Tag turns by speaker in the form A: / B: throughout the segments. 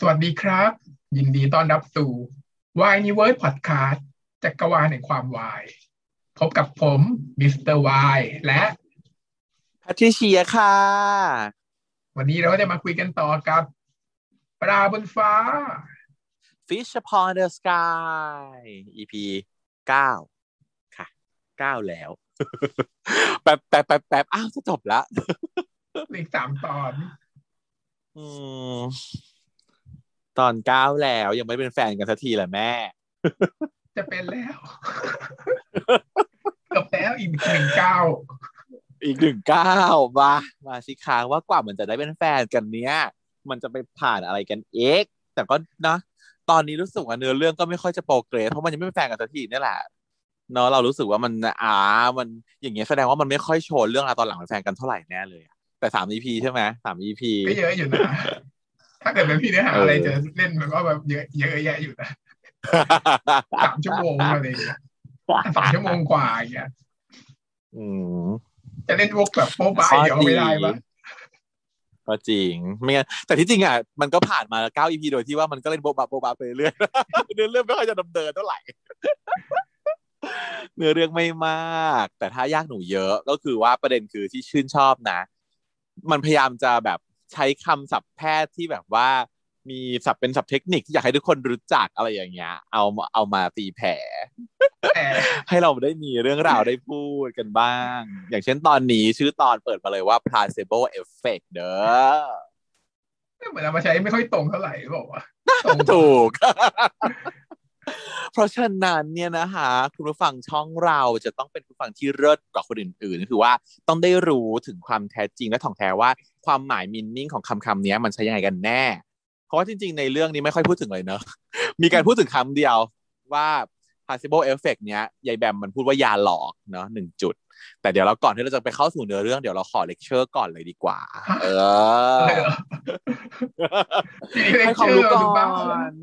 A: สวัสดีครับ ยินดีต้อนรับสู่ Why n e w o r d Podcast จักรวาลแห่งความวาย พบกับผมมิสเตอร์วายและ
B: แพทริเชียค่ะ
A: วันนี้เราก็จะมาคุยกันต่อกับ ปลาบนฟ้า
B: Fish Upon the Sky EP เก้าค่ะเก้าแล้ว แป๊บแป๊บแป๊บแป๊บอ้าวจะจบละ
A: อีกสามตอน
B: อืม ตอนเก้าแล้วยังไม่เป็นแฟนกันสักทีแหละแม่
A: จะเป็นแล้วเกือบแล้วอีกหนึ่งเก้า
B: อีกหนึ่งเก้าวมามาสิค้างว่ากว่ามันจะได้เป็นแฟนกันเนี้ยมันจะไปผ่านอะไรกันเอกแต่ก็นะตอนนี้รู้สึกว่าเนื้อเรื่องก็ไม่ค่อยจะโปรเกรสเพราะมันยังไม่เป็นแฟนกันสักทีนี่แหละเนาะเรารู้สึกว่ามันอ่ามันอย่างเงี้ยแสดงว่ามันไม่ค่อยโชว์เรื่องราวตอนหลังเป็นแฟนกันเท่าไหร่แน่เลยอะแต่สาม EP ใช่ไหมสาม EP
A: ก็เยอะอยู่นะ ถ้าเกิดเป็นพี่เนื้อหาอะไรจะเล่นมันก็แบบเยอะเยอะแยะอยู่นะสามชั่วโมงอะไรอย่างเงี้ยสามชั่วโมงกว่าอย่างเงี้ย
B: อืม
A: จะเล่นวกแบบโป๊ะบายเดี๋ยวเอาไม่ได้ปะ
B: ก็จริงไม่งั้นแต่ที่จริงอะมันก็ผ่านมาเก้า EP โดยที่ว่ามันก็เล่นโบบะโบบะไปเรื่อยเนื้อเรื่องไม่ค่อยจะดำเนินเท่าไหร่เนื้อเรื่องไม่มาก แต่ถ้ายากหนูเยอะก็คือว่าประเด็นคือที่ชื่นชอบนะ มันพยายามจะแบบ ใช้คำศัพท์แพทย์ที่แบบว่า มีศัพท์เป็นศัพท์เทคนิคที่อยากให้ทุกคนรู้จักอะไรอย่างเงี้ย เอาเอามาตีแผ่
A: แต่
B: ให้เราได้มีเรื่องราวได้พูดกันบ้าง อย่างเช่นตอนนี้ชื่อตอนเปิดมาเลยว่า placebo effect เด้อ
A: เหมือนเอามาใช้ไม่ค่อยตรงเท่าไหร่บอกว่าตรง
B: ถูก เพราะฉะนั้นเนี่ยนะคะคุณผู้ฟังช่องเราจะต้องเป็นผู้ฟังที่เลิศกว่าคนอื่นๆก็คือว่าต้องได้รู้ถึงความแท้จริงและถ่องแท้ว่าความหมายมินนิ่งของคำคำนี้มันใช้ยังไงกันแน่ เพราะว่าจริง ๆ ในเรื่องนี้ไม่ค่อยพูดถึงเลยเนอะมีการพูดถึงคำเดียวว่า placebo effect เนี้ยยายแบมมันพูดว่ายาหลอกเนาะหนึ่งจุด แต่เดี๋ยวเราก่อนที่เราจะไปเข้าสู่เนื้อเรื่องเดี๋ยวเราขอเลคเชอร์ก่อนเลยดีกว่า เออ
A: เลยเหรอทีนี้เล
B: ให้
A: ค
B: ความ
A: เชอ
B: รู้
A: ร์
B: ก่อ
A: ดูบ้าง
B: น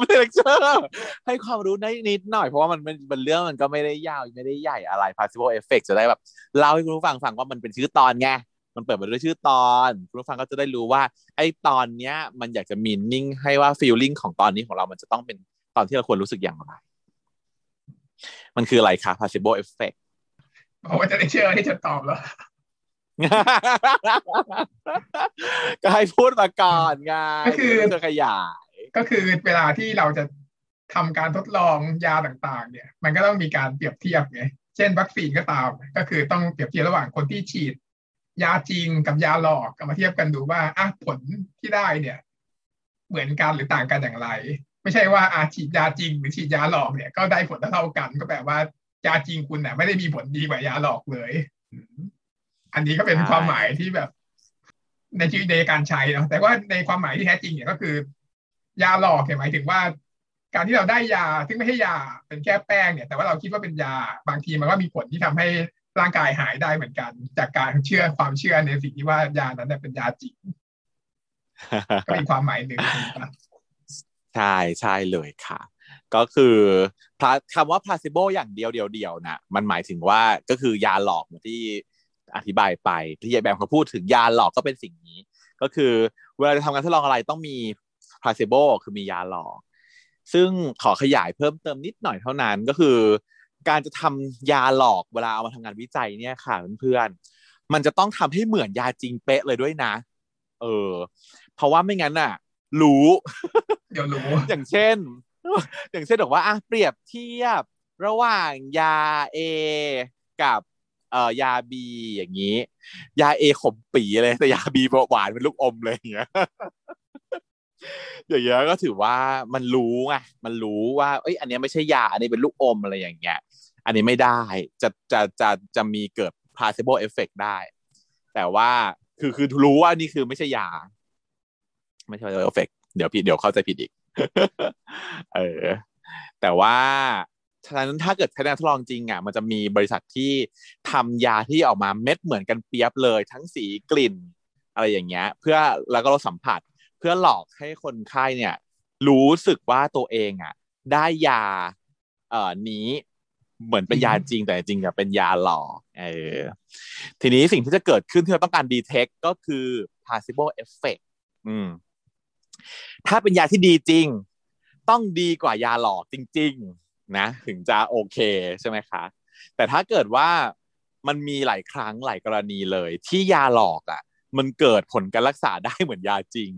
B: ไม่ได้เลคเชอร์ให้ความรู้ได้นิดหน่อยเพราะว่ามันเป็นเป็นเรื่องมันก็ไม่ได้ยาวไม่ได้ใหญ่อะไร possible effect จะได้แบบเล่าให้คุณผู้ฟังฟังว่ามันเป็นชื่อตอนไงมันเปิดมาด้วยชื่อตอน คุณผู้ฟังก็จะได้รู้ว่าไอ้ตอนเนี้ย มันอยากจะมีนิ่งให้ว่า feeling ของตอนนี้ของเรามันจะต้องเป็นตอนที่เราควรรู้สึกอย่างไร มันคืออะไรคะ possible effect
A: บอกว่าจะได้เชื่อให้จะตอบแล้ว
B: ก็ให้พูดมาก่อนไง
A: ก็คือ
B: เดี๋ยวจะขยาย
A: ก็คือเวลาที่เราจะทำการทดลองยาต่างๆ เนี่ย มันก็ต้องมีการเปรียบเทียบไงเช่นวัคซีนก็ตาม ก็คือต้องเปรียบเทียบระหว่างคนที่ฉีด ยาจริงกับยาหลอกเอามาเทียบกันดูว่าอะผลที่ได้เนี่ย เหมือนกันหรือต่างกันอย่างไร ไม่ใช่ว่าอาฉีดยาจริง หรือฉีดยาหลอกเนี่ยก็ได้ผลเท่ากัน ก็แปลว่ายาจริงคุณเนี่ยไม่ได้มีผลดีกว่ายาหลอกเลย อันนี้ก็เป็นความหมายที่แบบในชีวิตในการใช้เนาะแต่ว่าในความหมายที่แท้จริงเนี่ยก็คือ ยาหลอกเนี่ยหมายถึงว่า การที่เราได้ยาซึ่งไม่ใช่ยาเป็นแค่แป้งเนี่ย แต่ว่าเราคิดว่าเป็นยาบางทีมันก็มีผลที่ทำให้ร่างกายหายได้เหมือนกัน จากการเชื่อความเชื่อในสิ่งที่ว่ายานั้นเนยเป็นยาจริงก็เป็นความหมายหนึ่ง
B: ใช่ใช่เลยค่ะ ก็คือพลาคำว่า placebo อย่างเดียวเดียวเดียวนะมันหมายถึงว่าก็คือยาหลอกเหมือนที่อธิบายไปที่ยายแบมเขาพูดถึงยาหลอกก็เป็นสิ่งนี้ ก็คือเวลาจะทำการทดลองอะไรต้องมี placebo คือมียาหลอก ซึ่งขอขยายเพิ่มเติมนิดหน่อยเท่านั้นก็คือ การจะทำยาหลอกเวลาเอามาทำงานวิจัยเนี่ยค่ะเพื่อนๆมันจะต้องทำให้เหมือนยาจริงเป๊ะเลยด้วยนะ เออ เพราะว่าไม่งั้นน่ะ รู้
A: เดี๋ยวรู้
B: อย่างเช่น อย่างเช่นบอกว่าอะเปรียบเทียบระหว่างยา A กับเอ่อยา B อย่างนี้ ยา A ขมปีเลยแต่ยา B หวานเป็นลูกอมเลยอย่างเงี้ย อย่างเงี้ยก็ถือว่ามันรู้ไงมันรู้ว่าเอ้ยอันนี้ไม่ใช่ยาอันนี้เป็นลูกอมอะไรอย่างเงี้ย อันนี้ไม่ได้จะจะจะจะมีเกิด placebo effect ได้ แต่ว่าคือคือรู้ว่านี่คือไม่ใช่ยา ไม่ใช่ placebo effect เดี๋ยวผิดเดี๋ยวเข้าใจผิดอีก เออ แต่ว่าฉะนั้นถ้าเกิดใช้ในทดลองจริงอะมันจะมีบริษัทที่ทำยาที่ออกมาเม็ดเหมือนกันเปียบเลย ทั้งสีกลิ่น อะไรอย่างเงี้ย เพื่อแล้วก็ลดสัมผัส พื่อหลอกให้คนไข้เนี่ย รู้สึกว่าตัวเองอะ ได้ยาเอ่อนี้เหมือนเป็นยาจริงแต่จริงอะเป็นยาหลอกเออทีนี้สิ่งที่จะเกิดขึ้นที่เราต้องการดีเทคก็คือ placebo effect อืม ถ้าเป็นยาที่ดีจริง ต้องดีกว่ายาหลอกจริง ๆ นะ ถึงจะโอเคใช่ไหมคะ แต่ถ้าเกิดว่ามันมีหลายครั้งหลายกรณีเลย ที่ยาหลอกอะ มันเกิดผลการรักษาได้เหมือนยาจริง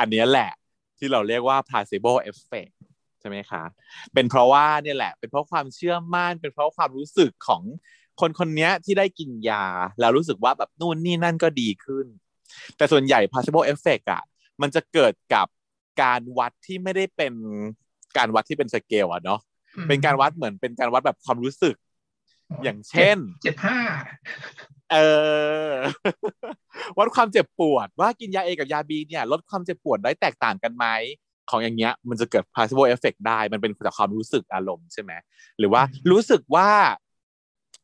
B: อันนี้แหละที่เราเรียกว่า placebo effect ใช่ไหมคะ เป็นเพราะว่าเนี่ยแหละ เป็นเพราะความเชื่อมั่น เป็นเพราะความรู้สึกของคนคนนี้ที่ได้กินยา แล้วรู้สึกว่าแบบนู่นนี่นั่นก็ดีขึ้น แต่ส่วนใหญ่ placebo effect อะมันจะเกิดกับการวัดที่ไม่ได้เป็นการวัดที่เป็นสเกลอะเนาะเป็นการวัดเหมือนเป็นการวัดแบบความรู้สึก อย่างเช่น
A: เจ็บห้า
B: เออวัดความเจ็บปวดว่ากินยาเอกับยาบีเนี่ย ลดความเจ็บปวดได้แตกต่างกันไหมของอย่างเงี้ยมันจะเกิด placebo effect ได้ มันเป็นจากความรู้สึกอารมณ์ใช่ไหมหรือว่ารู้สึกว่า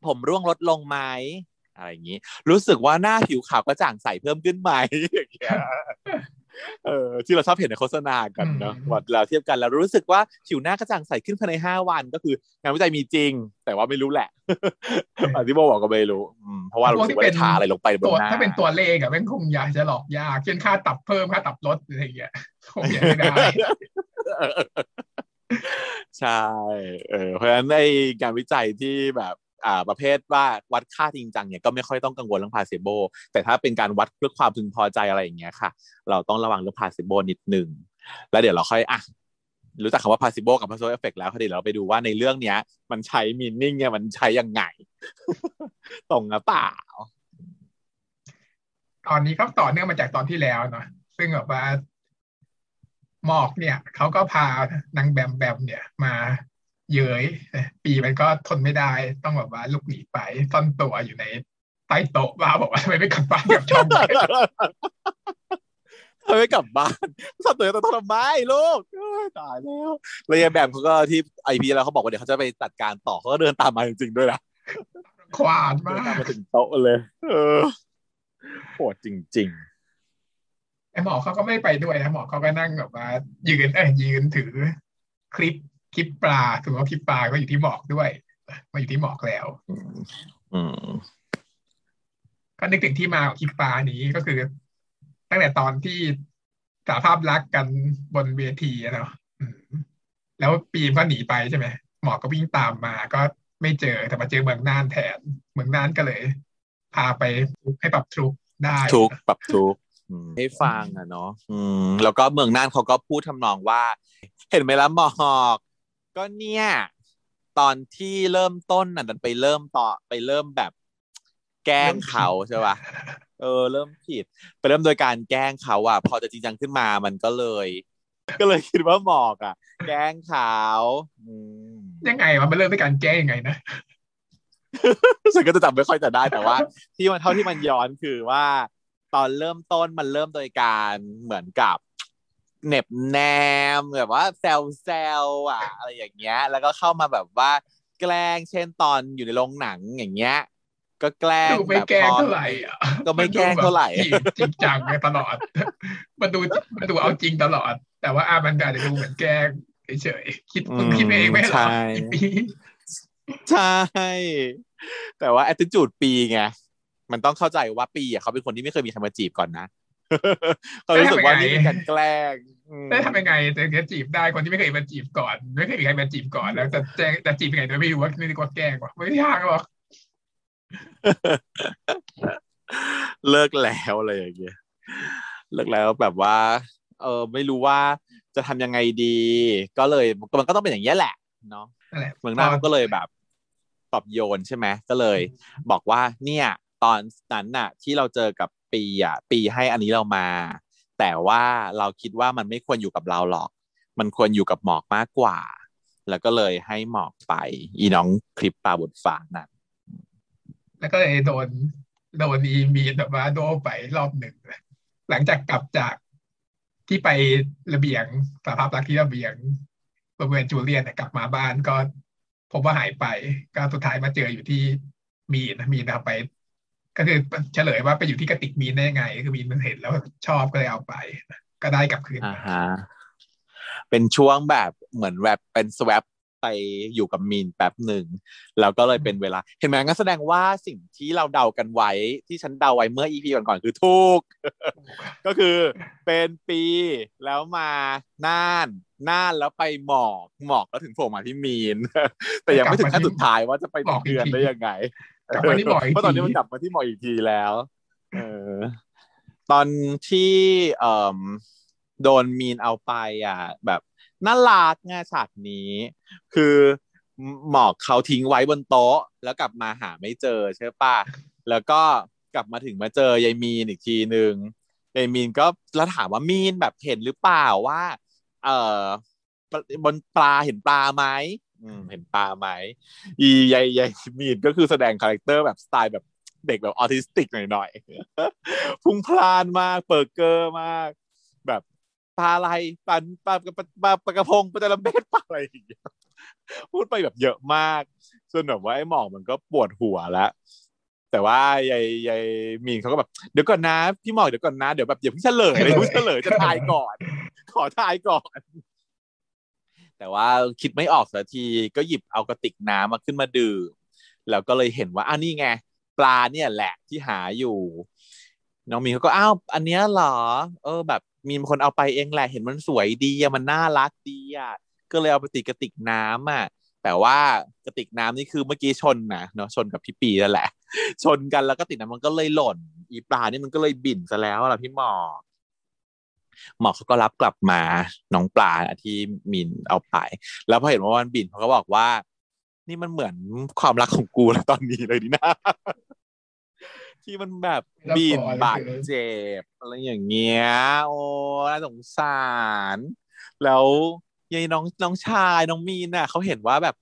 B: ผมร่วงลดลงไหมอะไรอย่างนี้ รู้สึกว่าหน้าผิวขาวกระจ่างใสเพิ่มขึ้นไหมอย่างเงี้ย เออที่เราชอบเห็นในโฆษณากันเนาะวัดเราเทียบกันแล้วรู้สึกว่าผิวหน้ากระจ่างใสขึ้นภายในห้าวันก็คืองานวิจัยมีจริง แต่ว่าไม่รู้แหละอธิบบอกก็ไม่รู้เพราะว่ารู้สึกว่าทาอะไรลงไปบนหน้า
A: ถ้าเป็นตัวเลขอะแม่งคงอยากจะหลอกยากเช่นค่าตับเพิ่มค่าตับลดอะไรอย่างเงี้ยคงอยากไม่ได้
B: ใช่ เออเพราะฉะนั้นในการวิจัยที่แบบอ่า ประเภทว่าวัดค่าจริงจังเนี่ยก็ไม่ค่อยต้องกังวลเรื่องพาเซโบแต่ถ้าเป็นการวัดเพื่อความพึงพอใจอะไรอย่างเงี้ยค่ะ เราต้องระวังเรื่องพาเซโบนิดหนึ่งแล้วเดี๋ยวเราค่อยอะรู้จักคำว่า placebo กับ placebo effect แล้วเดี๋ยวเราไปดูว่าในเรื่องเนี้ย มันใช้ meaning เนี่ยมันใช้ยังไง ตรงหรือเปล่า
A: ตอนนี้ก็ต่อเนื่องมาจากตอนที่แล้วเนาะซึ่งแบบว่าหมอกเนี่ย เขาก็พานางแบมแบมเนี่ย มา ไอ้ปีมันก็ทนไม่ได้ต้องแบบว่าลุกหนีไปซ่อนตัวอยู่ในใต้โต๊ะว่าบอกว่าทำไมไม่กลับบ้านกับช่อง
B: ทำไมไม่กลับบ้านสัตว์ตัวต้องทำไมลูกตายแล้วเลยแบบเขาก็ที่ไอพีแล้วเขาบอกว่าเดี๋ยวเขาจะไปจัดการต่อเขาก็เดินตามมาจริงๆด้วยนะ
A: ควานมาก
B: มาถึงโต๊ะเลย เออโหดจริง
A: ๆไอหมอเขาก็ไม่ไปด้วยนะหมอเขาก็นั่งแบบว่ายืนเออยืนถือ คลิป คลิปปลาถือว่าคลิปปลาก็อยู่ที่หมอกด้วยมาอยู่ที่หมอกแล้ว
B: อืม
A: ก็นึกถึงที่มาของคลิปปลานี้ก็คือ ตั้งแต่ตอนที่สาภาพรักกันบนเวทีเนาะแล้วปีมก็หนีไปใช่ไหมหมอก็วิ่งตามมาก็ไม่เจอแต่มาเจอเมืองน่านแทน เมืองน่านก็เลย พาไปให้ปรับทุกได้
B: ทุกปรับทุกให้ฟังอะเนาะอืมแล้วก็เมืองน่านเขาก็พูดทำนองว่า เห็นไหมล่ะหมอก ก็เนี่ย ตอนที่เริ่มต้นน่ะดันไปเริ่มต่อไปเริ่มแบบ แกล้งเขาใช่ป่ะเออ เริ่มผิด ไปเริ่มโดยการแกล้งเขาอะ พอจะจริงจังขึ้นมามันก็เลย ก็เลยคิดว่าหมอกอะ แกล้งเขาอืม
A: ยังไงมันเริ่มด้วยการแกล้งยังไงนะ
B: ฉันก็จะจำไม่ค่อยจะได้แต่ว่า ที่มันเท่าที่มันย้อนคือว่า ตอนเริ่มต้นมันเริ่มโดยการเหมือนกับ เหน็บแนมแบบว่าแซวแซวอะอะไรอย่างเงี้ย แล้วก็เข้ามาแบบว่า แกล้งเช่นตอนอยู่ในโรงหนังอย่างเงี้ย ก็แกล้ง
A: ดูไม่แกล้งเท่าไหร่อะ
B: ก็ไม่แกล้งเท่าไหร่
A: จริงจังตลอด มันดูมันดูเอาจริงตลอด แต่ว่าอามันอาจจะดูเหมือนแกล้งเฉยๆคิดมึงคิดเองไม่หรอ
B: ใช่ แต่ว่า attitude ปีไงมันต้องเข้าใจว่าปีอะเขาเป็นคนที่ไม่เคยมีใครมาจีบก่อนนะ เขารู้สึกว่านี่เป็นการแกล้ง
A: ได้ทำยังไงจะจีบได้คนที่ไม่เคยมาจีบก่อน ไม่เคยมีใครมาจีบก่อนแล้วจะแจ้งจะจีบยังไงโดยไม่รู้ว่าไม่รู้ว่าแกล้งวะไม่ยากหรอก
B: เลิกแล้วอะไรอย่างเงี้ยเลิกแล้วแบบว่า เออไม่รู้ว่าจะทำยังไงดี ก็เลยมันก็ต้องเป็นอย่างนี้ยแหละเนาะเมืองน่านก็เลยแบบ ตอบโยนใช่ไหมก็เลย บอกว่าเนี่ย ตอนนั้นน่ะ ที่เราเจอกับปีอะปีให้อันนี้เรามา แต่ว่าเราคิดว่ามันไม่ควรอยู่กับเราหรอก มันควรอยู่กับหมอกมากกว่า แล้วก็เลยให้หมอกไป อีน้องคลิปปลาบุตรฝานั่น
A: แล้วก็เลยโดนโดนอีมีแบบว่าโดไปรอบหนึ่งหลังจากกลับจากที่ไประเบียงสภาพรักที่ระเบียงบริเวณจูเลียนกลับมาบ้านก็พบว่าหายไป ก็สุดท้ายมาเจออยู่ที่มีนมีนไป ก็คือเฉลยว่าไปอยู่ที่กระติกมีนได้ยังไง คือมีนมันเห็นแล้วชอบก็เลยเอาไป ก็ได้กลับคืน
B: อ่าฮะเป็นช่วงแบบเหมือนแบบเป็นสวปไปอยู่กับมีนแป๊บหนึ่งแล้วก็เลยเป็นเวลา เห็นไหมงั้นแสดงว่าสิ่งที่เราเดากันไว้ ที่ฉันเดาไว้เมื่ออีพีก่อนๆคือถูกก็คือเป็นปีแล้วมาน่านน่านแล้วไปหมอกหมอกแล้วถึงโผล่มาที่มีน แต่ยังไม่ถึงขั้นสุดท้ายว่าจะไปบอกเดือนได้ยังไง
A: กลับมาที่หมอกอีก
B: เพราะตอน
A: ที
B: นี้มันกลับมาที่หมอกอีกทีแล้ว เออ ตอนที่เอ่อโดนมีนเอาไปอะ แบบน่ารักไงฉากนี้ คือหมอกเขาทิ้งไว้บนโต๊ะ แล้วกลับมาหาไม่เจอใช่ปะแล้วก็กลับมาถึงมาเจอยายมีนอีกทีหนึ่งยายมีนก็แล้วถามว่ามีนแบบเห็นหรือเปล่าว่า เออบนปลาเห็นปลาไหมอืม เห็นปลาไหมอียายยายมีนก็คือแสดง character แบบสไตล์แบบเด็กแบบออทิสติกหน่อยๆพลุ่งพล่านมาก เปิดเกอร์มาก แบบปลาอะไรปลาปลาปลาปลาปลากระพงปลาจะละเม็ดปลาอะไรอย่างเงี้ยพูดไปแบบเยอะมากจนแบบว่าไอ้หมอกมันก็ปวดหัวแล้วแต่ว่ายายยายมีนเขาก็แบบเดี๋ยวก่อนนะพี่หมอกเดี๋ยวก่อนนะเดี๋ยวแบบอย่าเพิ่งเฉลยเลยเพิ่งเฉลยจะทายก่อน ขอทายก่อน แต่ว่าคิดไม่ออกสักทีก็หยิบเอากระติกน้ำมาขึ้นมาดื่มแล้วก็เลยเห็นว่าอ่านี่ไงปลาเนี่ยแหละที่หาอยู่น้องมีนเขาก็อ้าวอันเนี้ยเหรอ เออ แบบมีคนเอาไปเองแหละเห็นมันสวยดีอะมันน่ารักดีอะก็เลยเอาไปติดกระติกน้ำอะแต่ว่ากระติกน้ำนี่คือเมื่อกี้ชนนะเนาะชนกับพี่ปีนั่นแหละ ชนกันแล้วก็ติกน้ำมันก็เลยหล่น อีปลานี่มันก็เลยบิ่นซะแล้วล่ะพี่หมอก หมอกเขาก็รับกลับมาน้องปลาที่มินเอาไป แล้วพอเห็นว่ามันบิ่นเขาก็บอกว่า นี่มันเหมือนความรักของกูแล้วตอนนี้เลยนี่นะที่มันแบบบินบาดเจ็บอะไรอย่างเงี้ย โอ้น่าสงสาร แล้วยายน้องน้องชายน้องมีนน่ะเขาเห็นว่าแบบ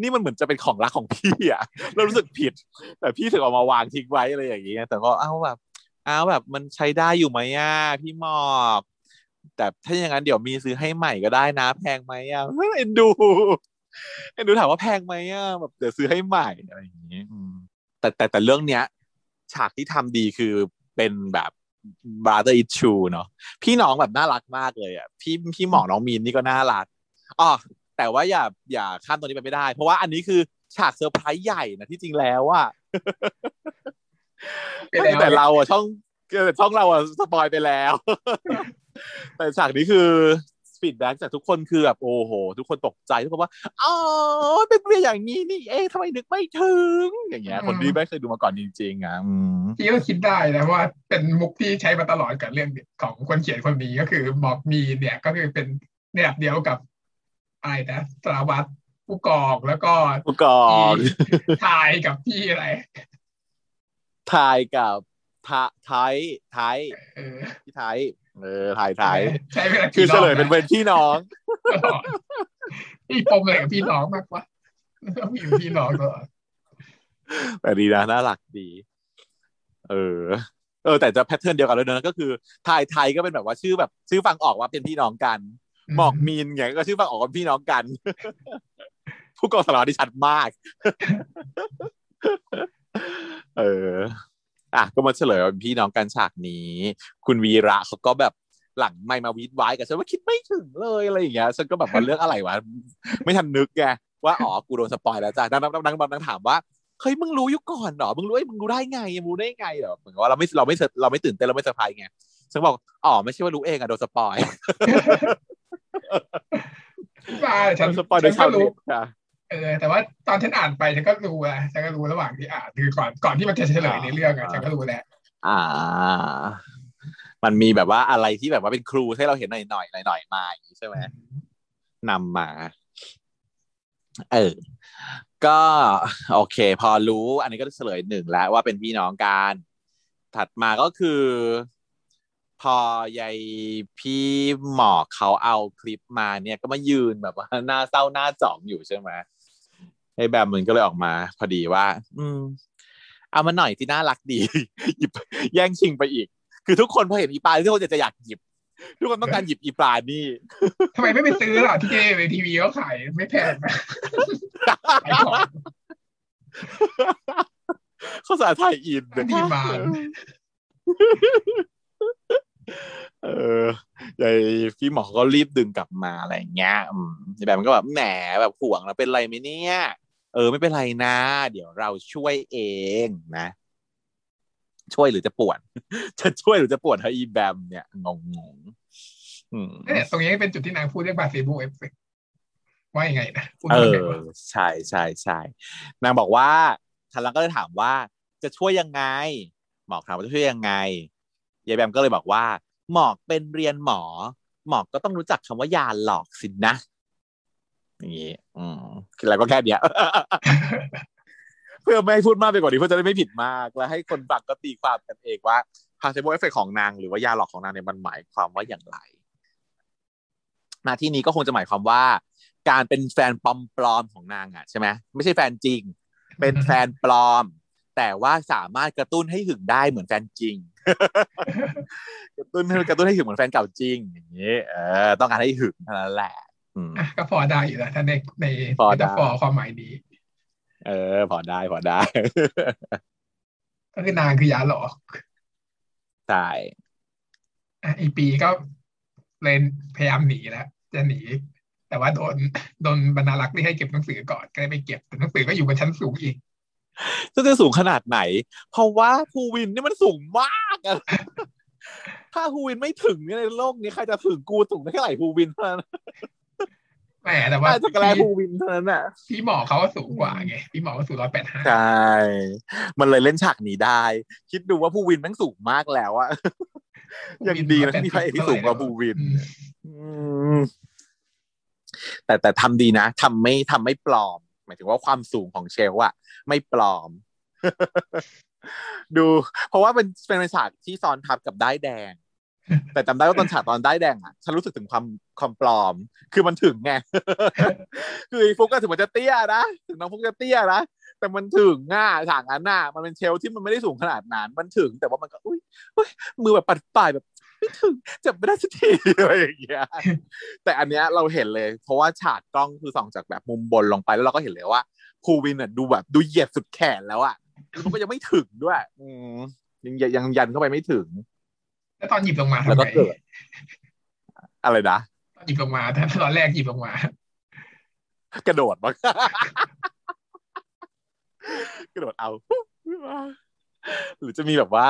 B: นี่มันเหมือนจะเป็นของรักของพี่อะเรารู้สึกผิด แต่พี่ถึงเอามาวางทิ้งไว้อะไรอย่างเงี้ยแต่ก็เอ้าแบบเอ้าแบบมันใช้ได้อยู่ไหมอะพี่หมอก แต่ถ้าอย่างนั้นเดี๋ยวมีซื้อให้ใหม่ก็ได้นะ แพงไหมอะเอ็นดูเอ็นดูถามว่าแพงไหมอะแบบเดี๋ยวซื้อให้ใหม่อะไรอย่างเงี้ยอืมแต่แต่แต่เรื่องเนี้ย ฉากที่ทำดีคือเป็นแบบ brother issue เนาะพี่น้องแบบน่ารักมากเลยอะพี่พี่หมอกน้องมีนนี่ก็น่ารักอ๋อแต่ว่าอย่าอย่าข้ามตัวนี้ไปไม่ได้ เพราะว่าอันนี้คือฉากเซอร์ไพรส์ใหญ่นะที่จริงแล้วอะ
A: ไปแล้ว
B: แต่เราอะช่องแต่ช่องเราอะสปอยไปแล้ว แต่ฉากนี้คือ feedback จากทุกคนคือแบบโอ้โห ทุกคนตกใจทุกคนว่าอ๋อเป็นเรื่องอย่างนี้นี่เองทำไมนึกไม่ถึง อย่างเงี้ย คนที่ไม่เคยดูมาก่อนจริงๆอะอืม
A: พี่ก็คิดได้นะว่า เป็นมุกที่ใช้มาตลอดกับเรื่องของคนเขียนคนนี้ก็คือบอกมีเนี่ยก็คือเป็นแบบเดียวกับอะไรนะสารวัตรผู้กองแล้วก็
B: ผู้กอง
A: อีทายกับพี่อะไร
B: ทายกับทาไทยไทย
A: เออ
B: พี่ไทย เออไทยไทย
A: ใช้เวลา
B: คือ
A: กี่ร
B: เฉ
A: อบ
B: ลยเป็นเวรพี่น้อง
A: ตลอดพี่ปมอะไรกับพี่น้องมากกว่าแล้วมีพี่น้องตลอด
B: แต่ดีนะน่ารักดี เออ เออ แต่จะ pattern เดียวกันเลยนะก็คือไทยไทยก็เป็นแบบว่าชื่อแบบ ชื่อฟังออกว่าเป็นพี่น้องกันหมอกมีนไงก็ชื่อฟังออกว่าพี่น้องกัน ผู้กองสารวัตรที่ชัดมาก เออ อะก็มาเฉลยว่าเป็นพี่น้องกันฉากนี้ คุณวีระเขาก็แบบหลังไมค์มาหวีดไว้กับฉันว่าคิดไม่ถึงเลยอะไรอย่างเงี้ยฉันก็แบบว่าเรื่องอะไรวะไม่ทันนึกไงว่าอ๋อกูโดนสปอยแล้วจ้ะดังนั้นดังนั้นดังถามว่าเฮ้ยมึงรู้ยุคก่อนเหรอมึงรู้ไอ้ยมึงรู้ได้ไงมึงรู้ได้ไงเหรอเหมือนกับว่าเราไม่เราไม่เราไม่ตื่นเต้นเราไม่เซอร์ไพรส์ไงฉันบอกอ๋อไม่ใช่ว่ารู้เองอะโดนสปอย
A: ว่าฉัน
B: สปอยโด
A: ฉั
B: ย
A: น
B: ชา
A: ก็
B: ว
A: รู้
B: เน็ตค่ะ
A: เออแต่ว่าตอนฉันอ่านไปฉันก็รู้อะฉันก็รู้ระหว่างที่อ่านคือก่อนก่อนที่มันจะเฉลยในเรื่องอะฉันก็รู้แล้ว
B: อ่า มันมีแบบว่าอะไรที่แบบว่าเป็นครูให้เราเห็นหน่อยหน่อยหน่อยหน่อยๆมาอย่างนี้ใช่ไหมนำมา เออ ก็โอเค พอรู้ อันนี้ก็เฉลยหนึ่งแล้วว่าเป็นพี่น้องกันถัดมาก็คือ พอยายพี่หมอกเขาเอาคลิปมาเนี่ยก็มายืนแบบว่าหน้าเศร้าหน้าจ่องอยู่ใช่ไหม ไอ้แบบมันก็เลยออกมาพอดีว่า อืม เอามาหน่อยที่น่ารักดี หยิบแย่งชิงไปอีก คือทุกคนพอเห็นอีปลาทุกคนจะอยากหยิบ ทุกคนต้องการหยิบอีปลานี่
A: ทำไมไม่ไปซื้อล่ะที่ในทีวีเขาขายไม่แพงนะขายของ
B: เขาสาไทยอิน
A: ดีมาน
B: เออยายพี่หมอก็รีบดึงกลับมาอะไรอย่างเงี้ยอืมยายแบบมันก็แบบแหมแบบห่วงแล้วเป็นไรไหมเนี่ย เออ ไม่เป็นไรนะ เดี๋ยวเราช่วยเองนะ ช่วยหรือจะปวด จะช่วยหรือจะปวดเฮอีแบมเนี่ยงงงๆอืม
A: เนี่ยตรงนี้เป็นจุดที่นางพูดเรื่องบาเซโบเอฟเฟกว่ายังไงนะพูด
B: เอ
A: ว่าไง
B: อ
A: วะ
B: ใช่ใช่ใช่นางบอกว่าทันลังก็เลยถามว่า จะช่วยยังไง หมอกถามว่าจะช่วยยังไงยายแบมก็เลยบอกว่า หมอกเป็นเรียนหมอ หมอกก็ต้องรู้จักคำว่ายาหลอกสินนะ อย่างงี้อืมคืออะไรก็แค่เนี้ยเพื่อไม่ให้พูดมากไปกว่านี้เพื่อจะได้ไม่ผิดมาก และให้คนฟังก็ตีความกันเองว่า placebo effect ของนางหรือว่ายาหลอกของนางเนี่ยมันหมายความว่าอย่างไรนาที่นี้ก็คงจะหมายความว่า การเป็นแฟนปลอมๆของนางอะใช่ไหมไม่ใช่แฟนจริง เป็นแฟนปลอม แต่ว่าสามารถกระตุ้นให้หึงได้เหมือนแฟนจริง กระตุ้นให้กระตุ้นให้หึงเหมือนแฟนเก่าจริงอย่างนี้เออต้องการให้หึงเท่านั้นแหละ อืม
A: อะก็พอได้อยู่แล้วถ้าในใน
B: พอได้
A: เมตาฟอร์ความหมายนี้
B: เออ พอได้พอได้
A: ก็คือนางคือยาหลอก
B: ใช่
A: อะอีปีก็เลยพยายามหนีแล้วจะหนี แต่ว่าโดนโดนบรรณารักษ์ที่ให้เก็บหนังสือก่อนก็เลยไปเก็บแต่หนังสือก็อยู่บนชั้นสูงอีก
B: ซึ่งจะสูงขนาดไหน เพราะว่าภูวินนี่มันสูงมากอะถ้าภูวินไม่ถึงเนี่ยในโลกนี้ใครจะถึงกูสูงได้แค่ไหนภูวินเท่านั้น
A: แหมแต่ว่า
B: ใต้จักรแล
A: พี่
B: ภูวินเท่านั้นอะ
A: พี่หมอเขาก็สูงกว่าไงพี่หมอก็สูงร้อยแปดห้า
B: ใช่มันเลยเล่นฉากนี้ได้ คิดดูว่าภูวินแม่งสูงมากแล้วอะยังดีนะที่มีพระเอกที่สูงกว่าภูวินอืมแต่แต่ทำดีนะทำไม่ทำไม่ปลอม หมายถึงว่าความสูงของเชลอะไม่ปลอม ดู เพราะว่าเป็นเป็นฉากที่ซ้อนทับกับได้ายแดง แต่จำได้ว่าตอนฉากตอนได้แดงอะฉันรู้สึกถึงความความปลอม คือมันถึงไงคือฟุกก็ถึงมันจะเตี้ยนะถึงน้องฟุกจะเตี้ยนะแต่มันถึงง่าฉากนั้นน่ะมันเป็นเชลที่มันไม่ได้สูงขนาดนั้นมันถึง แต่ว่ามันก็อุ้ยอุ้ยมือแบบปัดปลายแบบไม่ถึงจับไม่ได้สักทีอะไรอย่างเงี้ยแต่อันเนี้ยเราเห็นเลย เพราะว่าฉากกล้องคือส่องจากแบบมุมบนลงไปแล้วเราก็เห็นเลยว่าภูวินอะดูแบบดูเหยียดสุดแขนแล้วอะมันก็ยังไม่ถึงด้วย อืมยังยังยันเข้าไปไม่ถึง
A: แล้วตอนหยิบลงมา
B: แล้ว
A: ทำ
B: ก็
A: ไง
B: เกิดอะไรนะ
A: ตอนหยิบลงมาถ้าตอนแรกหยิบลงมา
B: กระโดดมั้งกระโดดเอา หรือจะมีแบบว่า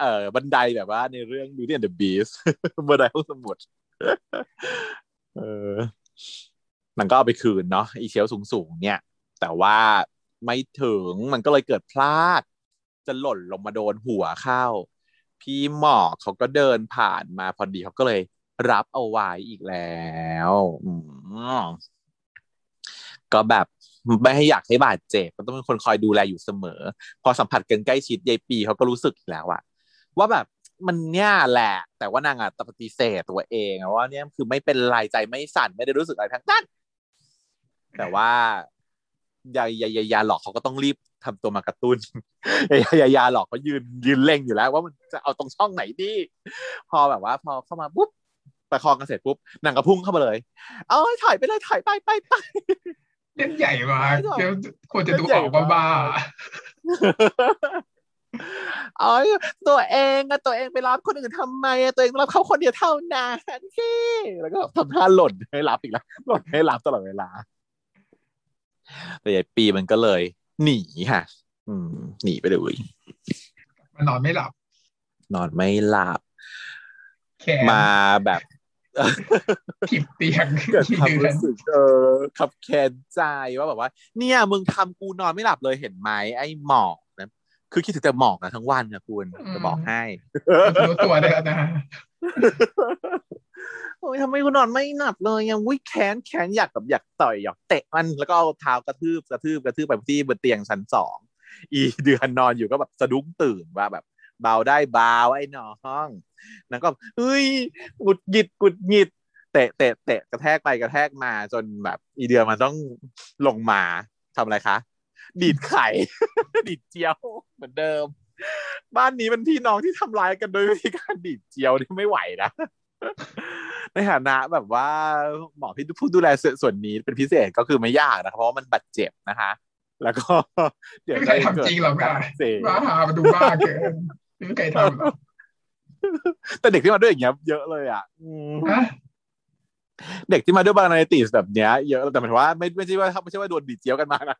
B: เออบันไดแบบว่าในเรื่อง Beauty and the Beast บันไดห้องสมุดเออมันก็เอาไปคืนเนาะอีเชลสูงสูงๆเนี่ย แต่ว่าไม่ถึงมันก็เลยเกิดพลาด จะหล่นลงมาโดนหัวเข้า พี่หมอกเขาก็เดินผ่านมาพอดีเขาก็เลยรับเอาไว้อีกแล้วก็แบบไม่ให้อยากให้บาดเจ็บมันต้องเป็นคนคอยดูแลอยู่เสมอ พอสัมผัสกันใกล้ชิดยายปีเขาก็รู้สึกแล้วอะว่าแบบมันเนี่ยแหละ แต่ว่านางอะปฏิเสธตัวเองว่าเนี่ยคือไม่เป็นไรใจไม่สั่นไม่ได้รู้สึกอะไรทั้งนั้นแต่ว่ายายายายาหลอกเขาก็ต้องรีบ ทำตัวมากระตุ้นยายายาหลอกเขายืนยืนเล็งอยู่แล้ว ว่ามันจะเอาตรงช่องไหนดี พอแบบว่า พอเข้ามาปุ๊บประคองกันเสร็จปุ๊บนางก็พุ่งเข้ามาเลยเอาให้ถอยไปเลยถอยไปไปไป
A: เล่นใหญ่มาก
B: ไม่หรอก
A: เดี๋ยวควรจะดู
B: เล่นใหญ่
A: ออกว่าบ้า
B: มากอ๋อตัวเองอะตัวเองไปรับคนอื่นทำไมอะตัวเองรับเขาคนเดียวเท่านั้นสิแล้วก็ทำท่าหล่นให้รับอีกแล้วหล่นให้รับตลอดเวลาแต่ยายปีมันก็เลย หนีค่ะ อืม หนีไปเลย
A: มันนอนไม่หลับ
B: นอนไม่หลับ
A: แขน
B: มาแบบ
A: ผิบเตียง
B: เกิด
A: ที่
B: ความ
A: เดือน
B: รู้สึกเออขับแค้นใจว่าแบบว่า เนี่ย มึงทำกูนอนไม่หลับเลยเห็นไหมไอ้หมอกนะ คือคิดถึงแต่หมอกนะทั้งวันนะคุณจะบอกให้
A: รู้ตัวได้แล้วนะ
B: โอ้ยทำไมกูนอนไม่หลับเลยยังวิแค้นแค้นอยากแบบอยากต่อยอยากเตะมันแล้วก็เอาเท้ากระทืบกระทืบกระทืบไปที่บนเตียงชั้นสองอีเดือนนอนอยู่ก็แบบสะดุ้งตื่นว่าแบบ เบาได้เบาไอ้น้องนางก็เฮ้ยหงุดหงิดหงุดหงิดเตะเตะเตะกระแทกไปกระแทกมาจนแบบ อีเดือนมันต้องลงมาทำอะไรคะ ดีดไข่ ดีดเจียวเหมือนเดิม บ้านนี้เป็นพี่น้องที่ทำร้ายกันโดยวิธีการดีดเจียวที่ไม่ไหวนะในฐานะแบบว่าหมอพี่ผู้ดูแลส่วนส่วนนี้เป็นพิเศษก็คือไม่ยากนะครับเพราะว่ามันบาดเจ็บนะคะ แล้วก็เดี๋ยว
A: ไม่มีใครทำจริงหรอก
B: กา
A: นะ
B: รเสพ
A: บ้าหามาดูบ้าเกินไม่มีใครทำหรอก
B: แต่เด็กที่มาด้วยอย่างเงี้ยเยอะเลยอะอืม
A: ฮะ
B: เด็กที่มาด้วยบานาติสแบบเนี้ยเยอะแต่หมายถึงว่าไม่ไม่ใช่ว่าไม่ใช่ว่าโดนดีดเจียวกันมานะ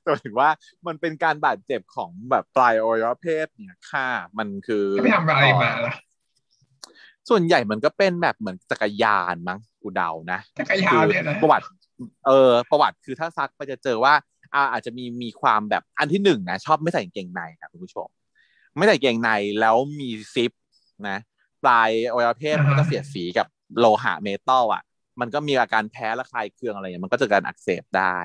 B: แต่หมายถึงว่ามันเป็นการบาดเจ็บของแบบปลายอวัยวะเพศเนี่ยค่ะมันคือ
A: จะไปทำอะไรมาล่ะ
B: ส่วนใหญ่มันก็เป็นแบบเหมือนจักรยานมั้งกูเดานะ
A: จักรยานเนี่ยนะ
B: ประวัติ เออ ประวัติคือถ้าซักไปจะเจอว่าอ่าอาจจะมีมีความแบบอันที่หนึ่งนะชอบไม่ใส่กางเกงในครับคุณผู้ชม ไม่ใส่กางเกงในแล้วมีซิปนะ ปลายอวัยวะเพศมันก็เสียดสีกับโลหะเมทัลอะ มันก็มีอาการแพ้ระคายเคืองอะไรอย่างมันก็จะการอักเสบได้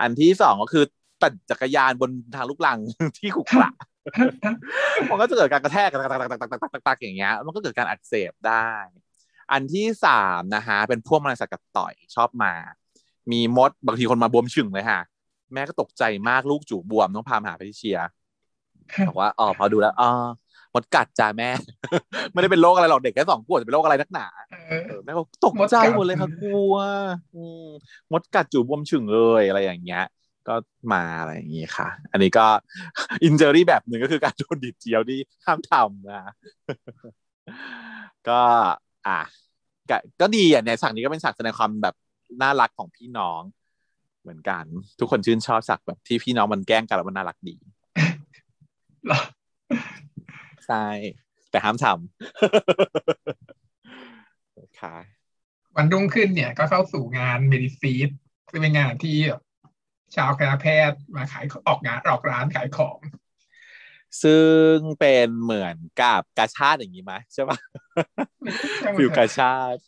B: อันที่สองก็คือตัดจักรยานบนทางลูกลังที่ขรุขระมันก็จะเกิดการกระแทกตักตักตักตักกตัตักอย่างเงี้ย มันก็เกิดการอักเสบได้ อันที่สามนะฮะเป็นพวกมันสัตว์กัดต่อยชอบมา มีมดบางทีคนมาบวมชึ่งเลยฮะแม่ก็ตกใจมากลูกจู่บวมต้องพาหาไปที่เชียบอกว่าอ๋อพอดูแล้วอ๋อ มดกัดจ้าแม่ ไม่ได้เป็นโรคอะไรหรอกเด็กแค่สองขวบจะเป็นโรคอะไรนักหนา
A: เออ
B: เออแม่ก็ตกใจหมดเลยค่ะกลัวอืมมดกัดจู่บวมฉึ่งเลยอะไรอย่างเงี้ย ก็มาอะไรอย่างงี้ค่ะ อันนี้ก็อินเจอรี่แบบหนึ่งก็คือการโดนดิดเจียวที่ห้ามทำนะก็อะก็ก็ดีอะในฉากนี้ก็เป็นฉากแสดงความแบบน่ารักของพี่น้องเหมือนกัน ทุกคนชื่นชอบฉากแบบที่พี่น้องมันแกล้งกันแล้วมันน่ารักดี
A: เหรอ
B: ใช่ แต่ห้ามทำนะคะ
A: วันรุ่งขึ้นเนี่ยก็เข้าสู่งานเมดิซีดซึ่งเป็นงานที่แบบชาวคณะแพทย์มาขายออกงานออกร้านขายของ
B: ซึ่งเป็นเหมือนกับกาชาติอย่างนี้ไหมใช่ปะฟิวกาชาติ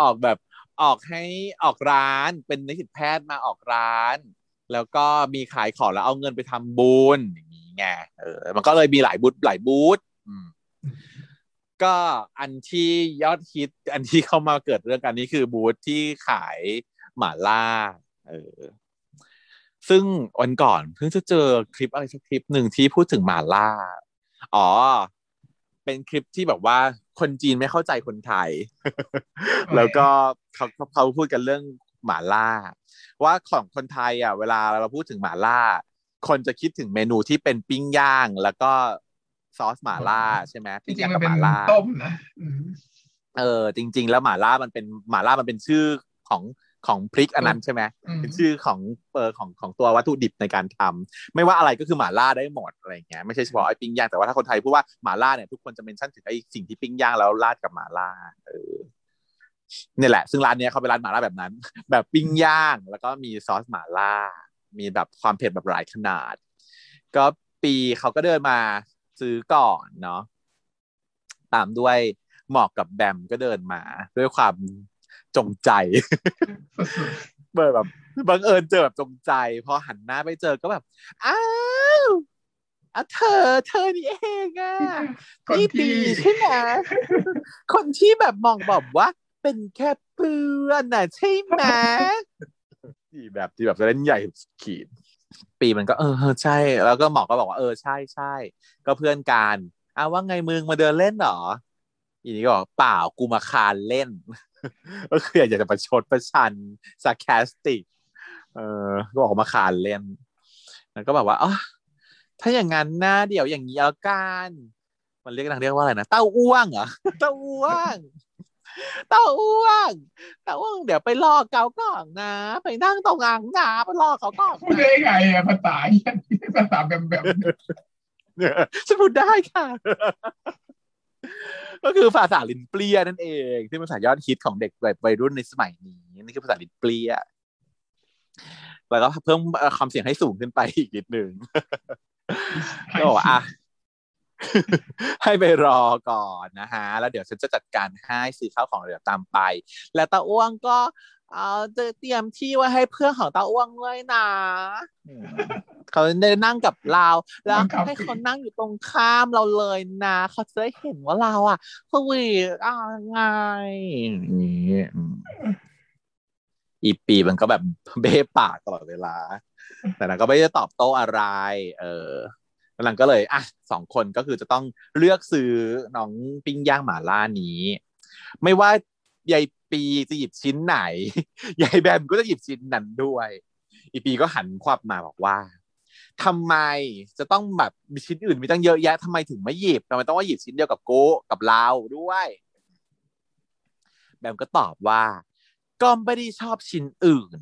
B: ออกแบบออกให้ออกร้านเป็นนิสิตแพทย์มาออกร้าน แล้วก็มีขายของแล้วเอาเงินไปทำบุญอย่างนี้ ไงเออ มันก็เลยมีหลายบูธหลายบูธก็อันที่ยอดฮิตอันที่เข้ามาเกิดเรื่องกันนี้คือบูธที่ขายหมาล่า เออ ซึ่งวันก่อนเพิ่งจะเจอคลิปอะไรสักคลิปหนึ่งที่พูดถึงหมาล่า อ๋อ เป็นคลิปที่แบบว่าคนจีนไม่เข้าใจคนไทย แล้วก็เขาเขาพูดกันเรื่องหมาล่า ว่าของคนไทยอะ เวลาเราพูดถึงหมาล่า คนจะคิดถึงเมนูที่เป็นปิ้งย่าง แล้วก็ซอสหม่าล่าใช่ไหม
A: จริ
B: ปิ้
A: ง
B: ง
A: ๆ
B: ย่าง
A: มัน
B: กับ
A: เป็น
B: หม่าล่า
A: ต้มนะอืม
B: เออจริง ๆ แล้วหม่าล่ามันเป็นหม่าล่ามันเป็นชื่อของของพริกอันนั้นใช่ไหม
A: อืม
B: เป็นชื่อของเออของของตัววัตถุดิบในการทำไม่ว่าอะไรก็คือหม่าล่าได้หมดอะไรอย่างเงี้ยไม่ใช่เฉพาะไอ้ปิ้งย่างแต่ว่าถ้าคนไทยพูดว่าหม่าล่าเนี่ยทุกคนจะเมนชั่นถึงไอ้สิ่งที่ปิ้งย่างแล้วราดกับหม่าล่าเออนี่แหละ ซึ่งร้านเนี้ยเขาเป็นร้านหม่าล่าแบบนั้น แบบปิ้งย่างแล้วก็มีซอสหม่าล่า มีแบบความเผ็ดแบบหลายขนาด ก็ปีเขาก็เดินมาซื้อก่อนเนาะตามด้วยหมอกกับแบมก็เดินมาด้วยความจงใจ
A: สุด
B: เปิดแบบบังเอิญเจอแบบจงใจ พอหันหน้าไปเจอก็แบบ อ้าวอะเธอ เธอนี่เองอะ
A: นี่
B: ปีใช่ไหมคนที่แบบมองแบบว่า เป็นแค่เพื่อนน่ะใช่ไหม ที่แบบที่แบบจะเล่นใหญ่ขีด ปีมันก็เออใช่ แล้วก็หมอก็บอกว่าเออใช่ใช่ก็เพื่อนกันอ้าวว่าไงมึงมาเดินเล่นเหรออีนี่ก็บอกเปล่ากูมาคานเล่น ก็คืออยากจะประชดประชัน sarcastic เออก็บอกมาคานเล่น แล้วก็แบบว่าอ๋อถ้าอย่างนั้นนะเดี๋ยวอย่างนี้แล้วกันมันเรียกนางเรียกว่าอะไรนะเต้าอ้วงเหรอเต้าอ้วง ต้าอ้วงเต้าอ้วงเดี๋ยวไปรอเกาก่อนนะ ไปนั่งตรงอ่างน้ำไปรอเขาก่อน
A: พูดได้ไงอะภาษาเหี้ยภาษาแบบแบบ
B: ฉันพูดได้ค่ะ ก็คือภาษาลิ้นเปรี้ยนั่นเอง ที่เป็นภาษายอดฮิตของเด็กแบบวัยรุ่นในสมัยนี้นี่คือภาษาลิ้นเปรี้ยแล้วก็เพิ่มเอ่อความเสียงให้สูงขึ้นไปอีกนิดหนึ่งก็บอกว่าอะ ให้ไปรอก่อนนะฮะแล้วเดี๋ยวฉันจะจัดการให้ซื้อข้าวของเดี๋ยวตามไป แล้วตาอ้วงก็เอาจะเตรียมที่ไว้ให้เพื่อนของตาอ้วงเลยนะอืมเขาได้นั่งกับเราแล้วให้เขานั่งอยู่ตรงข้ามเราเลยนะ เขาจะได้เห็นว่าเราอะสวีทอะไงอย่างนี้อืมอีปีมันก็แบบเบ้ปากตลอดเวลา แต่นางก็ไม่ได้ตอบโต้อะไร เออ แล้วนางก็เลยอะสองคนก็คือจะต้องเลือกซื้อน้องปิ้งย่างหมาล่านี้ ไม่ว่ายายปีจะหยิบชิ้นไหนยายแบมก็จะหยิบชิ้นนั้นด้วย อีปีก็หันควับมาบอกว่าทำไมจะต้องแบบมีชิ้นอื่นมีตั้งเยอะแยะทำไมถึงไม่หยิบทำไมต้องว่าหยิบชิ้นเดียวกับโก้กับเราด้วย แบมก็ตอบว่าก็ไม่ได้ชอบชิ้นอื่น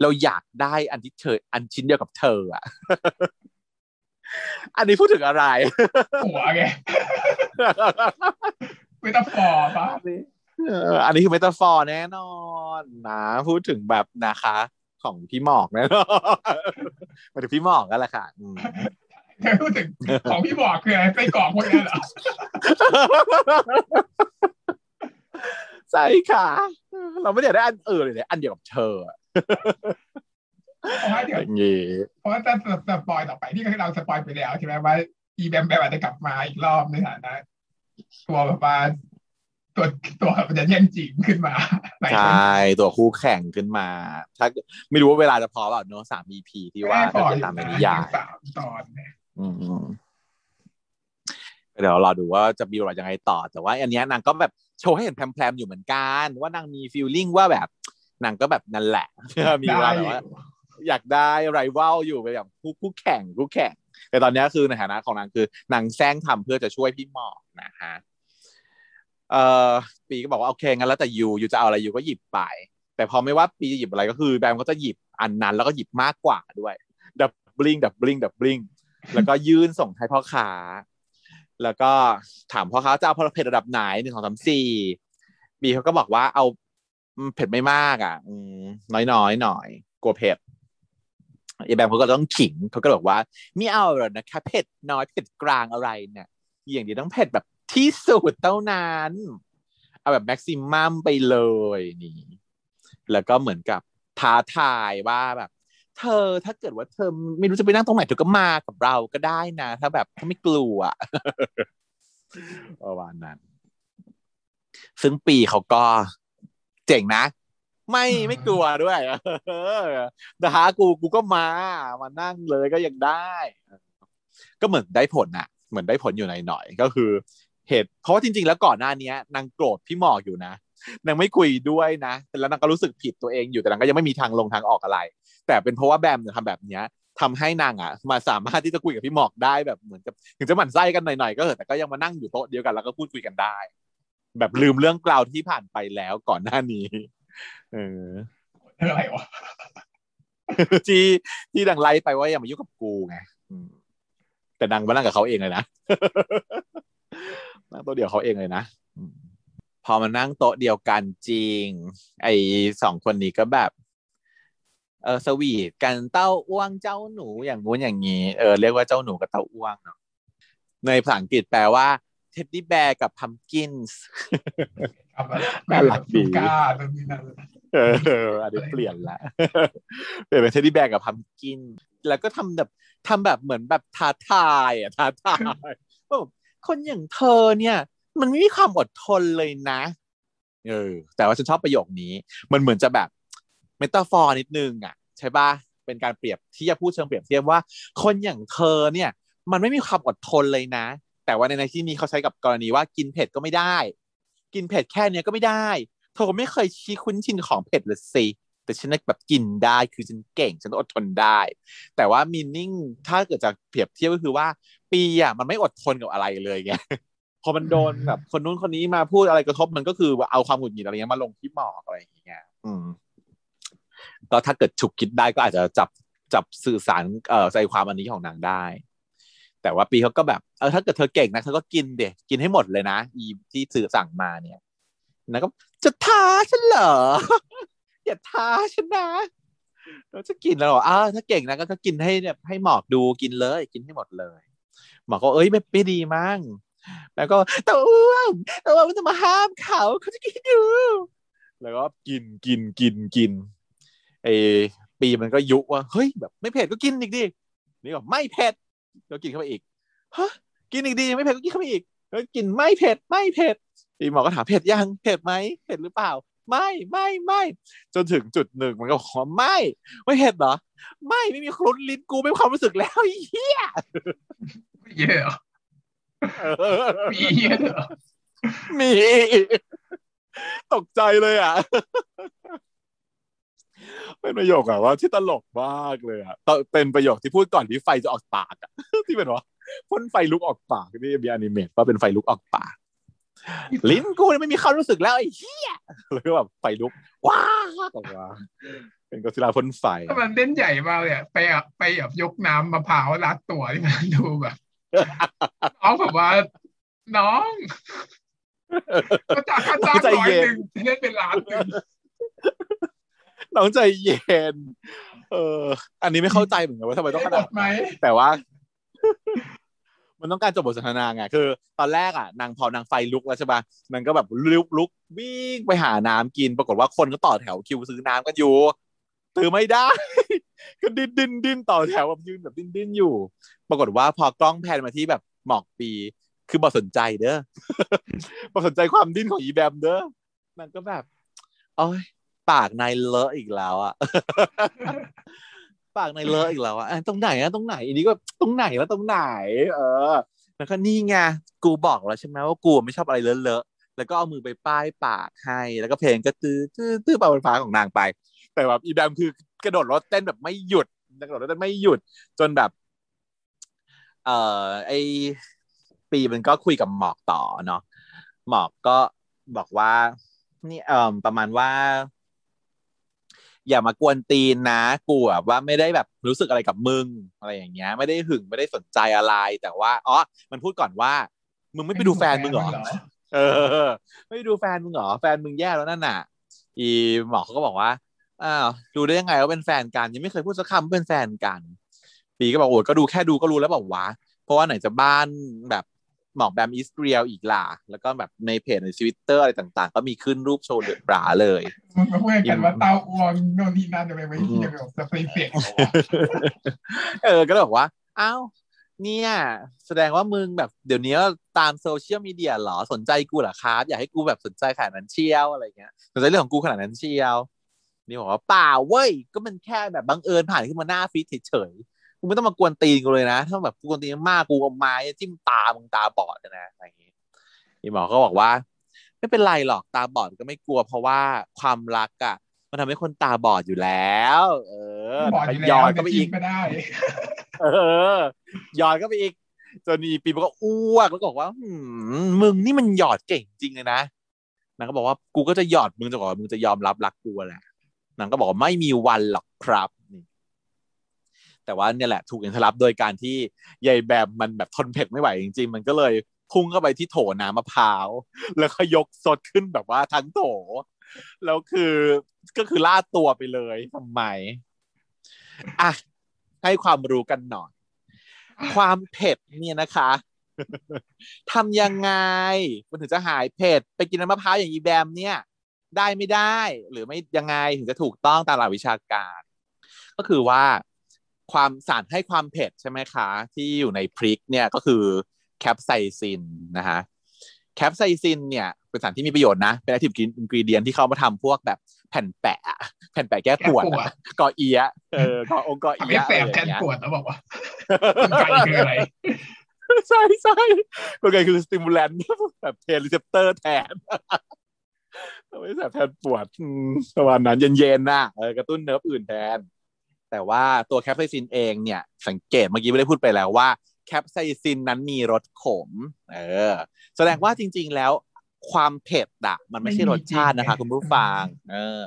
B: เราอยากได้อันที่เธอ อันชิ้นเดียวกับเธออะ อันนี้พูดถึงอะไร
A: หัวไงไม่ต้องฟอร์ปะ
B: เอออันนี้คือเมตาฟอร์แน่นอนนะพูดถึงแบบนะคะ ของพี่หมอกแน่นอนหมายถึงพี่หมอกกันแหละค่ะอืม
A: เธอพูดถึงของพี่บอกคืออะไรไส้กรอกพวกนี้เหรอ
B: ใช่ค่ะ เราไม่ได้ได้อันอื่นเลยอันเดียวกับเธอ อะ
A: เพราะว่าเดี๋ยว
B: อย่างงี้
A: เพราะว่าถ้าสปอยต่อไปที่เราสปอยไปแล้วใช่ไหมว่าอีแบมแบมอาจจะกลับมาอีกรอบในฐานะตัวแบบว่าตัวตัวมันจะแย่งจริงขึ้นมาหลาย
B: ใช
A: คน่
B: ตัวคู่แข่งขึ้นมา ถ้าไม่รู้ว่าเวลาจะพอเปล่าเนอะสาม EP ที่ว่า
A: ไม่พ
B: ถ้า
A: อ
B: เกิด
A: อยู่
B: ตามใน
A: นะ
B: นิยาย
A: สามตอนเนี่ย
B: อืมเดี๋ยวรอดูว่าจะบิวอะไรยังไงต่อ แต่ว่า อันเนี้ยนางก็แบบโชว์ให้เห็นแพรมๆอยู่เหมือนกัน ว่านางมีฟีลลิ่งว่าแบบนางก็แบบนั่นแหละมี
A: ได้
B: ว่า
A: อ
B: แบบ
A: ยู่
B: ว่า อยากได้ไรวัลอยู่ไปแบบคู่คู่แข่งคู่แข่ง แต่ตอนนี้คือในฐานะของนางคือนางแซงทำเพื่อจะช่วยพี่หมอกนะฮะเอ่อปีก็บอกว่าโอเคงั้นแล้วแต่ยูยูจะเอาอะไรยูก็หยิบไปแต่พอไม่ว่าปีจะหยิบอะไรก็คือแบมก็จะหยิบอันนั้น แล้วก็หยิบมากกว่าด้วยดับบลิงดับบลิงดับบลิงแล้วก็ยื่นส่งให้พ่อค้าแล้วก็ถามพ่อค้าจะเอาพลเผ็ดระดับไหนหนึ่งสองสามสี่บีเขาก็บอกว่าเอาเผ็ดไม่มากอะ อืมน้อยน้อยหน่อยกลัวเผ็ด ไอ้แบมเขาก็ต้องขิงเขาก็บอกว่าไม่เอาหรอกนะคะเผ็ดน้อยเผ็ดกลางอะไรเนี่ยอย่างเดียวต้องเผ็ดแบบที่สุดเท่านั้น เอาแบบแม็กซิมัมไปเลยนี่ แล้วก็เหมือนกับท้าทายว่าแบบ เธอถ้าเกิดว่าเธอไม่รู้จะไปนั่งตรงไหนเธอก็มากับเราก็ได้นะ ถ้าแบบถ้าไม่กลัวประมาณนั้น ซึ่งปีเขาก็เจ๋งนะ ไม่ไม่กลัวด้วยเออนะฮะกูกูก็มามานั่งเลยก็ยังได้ ก็เหมือนได้ผลน่ะ เหมือนได้ผลอยู่หน่อยๆก็คือเหตุเพราะว่าจริง ๆ แล้วก่อนหน้าเนี้ยนางโกรธพี่หมอกอยู่นะนางไม่คุยด้วยนะแต่แล้วนางก็รู้สึกผิดตัวเองอยู่แต่นางก็ยังไม่มีทางลงทางออกอะไร แต่เป็นเพราะว่าแบมเนี่ยทำแบบเนี้ยทำให้นางอะ มาสามารถที่จะคุยกับพี่หมอกได้แบบเหมือนกับถึงจะหมั่นไส้กันหน่อยๆก็เถอะแต่ก็ยังมานั่งอยู่โต๊ะเดียวกันแล้วก็พูดคุยกันได้ แบบลืมเรื่องกล่าวที่ผ่านไปแล้วก่อนหน้านี้ เออ
A: อะไรวะ
B: ที่ที่ดังไล่ไปว่าอย่ามายุ่งกับกูไงอืมแต่ดังมานั่งกับเขาเองเลยนะนั่งโต๊ะเดียวเขาเองเลยนะอืมพอมานั่งโต๊ะเดียวกันจริง ไอ้สองคนนี้ก็แบบเออ sweet กันเต้าอ้วงเจ้าหนูอย่างงู้นอย่างนี้เออเรียกว่าเจ้าหนูกับเต้าอ้วงเนาะในภาษาอังกฤษแปลว่า teddy bear กับ pumpkins
A: ครับ
B: น่ารักดี
A: ซูก้าตรงนี้นั่น
B: เอออันนี้เปลี่ยนละเปลี่ยนเป็น teddy bear กับ pumpkin แล้วก็ทำแบบทำแบบเหมือนแบบท้าทายอะท้าทายว่าแบบคนอย่างเธอเนี่ย มันไม่มีความอดทนเลยนะ เออ แต่ว่าฉันชอบประโยคนี้ มันเหมือนจะแบบ metaphor นิดนึงอะ ใช่ปะเป็นการเปรียบที่จะพูดเชิงเปรียบเทียบว่า คนอย่างเธอเนี่ย มันไม่มีความอดทนเลยนะ แต่ว่าในในที่นี้เขาใช้กับกรณีว่ากินเผ็ดก็ไม่ได้ กินเผ็ดแค่เนี้ยก็ไม่ได้ เธอไม่เคยชี้คุ้นชินของเผ็ดเลยสิแต่ฉันแบบกินได้คือฉันเก่ง ฉันอดทนได้ แต่ว่ามีนิ่งถ้าเกิดจะเปรียบเทียบก็คือว่า ปีอะมันไม่อดทนกับอะไรเลยไงพอมันโดนแบบคนนู้นคนนี้มาพูดอะไรกระทบมันก็คือเอาความหงุดหงิดอะไรเงี้ยมาลงที่หมอกอะไรอย่างเงี้ย อืมก็ถ้าเกิดฉุกคิดได้ก็อาจจะจับจับสื่อสารเอ่อใจความอันนี้ของนางได้ แต่ว่าปีเขาก็แบบเออถ้าเกิดเธอเก่งนะเธอก็กินเด็กินให้หมดเลยนะอีที่สื่อสั่งมาเนี่ยนะก็จะท้าฉันเหรออย่าท้าฉันนะเราจะกินแล้วหรออ้าถ้าเก่งนะก็ก็กินให้เนี่ยให้หมอกดูกินเลย กินให้หมดเลย หมอกก็เอ้ยไม่ไม่ดีมั้งแล้วก็แต่อ้วงแต่ว่ามันจะมาห้ามเขาเขาจะกินอยู่แล้วก็กินกินกินกินไอปีมันก็ยุว่าเฮ้ยแบบ ไม่เผ็ดก็กินอีกดินี่ก็ไม่เผ็ด แล้วกินเข้าไปอีกฮะกินอีกดิไม่เผ็ดก็กินเข้าไปอีกแล้วกินไม่เผ็ดไม่เผ็ดปีหมอก็ถามเผ็ดยังเผ็ดไหมเผ็ดหรือเปล่า ไม่ไม่ไม่จนถึงจุดหนึ่งมันก็บอกว่าไม่ ไม่เผ็ดเหรอ ไม่ไม่มีครุนลิ้นกูไม่มีความรู้สึกแล้วเฮีย
A: เยอะเหรอมีเยอะเหรอ
B: มีตกใจเลยอะ เป็นประโยคแบบว่าที่ตลกมากเลยอะตเป็นประโยคที่พูดก่อนที่ไฟจะออกปากอะที่เป็นว่าพ่นไฟลุกออกปากนี่มีอนิเมตว่าเป็นไฟลุกออกปากลิ้นกูเนี่ยไม่มีความรู้สึกแล้วไอ้เหี้ยแล้วก็แบบไฟลุกว้าออกมาเป็นก็ซิลาพ่นไฟ
A: มันเล่นใหญ่มากเลยอะไปอะไปแบบยกน้ำมะพร้าวรัดตัวที่มันดูแบบน้องแบบว่าน้องมาจากค่าจ้างร้อยหนึ่งจะเล่นเป็นล้านหนึ่ง
B: น้องใจเย็น เออ อันนี้ไม่เข้าใจเหมือนกันว่าทำไมต้องข
A: ได้บ
B: นาด
A: ทไหม
B: นั้นแต่ว่า มันต้องการจบบทสนทนาไงคือ ตอนแรกอะนางพอนางไฟลุกแล้วใช่ปะนางก็แบบลุกลุกวิ่งไปหาน้ำกิน ปรากฏว่าคนก็ต่อแถวคิวซื้อน้ำกันอยู่ถือไม่ได้ ก็ดิ้นดิ้นดิ้นต่อแถวแบบยืนแบบดิ้นดิ้นอยู่ ปรากฏว่าพอกล้องแพนมาที่แบบหมอกปี คือบอสนใจเด้อบอสนใจความดิ้นของอีแบมเด้อนางก็แบบโอ้ย ปากนายเลอะอีกแล้วอะปากนายเลอะอีกแล้วอะอะตรงไหนอะตรงไหนอันนี้ก็ตรงไหนแล้วตรงไหน เออ แล้วก็นี่ไงกูบอกแล้วใช่ไหมว่ากูไม่ชอบอะไรเลอะๆแล้วก็เอามือไปป้ายปากให้ แล้วก็เพลงก็ตื้อตื้อตื้อไปบนฟ้าของนางไป แต่แบบอีแบมคือกระโดดรถเต้นแบบไม่หยุดกระโดดรถเต้นไม่หยุดจนแบบ เอ่อไอปีมันก็คุยกับหมอกต่อเนาะหมอกก็บอกว่า นี่เอ่อประมาณว่า อย่ามากวนตีนนะกูอะว่าไม่ได้แบบรู้สึกอะไรกับมึงอะไรอย่างเงี้ย ไม่ได้หึงไม่ได้สนใจอะไร แต่ว่าอ๋อมันพูดก่อนว่า มึงไม่ไปดูแฟนมึงเหรอเออ ไม่ดูแฟนมึงเหรอแฟนมึงแย่แล้วนั่นน่ะ อีหมอเขาก็บอกว่าอ้าวดูได้ยังไงว่าเป็นแฟนกันยังไม่เคยพูดสักคำว่าเป็นแฟนกันปีก็บอกโอ้ยก็ดูแค่ดูก็รู้แล้วบอกว่าเพราะว่าไหนจะบ้านแบบ หมอกแบมอิสเรียลอีกล่ะแล้วก็แบบในเพจในทวิตเตอร์อะไรต่างๆ ก็มีขึ้นรูปโชว์เดือดปราเลย
A: มึงมาพูดกันว่าเต้าอ้วงโน่นนี่นั่นจะไปไว้ที่จะแบบสเปรย์เฟก
B: เออ ก็เลยบอกว่า อ้าวเนี่ยแสดงว่ามึงแบบเดี๋ยวนี้ตามโซเชียลมีเดียเหรอสนใจกูเหรอครับ อยากให้กูแบบสนใจขนาดนั้นเชียวอะไรเงี้ยสนใจเรื่องของกูขนาดนั้นเชียว นี่บอกว่าเปล่าเว้ยก็มันแค่แบบบังเอิญผ่านขึ้นมาหน้าฟีดเฉยๆ กูไม่ต้องมากวนตีนกูเลยนะ ถ้าแบบกูกวนตีนมากกูเอาไม้จิ้มตามึงตาบอดนะอะไรอย่างงี้นี่หมอก็บอกว่า ไม่เป็นไรหรอกตาบอดก็ไม่กลัว เพราะว่าความรักอะ มันทำให้คนตาบอดอยู่แล้ว เออ
A: บอดอยู่
B: ย้
A: แล้ว
B: อนก็
A: จะ
B: ไป
A: จิ้
B: อี
A: ม
B: ก
A: ไม่ได้
B: เออหยอดก็ไปอีกจนอีปีมันก็อ้วกแล้วก็บอกว่าหืมมึงนี่มันหยอดเก่งจริงเลยนะนางก็บอกว่ากูก็จะหยอดมึงจนกว่ามึงจะยอมรับรักกูแหละนางก็บอกว่าไม่มีวันหรอกครับนี่ แต่ว่าเนี่ยแหละถูกอินทรับโดยการที่ยายแบบมันแบบทนเผ็ดไม่ไหวจริงๆ มันก็เลยพุ่งเข้าไปที่โถน้ำมะพร้าว แล้วก็ยกสดขึ้นแบบว่าทั้งโถ แล้วคือก็คือลาดตัวไปเลยทำไมอะให้ความรู้กันหน่อยความเผ็ดเนี่ยนะคะทำยังไงมันถึงจะหายเผ็ด ไปกินน้ำมะพร้าวอย่างอีแบมเนี่ย ได้ไม่ได้ หรือไม่ยังไงถึงจะถูกต้องตามหลักวิชาการ ก็คือว่า ความสารให้ความเผ็ดใช่ไหมคะ ที่อยู่ในพริกเนี่ยก็คือแคปไซซินนะคะแคปไซซินเนี่ยเป็นสารที่มีประโยชน์นะ เป็น active ingredient ที่เขามาทำพวกแบบแผ่นแปะอะแผ่นแปะแก้ปวด
A: แก้ปวด
B: อะกอเอียะเออกอองกอ
A: ทำ
B: เอี
A: ให้
B: ยะ
A: แสบ
B: อะไร
A: แท
B: อนย่างเงี้ย
A: ปวดแล้วบอกว่ากลไกคืออะไร
B: ใช่ใช่กลไกคือ stimulate แบบ receptor แทนทำให้แสบแทนปวดอืมประมาณนั้นเย็นๆนะเออกระตุ้น nerve อื่นแทน แต่ว่าตัวแคปไซซินเองเนี่ย สังเกตเมื่อกี้ไม่ได้พูดไปแล้วว่าแคปไซซินนั้นมีรสขม เออ แสดงว่าจริง ๆ แล้วความเผ็ดอะมันไม่ใช่รสชาตินะคะ คุณผู้ฟัง เออ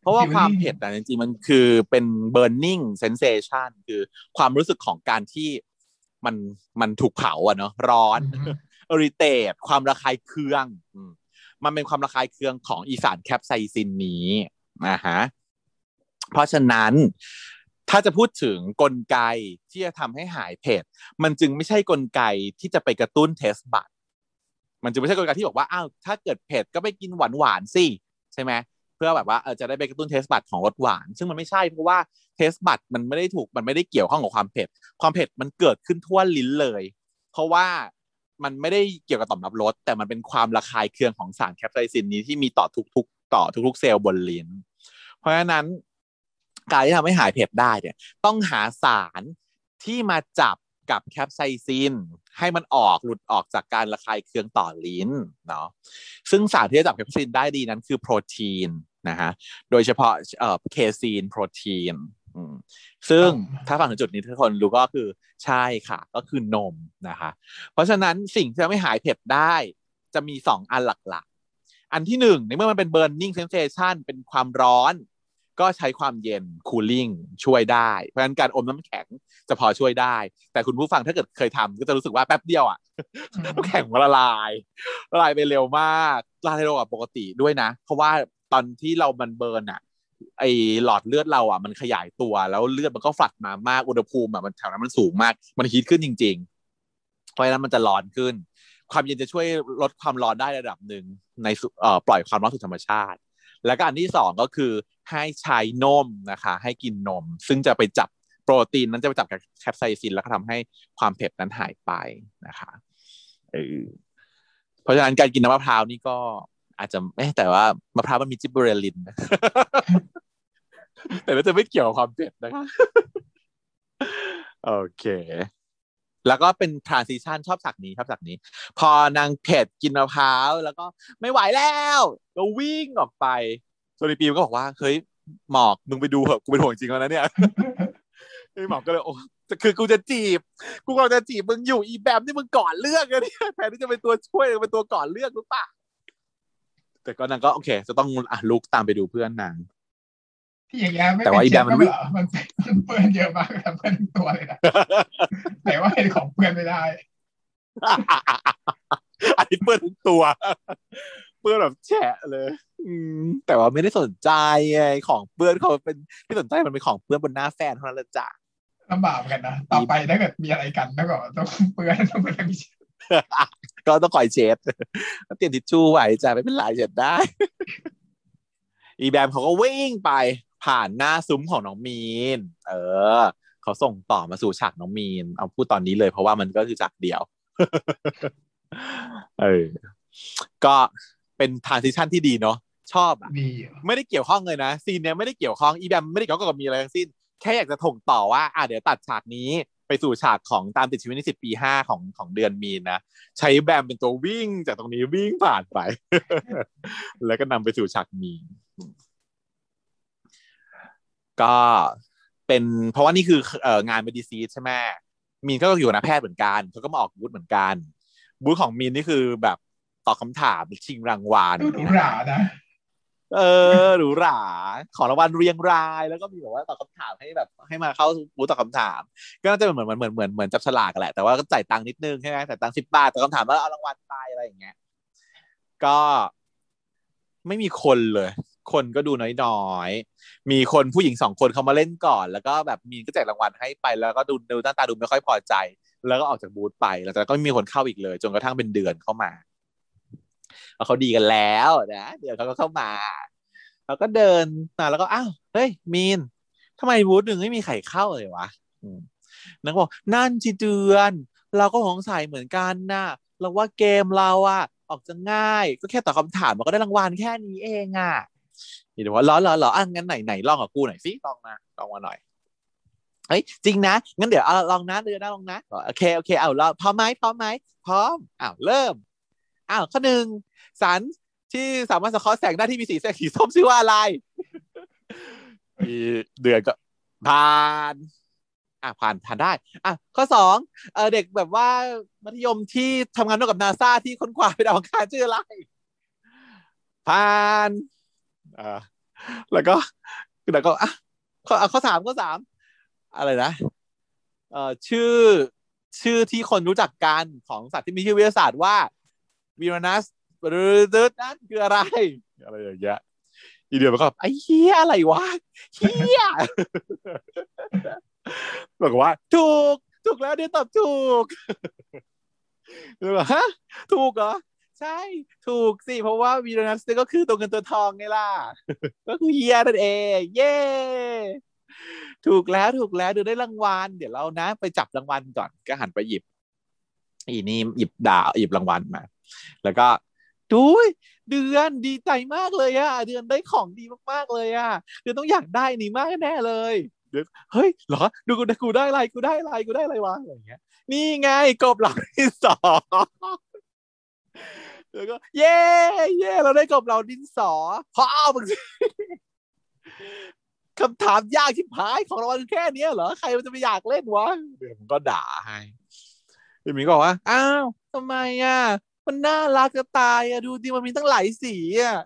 B: เพราะว่าความเผ็ดอะจริงๆ มันคือเป็น burning sensation คือความรู้สึกของการที่มันมันถูกเผาอะเนาะร้อนเอริเตตความระคายเคืองอืมมันเป็นความระคายเคืองของอีสานแคปไซซินนี้นะฮะเพราะฉะนั้น ถ้าจะพูดถึงกลไกที่จะทำให้หายเผ็ดมันจึงไม่ใช่กลไกที่จะไปกระตุ้นเทสบัตมันจึงไม่ใช่กลไกที่บอกว่าอ้าวถ้าเกิดเผ็ดก็ไปกินหวานหวานๆสิใช่ไหมเพื่อแบบว่าเออจะได้ไปกระตุ้น taste bud ของรสหวาน ซึ่งมันไม่ใช่เพราะว่า taste bud มันไม่ได้ถูกมันไม่ได้เกี่ยวข้องกับความเผ็ดความเผ็ดมันเกิดขึ้นทั่วลิ้นเลย เพราะว่ามันไม่ได้เกี่ยวกับต่อมรับรสแต่มันเป็นความระคายเคืองของสารแคปไซซินนี้ที่มีต่อทุกๆ ต่อทุกๆเซลล์บนลิ้น เพราะฉะนั้น การที่ทำให้หายเผ็ดได้เนี่ยต้องหาสารที่มาจับกับแคปไซซินให้มันออกหลุดออกจากการระคายเคืองต่อลิ้นเนาะซึ่งสารที่จะจับแคปไซซินได้ดีนั้นคือโปรตีนนะฮะโดยเฉพาะเอ่อเคซีนโปรตีนซึ่งถ้าฟังถึงจุดนี้ทุกคนรู้ก็คือใช่ค่ะ ก็คือนมนะคะ เพราะฉะนั้นสิ่งที่จะไม่หายเผ็ดได้ จะมีสองอันหลักๆ อันที่หนึ่งในเมื่อมันเป็น burning sensation เป็นความร้อน ก็ใช้ความเย็น cooling ช่วยได้ เพราะฉะนั้นการอมน้ำแข็งจะพอช่วยได้ แต่คุณผู้ฟังถ้าเกิดเคยทำก็จะรู้สึกว่าแป๊บเดียวอะน้ำแข็งมันละลายละลายไปเร็วมากละลายเร็วกว่าปกติด้วยนะ เพราะว่าตอนที่เรามันเบิร์นอะไอหลอดเลือดเราอะมันขยายตัวแล้วเลือดมันก็ฝัดมามากอุณหภูมิอะมันแถวนั้นมันสูงมาก มันฮีทขึ้นจริงๆ เพราะฉะนั้นมันจะร้อนขึ้น ความเย็นจะช่วยลดความร้อนได้ระดับหนึ่งในเอ่อปล่อยความร้อนสู่ธรรมชาติ แล้วก็อันที่สองก็คือให้ใช้นมนะคะ ให้กินนม ซึ่งจะไปจับโปรตีนนั้นจะไปจับกับแคปไซซินแล้วก็ทำให้ความเผ็ดนั้นหายไปนะคะเออเพราะฉะนั้นการกินน้ำมะพร้าวนี่ก็อาจจะไม่แต่ว่ามะพร้าวมันมีจิบเบอร์ลินนะแต่ก็จะไม่เกี่ยวกับความเผ็ดนะคะ โอเค แล้วก็เป็น transition ชอบฉากนี้ชอบฉากนี้ พอนางเผ็ดกินมะพร้าวแล้วก็ไม่ไหวแล้วก็วิ่งออกไปโซลีปีมก็บอกว่าเฮ้ยหมอกมึงไปดูเหอะกูเป็นห่วงจริงแล้วนะเนี่ยไอ้หมอกก็เลยโอ้คือกูจะจีบ กูกำลังจะจีบมึงอยู่อีแบบนี่มึงก่อนเลือกอะเนี่ยแทนที่จะเป็นตัวช่วยเป็นตัวก่อนเลือกหรือเปล่าแต่ก็นางก็โอเค จะต้องอะลุกตามไปดูเพื่อนนาง
A: ที่อย่างเงี้ยไม่แต่ว่าอีแบมมันมันเปื้อนเยอะมากทำเปื้อนตัวเลยนะแต่ว่าเป็นของเปื้อนไม่ได้
B: อันนี้เปื้อนทั้งตัว เปื้อนแบบแฉะเลย อืมแต่ว่าไม่ได้สนใจไงของเปื้อนเขาเป็นที่สนใจมันเป็นของเปื้อนบนหน้าแฟนเท่านั้นละจ้ะ
A: ลำบากกันนะต่อไปถ้าเกิดมีอะไรกันแล้วก็ต้องเปื้อนต้องไปทำ
B: ก็ต้องคอยเช็ดเตรียมทิชชู่ไว้จ้ะไม่เป็นไรเช็ดได้ อีแบมเขาก็วิ่งไป ผ่านหน้าซุ้มของน้องมีน เออ เขาส่งต่อมาสู่ฉากน้องมีน เอาพูดตอนนี้เลยเพราะว่ามันก็คือฉากเดียว เออ ก็เป็น transition ที่ดีเนาะ ชอบอะไม่ได้เกี่ยวข้องเลยนะ ซีนเนี้ยไม่ได้เกี่ยวข้อง อีแบมไม่ได้เกี่ยวข้องกับมีอะไรทั้งสิ้น แค่อยากจะส่งต่อว่า อะเดี๋ยวตัดฉากนี้ไปสู่ฉากของตามติดชีวิตในสิบปีห้าของของเดือนมีนนะ ใช้แบมเป็นตัววิ่งจากตรงนี้วิ่งผ่านไป แล้วก็นำไปสู่ฉากมีน ก็เป็นเพราะว่านี่คือเอ่องานเมดิซีใช่ไหมมีนก็อยู่นะแพทย์เหมือนกันเขาก็มาออกบูธเหมือนกัน บูธของมีนนี่คือแบบตอบคาถามชิงรางวัล
A: ดูหรานะ
B: เออหรูหราของรางวัลเรียงราย แล้วก็มีแบบว่าตอบคำถามให้แบบให้มาเข้าบูธตอบคำถาม ก็น่าจะเหมือนเหมือนเหมือนเหมือนเหมือนจับฉลากกันแหละแต่ว่าก็จ่ายตังค์นิดนึงใช่ไหมจ่ายตังค์สิบบาทตอบคำถามแล้วเอารางวัลไปอะไรอย่างเงี้ยก็ไม่มีคนเลย คนก็ดูน้อยๆ มีคนผู้หญิงสองคนเขามาเล่นก่อน แล้วก็แบบมีก็แจกรางวัลให้ไปแล้วก็ดูดูหน้าตาดูไม่ค่อยพอใจ แล้วก็ออกจากบูธไปแล้วก็ไม่มีคนเข้าอีกเลย จนกระทั่งเป็นเดือนเข้ามาเขาดีกันแล้วนะเดี๋ยวเขาก็เข้ามาเราก็เดินมาแล้วก็อ้าวเฮ้ยมีนทำไมบูธหนึ่งไม่มีใครเข้าเลยวะนักบอกนั่นจีเดือน เราก็สงสัยเหมือนกันนะเราว่าเกมเราอะออกจะง่าย ก็แค่ตอบคำถามมันก็ได้รางวัลแค่นี้เองอะ นี่เดี๋ยวว่าล้อล้อล้ออะงั้นไหนไหนลองกับกูหน่อยสิลองมาลองมาหน่อยเฮ้ยจริงนะงั้นเดี๋ยวเอาลองนะเดี๋ยวนะลองนะโอเคโอเคเอาเราพร้อมไหมพร้อมไหมพร้อมอ้าวเริ่มอ้าวข้อหนึ่งสันที่สามารถสะท้อนแสงได้ที่มีสีแสงสีส้มชื่อว่าอะไรมีเดือนก็ผ่านอะผ่านผ่านได้อะข้อสองเออเด็กแบบว่ามัธยมที่ทำงานร่วมกับนาซาที่ค้นคว้าไปดาวอังคารชื่ออะไรผ่าน อ่าแล้วก็แล้วก็อะข้อข้อสามข้อสามอะไรนะเอ่อชื่อชื่อที่คนรู้จักกันของสัตว์ที่มีชื่อวิทยาศาสตร์ว่าวีรนัสหรือนั่นคืออะไร อะไรอย่างเงี้ยอีเดียวมันก็ไอ้เฮียอะไรวะเฮียบอกว่า ถูก ถูกแล้วเดี๋ยวตอบถูกหรือว่าฮะถูกเหรอ ใช่ถูกสิ เพราะว่าวีรนัสก็คือตัวเงินตัวทองไงล่ะ ก็คือเฮียนั่นเอง เย้ถูกแล้วถูกแล้วดี๋ยวได้รางวัลเดี๋ยวเรานะ ไปจับรางวัลก่อนก็หันไปหยิบ อีนี่หยิบดาวหยิบรางวัลมา แล้วก็ดูเดือนดีใจมากเลยอะเดือนได้ของดีมากๆเลยอะเดือนต้องอยากได้นี่มากแน่เลยเดือนเฮ้ยเหรอ ดูกูกูได้อะไรกูได้อะไรกูได้อะไรวะอะไรอย่างเงี้ย นี่ไงกบหลังที่สอง แล้วก็ เย้เย้เราได้กบเราดินสอพ่อมึงคำถามยากที่พายของรางวัลแค่เนี้ยเหรอใครมันจะไปอยากเล่นวะเดี๋ยวมก็ด่าให้พี่มิงก็บอกว่าอ้าวทำไมอะ มันน่ารักจะตายอะดูดิมันมีตั้งหลายสีอะ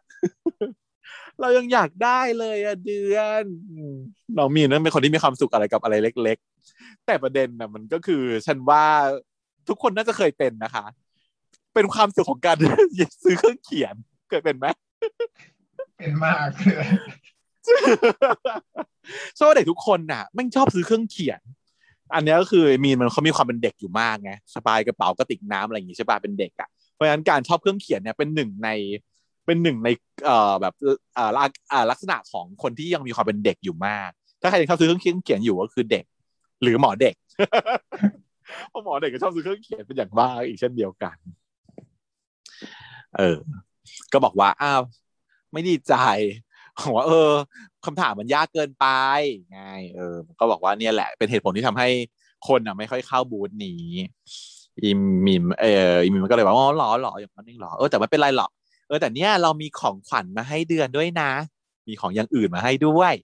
B: เรายังอยากได้เลยอะเดือนน้องมีนนั่นเป็นคนที่มีความสุขอะไรกับอะไรเล็ก ๆ แต่ประเด็นนะมันก็คือ ฉันว่าทุกคนน่าจะเคยเป็นนะคะ เป็นความสุขของการซื้อเครื่องเขียนเคยเป็นไหม
A: เป็นมากเลย
B: ชอบเด็กทุกคนน่ะไม่ชอบซื้อเครื่องเขียน อันนี้ก็คือมีนมันเขามีความเป็นเด็กอยู่มากไงสบายกระเป๋ากระติกน้ำอะไรอย่างงี้ใช่ป่ะเป็นเด็กอะเพราะฉะนั้นการชอบเครื่องเขียนเนี่ยเป็นหนึ่งในเป็นหนึ่งในเอ่อแบบเอ่อลักษณะของคนที่ยังมีความเป็นเด็กอยู่มาก ถ้าใครยังชอบซื้อเครื่องเขียนอยู่ก็คือเด็ก หรือหมอเด็กเพราะหมอเด็กก็ชอบซื้อเครื่องเขียนเป็นอย่างมากอีกเช่นเดียวกัน เออ ก็บอกว่าอ้าวไม่ดีใจบอกว่าเออคำถามมันยากเกินไปไงเออ ก็บอกว่าเนี่ยแหละ เป็นเหตุผลที่ทำให้คนอะ ไม่ค่อยเข้าบูธนี้อิมมิมเอออิมมิมก็เลยบอกว่าหรอหรออย่างนั้นเองหรอเออแต่ไม่เป็นไรหรอกเออแต่เนี้ยเรามีของขวัญมาให้เดือนด้วยนะ มีของอย่างอื่นมาให้ด้วย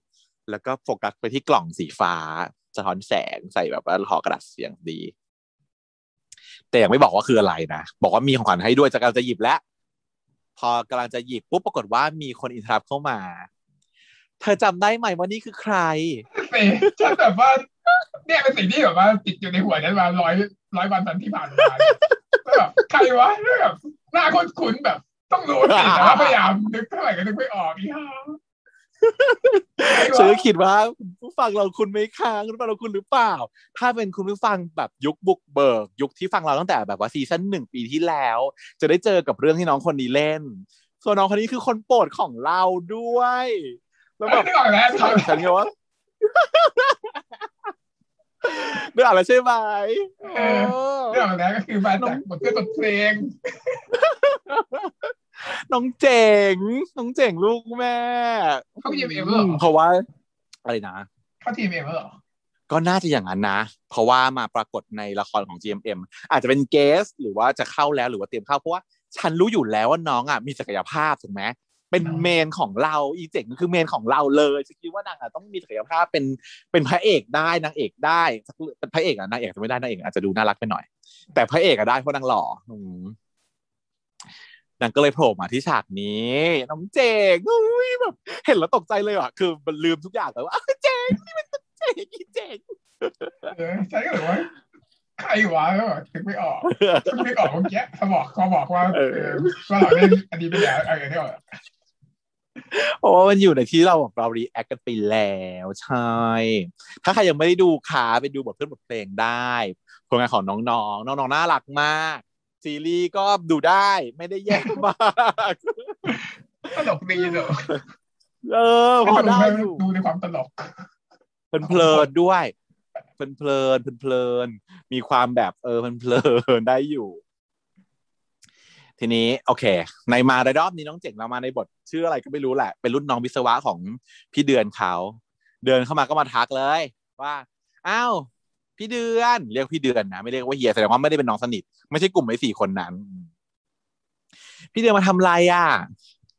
B: แล้วก็โฟกัสไปที่กล่องสีฟ้า สะท้อนแสงใส่แบบว่าห่อกระดาษเสียงดี แต่ยังไม่บอกว่าคืออะไรนะ บอกว่ามีของขวัญให้ด้วยจะกำลังจะหยิบแล้ว พอกำลังจะหยิบปุ๊บปรากฏว่ามีคนอินทรัพเข้ามา เธอจำได้ไหมว่านี่คือใคร
A: เซ่ฉันแบบว่าเนี่ยเป็นสิ่งที่แบบว่าติดอยู่ในหัวฉันมาร้อยร้อยวันสันที่ผ่านมาแบบใครวะแบบหน้าคุ้นๆแบบ ต้องรู้สิแต่ว่าพยายามนึกเท่าไหร่ก็นึกไม่ออกอีห่า
B: ฉันก็คิดว่าผู้ฟังเราคุณไม่ค้างคุณฟังเราคุณหรือเปล่า ถ้าเป็นคุณผู้ฟังแบบยุคบุกเบิก ยุคที่ฟังเราตั้งแต่แบบว่าซีซั่นหนึ่งปีที่แล้ว จะได้เจอกับเรื่องที่น้องคนนี้เล่น ส่วนน้องคนนี้คือคนโปรดของเราด้วย
A: แล้วแบบ
B: ฉันก็ว่าเรื่องอะไรใช่ไหม
A: เรื่องอะไรก็คือมาจากบทเพลงบทเพลง
B: น้องเจ๋งน้องเจ๋งลูกแม่
A: เข้า GMM เหรอ
B: เพราะว่า อะไรนะ
A: เข้า GMM เหรอ
B: ก็น่าจะอย่างนั้นนะ เพราะว่ามาปรากฏในละครของ GMM อาจจะเป็น guest หรือว่าจะเข้าแล้วหรือว่าเตรียมเข้าเพราะว่าฉันรู้อยู่แล้วว่าน้องอะมีศักยภาพถูกไหมเป็นเมนของเราอีเจ๋งคือเมนของเราเลยฉันคิดว่านางอะต้องมีศักยภาพเป็นเป็นพระเอกได้นางเอกได้เป็นพระเอกอะนางเอกจะไม่ได้นางเอกอาจจะดูน่ารักไปหน่อย แต่พระเอกอะได้เพราะนางหล่อ นางก็เลยโผล่มาที่ฉากนี้น้องเจงอุ้ยแบบเห็นแล้วตกใจเลยอะคือมันลืมทุกอย่างเลยว่าเจงนี่มันเจงอีเจง
A: ใช่ก็เลยว่าใครวะก็แบบนึกไม่ออกนึกไม่ออกเมื่อกี้เขาบอกเขาบอกว่าเออว่าเราเล่นอันนี้ไปแล้วอะไรนี่อ
B: เพราะว่ามันอยู่ในที่เราเรา react กันไปแล้วใช่ ถ้าใครยังไม่ได้ดูขาไปดูบทเพื่อนบทเพลงได้ผลงานของน้องๆ น้องๆ น่ารักมาก ซีรีส์ก็ดูได้ไม่ได้แย่มาก
A: ตลกดีเหรอ
B: เออพอได้อยู่
A: ดูในความตลก
B: เพลินด้วยเพลินเพลินเพลินมีความแบบเออเพลินเพลินได้อยู่ ทีนี้ โอเค ในมาในรอบนี้น้องเจ๋งเรามาในบทชื่ออะไรก็ไม่รู้แหละ เป็นรุ่นน้องวิศวะของพี่เดือนเขา เดินเข้ามาก็มาทักเลย ว่าอ้าว พี่เดือนเรียกพี่เดือนนะไม่เรียกว่าเฮียแสดงว่าไม่ได้เป็นน้องสนิท ไม่ใช่กลุ่มไอ้สี่คนนั้น พี่เดือนมาทำไรอะ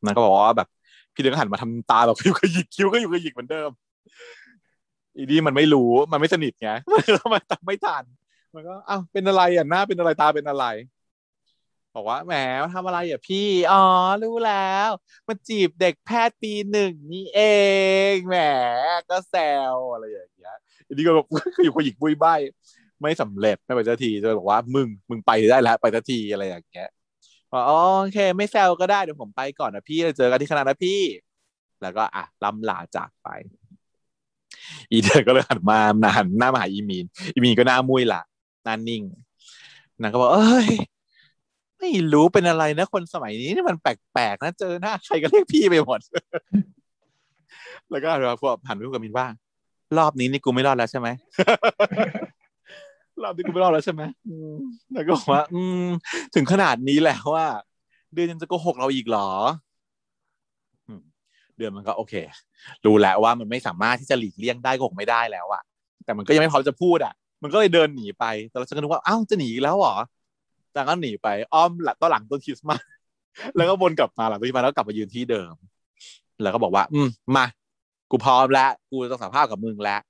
B: มันก็บอกว่าแบบ พี่เดือนหันมาทำตาแบบคิ้วก็หยิกคิ้วก็อยู่ก็หยิกเหมือนเดิม อีดีมันไม่รู้มันไม่สนิทไงมันทำไม่ทันมันก็อ้าวเป็นอะไรอะหน้าเป็นอะไรตาเป็นอะไรบอกว่าแหมมาทำอะไรอะพี่ อ๋อ รู้แล้วมันจีบเด็กแพทย์ปีหนึ่งนี่เองแหมก็แซวอะไรอย่าง เงี้ยอีดีก็แบบอยู่คนหยิกบุยใบไม่สำเร็จไม่ไปสักทีจะบอกว่ามึงมึงไปได้แล้วไปสักทีอะไรอย่างเงี้ยบอกอ๋อโอเค ไม่แซวก็ได้เดี๋ยวผมไปก่อนนะพี่เจอกันที่คณะนะพี่ แล้วก็อะล่ำลาจากไป อีเธอก็เลยหันมาหันหน้ามาหาอีมีนอีมีนก็หน้ามุ้ยละหน้านิ่งนางก็บอกเอ้ยไม่รู้เป็นอะไรนะคนสมัยนี้นี่มันแปลกๆนะเจอหน้าใครก็เรียกพี่ไปหมด แล้วก็เราพวกหันไปพูดกับมินว่า รอบนี้นี่กูไม่รอดแล้วใช่ไหมรอบนี้กูไม่รอดแล้วใช่ไหมแล้วก็บอกว่า อืม ถึงขนาดนี้แล้วว่า เดือนยังจะโกหกเราอีกเหรอเดือนมันก็โอเค รู้แล้วว่ามันไม่สามารถที่จะหลีกเลี่ยงได้โกหกไม่ได้แล้วอะแต่มันก็ยังไม่พร้อมจะพูดอะมันก็เลยเดินหนีไปแต่เราจะนึกว่าอ้าวจะหนีแล้วเหรอจากนั้นหนีไปอ้อมหลังต้นหลังต้นคริสต์มาสแล้วก็วนกลับมาหลังต้นคริสต์มาสแล้วกลับมายืนที่เดิม แล้วก็บอกว่า อืมมา กูพร้อมแล้วกูต้องสัมภาษณ์กับมึงแล้ว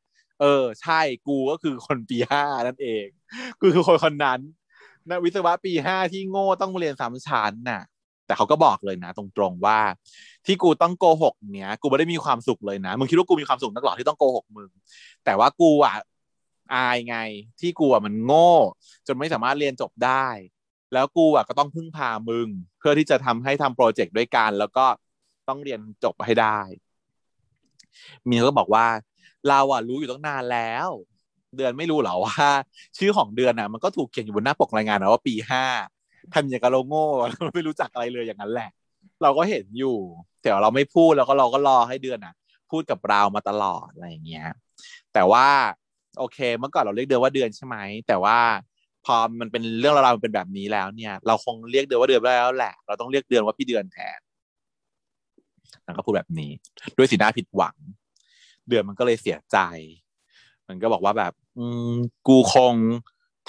B: เออ ใช่กูก็คือคนปีห้านั่นเองกูคือคนคนนั้นนะวิศวะปีห้าที่โง่ต้องเรียนสามชั้นน่ะ แต่เขาก็บอกเลยนะตรงๆว่า ที่กูต้องโกหกเนี้ยกูไม่ได้มีความสุขเลยนะมึงคิดว่ากูมีความสุขนักหรอที่ต้องโกหกมึงแต่ว่ากูอะอายไง ที่กูอะมันโง่ จนไม่สามารถเรียนจบได้ แล้วกูอะก็ต้องพึ่งพามึง เพื่อที่จะทำให้ทำโปรเจกต์ด้วยกัน แล้วก็ต้องเรียนจบให้ได้ มีเขาก็บอกว่า เราอะรู้อยู่ตั้งนานแล้ว เดือนไม่รู้เหรอว่า ชื่อของเดือนอะ มันก็ถูกเขียนอยู่บนหน้าปกรายงานนะว่าปีห้าทำอย่างกับโลโง่เราไม่รู้จักอะไรเลยอย่างนั้นแหละ เราก็เห็นอยู่แต่เราไม่พูดแล้วก็เราก็รอให้เดือนอะ พูดกับเรามาตลอดอะไรอย่างเงี้ย แต่ว่าโอเค เมื่อก่อนเราเรียกเดือนว่าเดือนใช่ไหมแต่ว่าพอมันเป็นเรื่องราวมันเป็นแบบนี้แล้วเนี่ย เราคงเรียกเดือนว่าเดือนแล้วแหละ เราต้องเรียกเดือนว่าพี่เดือนแทน นางก็พูดแบบนี้ ด้วยสีหน้าผิดหวัง เดือนมันก็เลยเสียใจ มันก็บอกว่าแบบ อืมกูคง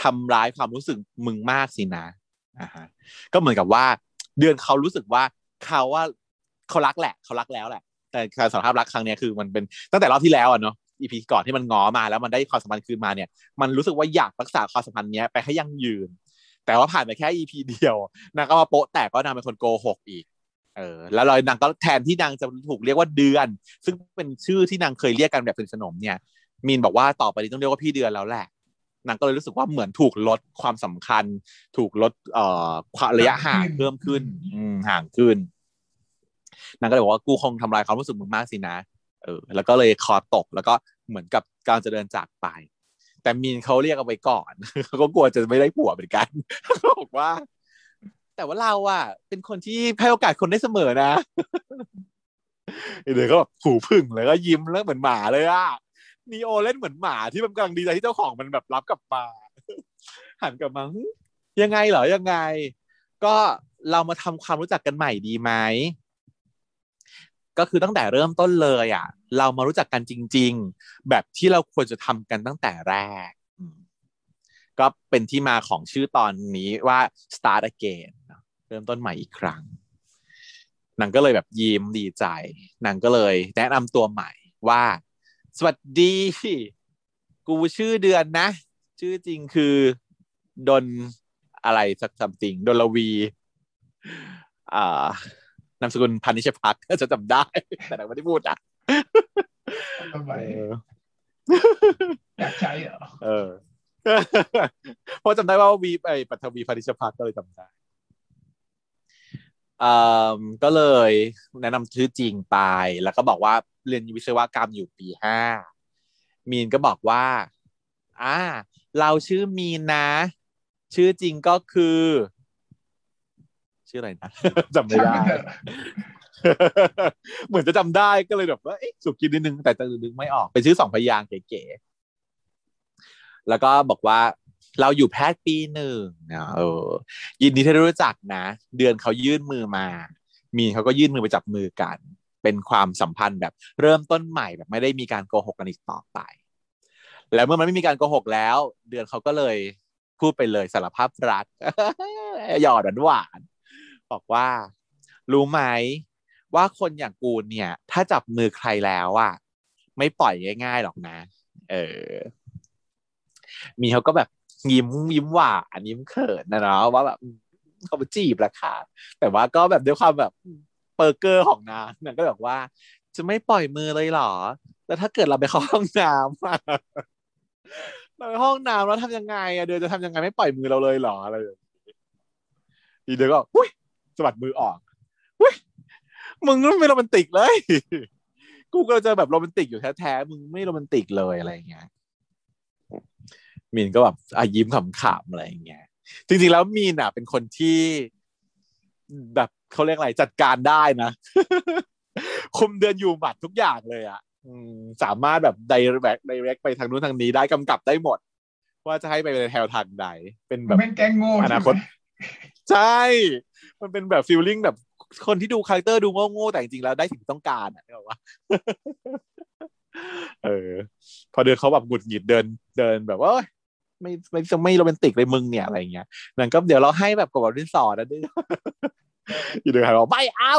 B: ทำร้ายความรู้สึกมึงมากสินะอ่าฮะก็เหมือนกับว่า เดือนเขารู้สึกว่าเขาว่าเขารักแหละ เขารักแล้วแหละ แต่การสารภาพรักครั้งนี้คือมันเป็นตั้งแต่รอบที่แล้วอะเนาะอีพีก่อนที่มันงอมาแล้วมันได้ความสัมพันธ์คืนมาเนี่ย มันรู้สึกว่าอยากรักษาความสัมพันธ์นี้ไปให้ยั่งยืน แต่ว่าผ่านไปแค่อีพีเดียวนางก็มาโปะแตกก็นางเป็นคนโกหกอีก เออแล้วเลยนางก็แทนที่นางจะถูกเรียกว่าเดือน ซึ่งเป็นชื่อที่นางเคยเรียกกันแบบสนิทสนมเนี่ยมีนบอกว่าต่อไปนี้ต้องเรียกว่าพี่เดือนแล้วแหละนางก็เลยรู้สึกว่าเหมือนถูกลดความสำคัญ ถูกลดเอ่อระยะห่างเพิ่มขึ้นอืมห่างขึ้นนางก็เลยบอกว่ากูคงทำลายความรู้สึกมึงมากสินะเออ แล้วก็เลยคอตกแล้วก็เหมือนกับการจะเดินจากไป แต่มีนเขาเรียกเอาไว้ก่อนเขาก็กลัวจะไม่ได้ผัวเหมือนกันเขาบอกว่า แต่ว่าเราอะเป็นคนที่ให้โอกาสคนได้เสมอนะเดี๋ยวก็แบบหูพึ่งแล้วก็ยิ้มแล้วเหมือนหมาเลยอะนีโอเล่นเหมือนหมาที่มันกำลังดีใจที่เจ้าของมันแบบรับกลับมาหันกลับมายังไงเหรอยังไง ก็เรามาทำความรู้จักกันใหม่ดีไหมก็คือตั้งแต่เริ่มต้นเลยอะ เรามารู้จักกันจริง ๆ แบบที่เราควรจะทำกันตั้งแต่แรก ก็เป็นที่มาของชื่อตอนนี้ว่า start again เริ่มต้นใหม่อีกครั้งนางก็เลยแบบยิ้มดีใจนางก็เลย แนะนำตัวใหม่ว่า สวัสดี กูชื่อเดือนนะ ชื่อจริงคือดนอะไรสักสัมติงดนลวีอ่านามสกุลพันิชพักจะจำได้ แต่เราไม่ได้พูดอะ
A: ทำไมอยากใช้เหรอเออ
B: เพราะจำได้ว่าวีไอปัทวีพันิชพักก็เลยจำได้อ่า ก็เลยแนะนำชื่อจริงไป แล้วก็บอกว่าเรียนวิศวกรรมอยู่ปีห้ามีนก็บอกว่าอ่าเราชื่อมีนนะ ชื่อจริงก็คือ ชื่ออะไรนะจำไม่ได้ เหมือนจะจำได้ก็เลยแบบว่าสุกินนิดนึงแต่จะนึกไม่ออกเป็นชื่อสองพยางเก๋ๆแล้วก็บอกว่า เราอยู่แพทย์ปีหนึ่งนะเออ ยินดีที่ได้รู้จักนะ เดือนเขายื่นมือมา มีเขาก็ยื่นมือไปจับมือกัน เป็นความสัมพันธ์แบบเริ่มต้นใหม่แบบไม่ได้มีการโกหกกันอีกต่อไป แล้วเมื่อมันไม่มีการโกหกแล้ว เดือนเขาก็เลยพูดไปเลยสารภาพรักหยอดหวานบอกว่า รู้ไหมว่าคนอย่างกูเนี่ย ถ้าจับมือใครแล้วอะไม่ปล่อยง่าย ๆหรอกนะ เออ มีเขาก็แบบ ยิ้มยิ้มหวานยิ้มเขินนะเนาะว่าแบบเขาไปจีบแล้วค่ะ แต่ว่าก็แบบด้วยความแบบเปอร์เกอร์ของนางนางก็บอกว่า จะไม่ปล่อยมือเลยเหรอ แล้วถ้าเกิดเราไปเข้าห้องน้ำเราไปห้องน้ำแล้วทำยังไงอะเดือนจะทำยังไงไม่ปล่อยมือเราเลยเหรออะไรอย่างนี้อีเดือนก็อุ้ยสะบัดมือออกเฮ้ยมึงไม่โรแมนติกเลย กูก็จะแบบโรแมนติกอยู่แท้ๆมึงไม่โรแมนติกเลยอะไรอย่างเงี้ย มีนก็แบบอายิ้มขำๆอะไรอย่างเงี้ยจริงๆแล้วมีนอะ เป็นคนที่แบบเขาเรียกอะไรจัดการได้นะคุมเดินอยู่หมัดทุกอย่างเลยอะสามารถแบบ direct direct ไปทางนู้นทางนี้ได้กำกับได้หมด ว่าจะให้ไปในแนวทางใดเป็นแบบ
A: เป็นแกล้งโง่
B: อนาคตใช่ มันเป็นแบบ feeling แบบคนที่ดูคาแรคเตอร์ดูโง่ๆแต่จริงๆแล้วได้สิ่งต้องการอะบอกว่าเออ พอเดินเขาแบบหงุดหงิดเดินเดินแบบว่า ไม่ไม่จะไม่โรแมนติกเลยมึงเนี่ยอะไรเงี้ยนั่นก็เดี๋ยวเราให้แบบกบแบบดินสอนะดิอยู่เดินบอกไม่เอา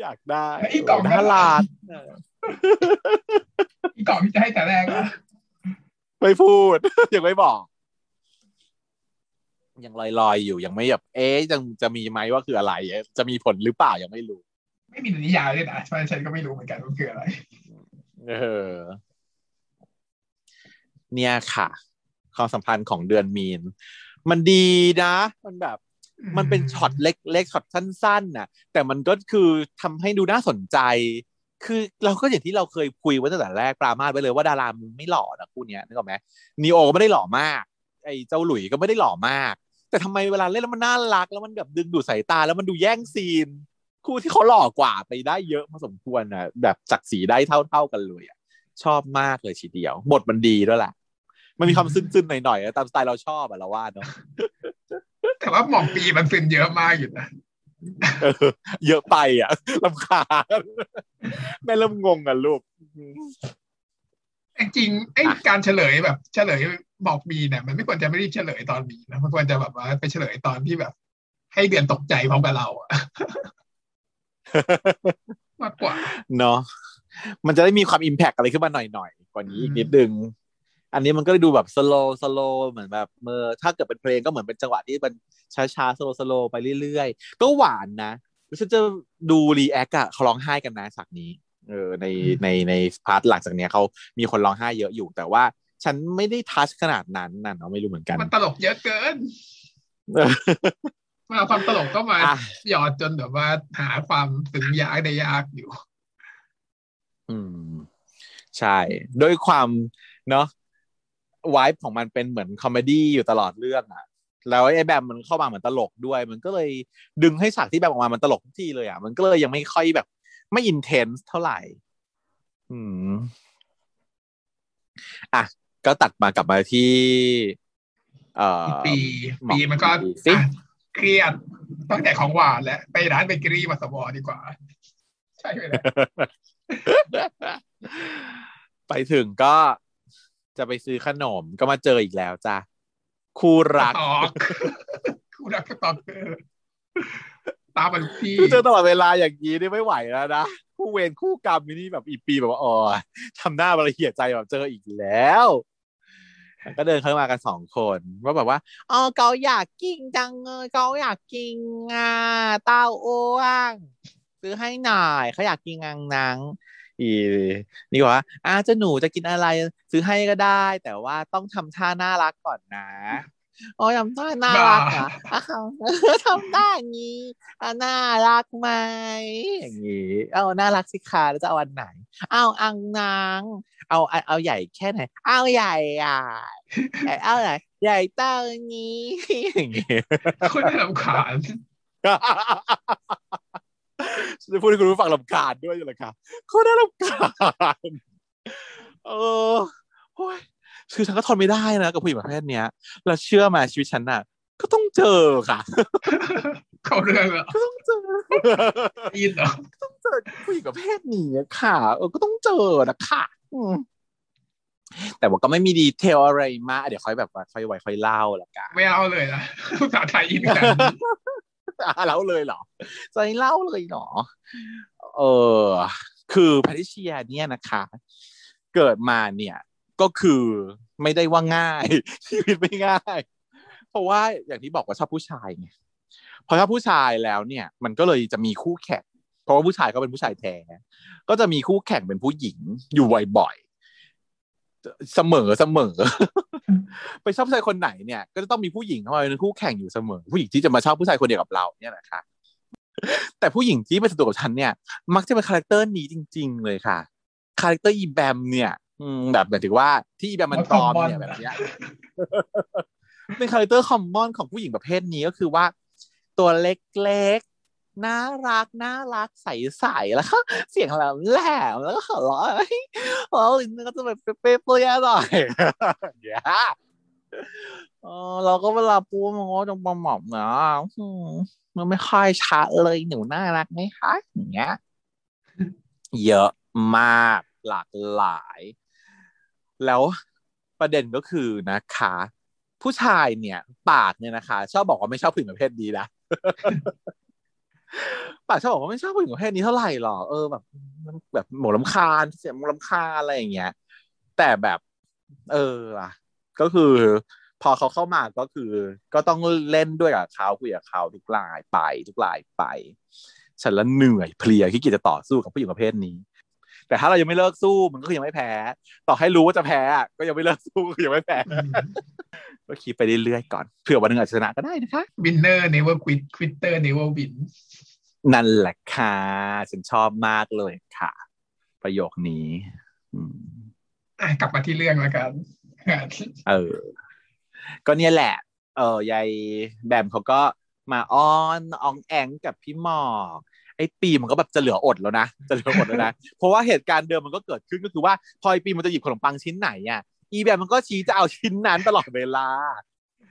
B: อยากได้
A: อีกกล่อง
B: น่ารัก
A: อีกก่อนที่จะให้แต่แรกอะ
B: ไม่พูดยังไม่บอก ยังลอยๆอยู่ยังไม่แบบเอ๊ะจะจะมีไหมว่าคืออะไรจะมีผลหรือเปล่ายังไม่รู้
A: ไม่มีนิยายเลยนะเพราะฉะนั้นฉันก็ไม่รู้เหมือนกันว่าคืออะไร
B: เออ เนี่ยค่ะ ความสัมพันธ์ของเดือนมีน มันดีนะ มันแบบ มันเป็นช็อตเล็กๆช็อตสั้นๆน่ะ แต่มันก็คือทำให้ดูน่าสนใจ คือเราก็อย่างที่เราเคยคุยไว้ตั้งแต่แรกปรามาสไปเลยว่าดารามันไม่หล่อนะคู่นี้นึกออกไหมนีโอก็ไม่ได้หล่อมาก ไอ้เจ้าหลุยก็ไม่ได้หล่อมาก แต่ทำไมเวลาเล่นแล้วมันน่ารักแล้วมันแบบดึงดูดสายตาแล้วมันดูแย่งซีนคู่ที่เขาหล่อกว่าไปได้เยอะพอสมควรนะแบบแจกซีนได้เท่าๆกันเลยอะชอบมากเลยทีเดียว บทมันดีด้วยแหละ มันมีความซึ้งๆหน่อยๆอะตามสไตล์เราชอบอะเราว่าเนาะ
A: แต่ว่าหมองปีมันซึนเยอะมากอยู่นะ
B: เออเยอะไปอะลำคาญแม่เริ่มงงอะลูก
A: จริงๆไอ้การเฉลยแบบ เฉลยบอกมีเนี่ยมันไม่ควรจะไม่รีบเฉลยตอนมีนะมันควรจะแบบว่าไปเฉลยตอนที่แบบ ให้เดือนตกใจพร้อมกับเราอะมากกว่า
B: เนาะมันจะได้มีความ impact อะไรขึ้นมาหน่อยๆกว่านี้อีกนิดนึง อันนี้มันก็ดูแบบ slow slow เหมือนแบบเมื่อถ้าเกิดเป็นเพลงก็เหมือนเป็นจังหวะที่มันช้าๆ slow slow ไปเรื่อยๆ ก็หวานนะแล้วฉันจะดู react อะเขาร้องไห้กันนะฉากนี้เออในในใน part หลังจากเนี้ยเขามีคนร้องไห้เยอะอยู่แต่ว่าฉันไม่ได้ touch ขนาดนั้นน่ะเนาะไม่รู้เหมือนกัน
A: มันตลกเยอะเกินมาเอาความตลกก็มา
B: อะ
A: หยอดจนแบบว่าหาความซึ้งยากได้ยากอยู่
B: อืม ใช่ด้วยความเนาะ วายของมันเป็นเหมือน comedy อยู่ตลอดเรื่องอะแล้วไอ้แบบมันเข้ามาเหมือนตลกด้วย มันก็เลยดึงให้ฉากที่แบบออกมามันตลกทุกทีเลยอะมันก็เลยยังไม่ค่อยแบบ ไม่ intense เท่าไหร่ อืมอะก็ตัดมากลับมาที่ เอ่อ
A: ปี
B: หมอ
A: ปีมันก็
B: ปีสิ
A: อะเครียดตั้งแต่ของหวานแล้วไปร้านเบเกอรี่มาสวอดีกว่า ใช่ไหมล่ะ
B: ไปถึงก็ จะไปซื้อขนมก็มาเจออีกแล้วจ้ะคู่รัก
A: ตอกคู่รัก stalker ตามมาทุกที่
B: คือเจอตลอดเวลาอย่างนี้นี่ไม่ไหวแล้วนะคู่เวรคู่กรรมนี่แบบอีปีแบบว่าอ๋อทำหน้าบละเอียดใจแบบเจออีกแล้วก็เดินเข้ามากันสองคนว่าแบบว่าอ๋อเกาอยากกินจังเลยเกาอยากกินอะเต้าอ้วงซื้อให้หน่อยเขาอยากกินงังนัง อีนี่บอกว่าอาเจะหนูจะกินอะไร ซื้อให้ก็ได้ แต่ว่าต้องทำท่าน่ารักก่อนนะอ๋อทำท่าน่ารักเหรออะทำได้อย่างนี้อะน่ารักไหมอย่างนี้เอาน่ารักสิคะแล้วจะเอาอันไหน เอาอังนางเอาเอาเอาใหญ่แค่ไหน เอาใหญ่อะเอาไหนใหญ่เต้านี้อย่างนี้
A: คนน่ารำคาญ
B: ฉัน จะพูดให้คุณผู้ฟังลำคาญด้วยอยู่เลยค่ะเขาได้ลำคาญเออโอ้ยคือฉันก็ทนไม่ได้นะกับผู้หญิงประเภทเนี้ยแล้วเชื่อมาชีวิตฉันน่ะ ก็ต้องเจอค่ะ
A: เขาเรื่องเหรอ
B: ก็ต้องเจอ
A: อินเหรอ
B: ต้องเจอผู้หญิงประเภทนี้อะค่ะเออก็ต้องเจอนะค่ะอืมแต่ว่าก็ไม่มีดีเทลอะไรมากเดี๋ยวค่อยแบบว่าค่อยไว้ค่อยเล่าละกัน
A: ไม่เอาเลยนะภาษาไทยอินกัน
B: อะเล่าเลยเหรอจะให้เล่าเลยเหรอเออคือแพทริเชียเนี่ยนะคะ เกิดมาเนี่ยก็คือไม่ได้ว่าง่ายชีวิตไม่ง่าย เพราะว่าอย่างที่บอกว่าชอบผู้ชายไงพอชอบผู้ชายแล้วเนี่ย มันก็เลยจะมีคู่แข่งเพราะว่าผู้ชายก็เป็นผู้ชายแท้ก็จะมีคู่แข่งเป็นผู้หญิงอยู่บ่อย เสมอเสมอ ไปชอบผู้ชายคนไหนเนี่ย ก็จะต้องมีผู้หญิงเข้ามาเป็นคู่แข่งอยู่เสมอ ผู้หญิงที่จะมาชอบผู้ชายคนเดียวกับเราเนี่ยนะคะแต่ผู้หญิงที่เป็นศัตรูกับฉันเนี่ย มักจะเป็น character นี้จริง ๆ เลยค่ะcharacter อีแบมเนี่ยอืมแบบหมายถึงว่าที่อีแบมมันปลอมเนี่ยแบบเนี้ยเป็น character common ของผู้หญิงประเภทนี้ก็คือว่า ตัวเล็กๆ น่ารักน่ารักใสๆแล้วก็เสียงแหลมแหลมแล้วก็หัวเราะโอ้ยก็จะแบบเปรี้ยวๆหน่อยเดี๋ยวเออเราก็เวลาพูมันก็จะประหม่อมนะมันไม่ค่อยชัดเลยหนูน่ารักไหมคะอย่างเงี้ย เยอะมากหลากหลาย แล้วประเด็นก็คือนะคะ ผู้ชายเนี่ย ปากเนี่ยนะคะ ชอบบอกว่าไม่ชอบผู้หญิงประเภทนี้นะ ป่าชอบบอกว่าไม่ชอบผู้หญิงประเภทนี้เท่าไหร่หรอกเออแบบ แบบหมูลำคาญเสียงลำคาญอะไรอย่างเงี้ย แต่แบบ เอออะก็คือ พอเขาเข้ามาก็คือ ก็ต้องเล่นด้วยกับเขาคุยกับเขาทุกลายไป ทุกลายไป ฉันละเหนื่อยเพลียขี้เกียจจะต่อสู้กับผู้หญิงประเภทนี้ แต่ถ้าเรายังไม่เลิกสู้มันก็ยังไม่แพ้ ต่อให้รู้ว่าจะแพ้ก็ยังไม่เลิกสู้ก็ยังไม่แพ้ก็คิดไปเรื่อยๆก่อนเผื่อวันหนึ่งอาจจะชนะก็ได้นะคะ
A: วินเนอร์ never quit quitter never win
B: นั่นแหละค่ะฉันชอบมากเลยค่ะ ประโยคนี้อืม
A: อะกลับมาที่เรื่องแล้วกัน
B: เออ ก็เนี่ยแหละ เออยายแบมเขาก็มาอ้อนอองแองกับพี่หมอก ไอ้ปีมันก็แบบจะเหลืออดแล้วนะจะเหลืออดแล้วนะเพราะว่าเหตุการณ์เดิมมันก็เกิดขึ้นก็คือว่าพอไอ้ปีมันจะหยิบขนมปังชิ้นไหนอะอีแบมมันก็ชี้จะเอาชิ้นนั้นตลอดเวลา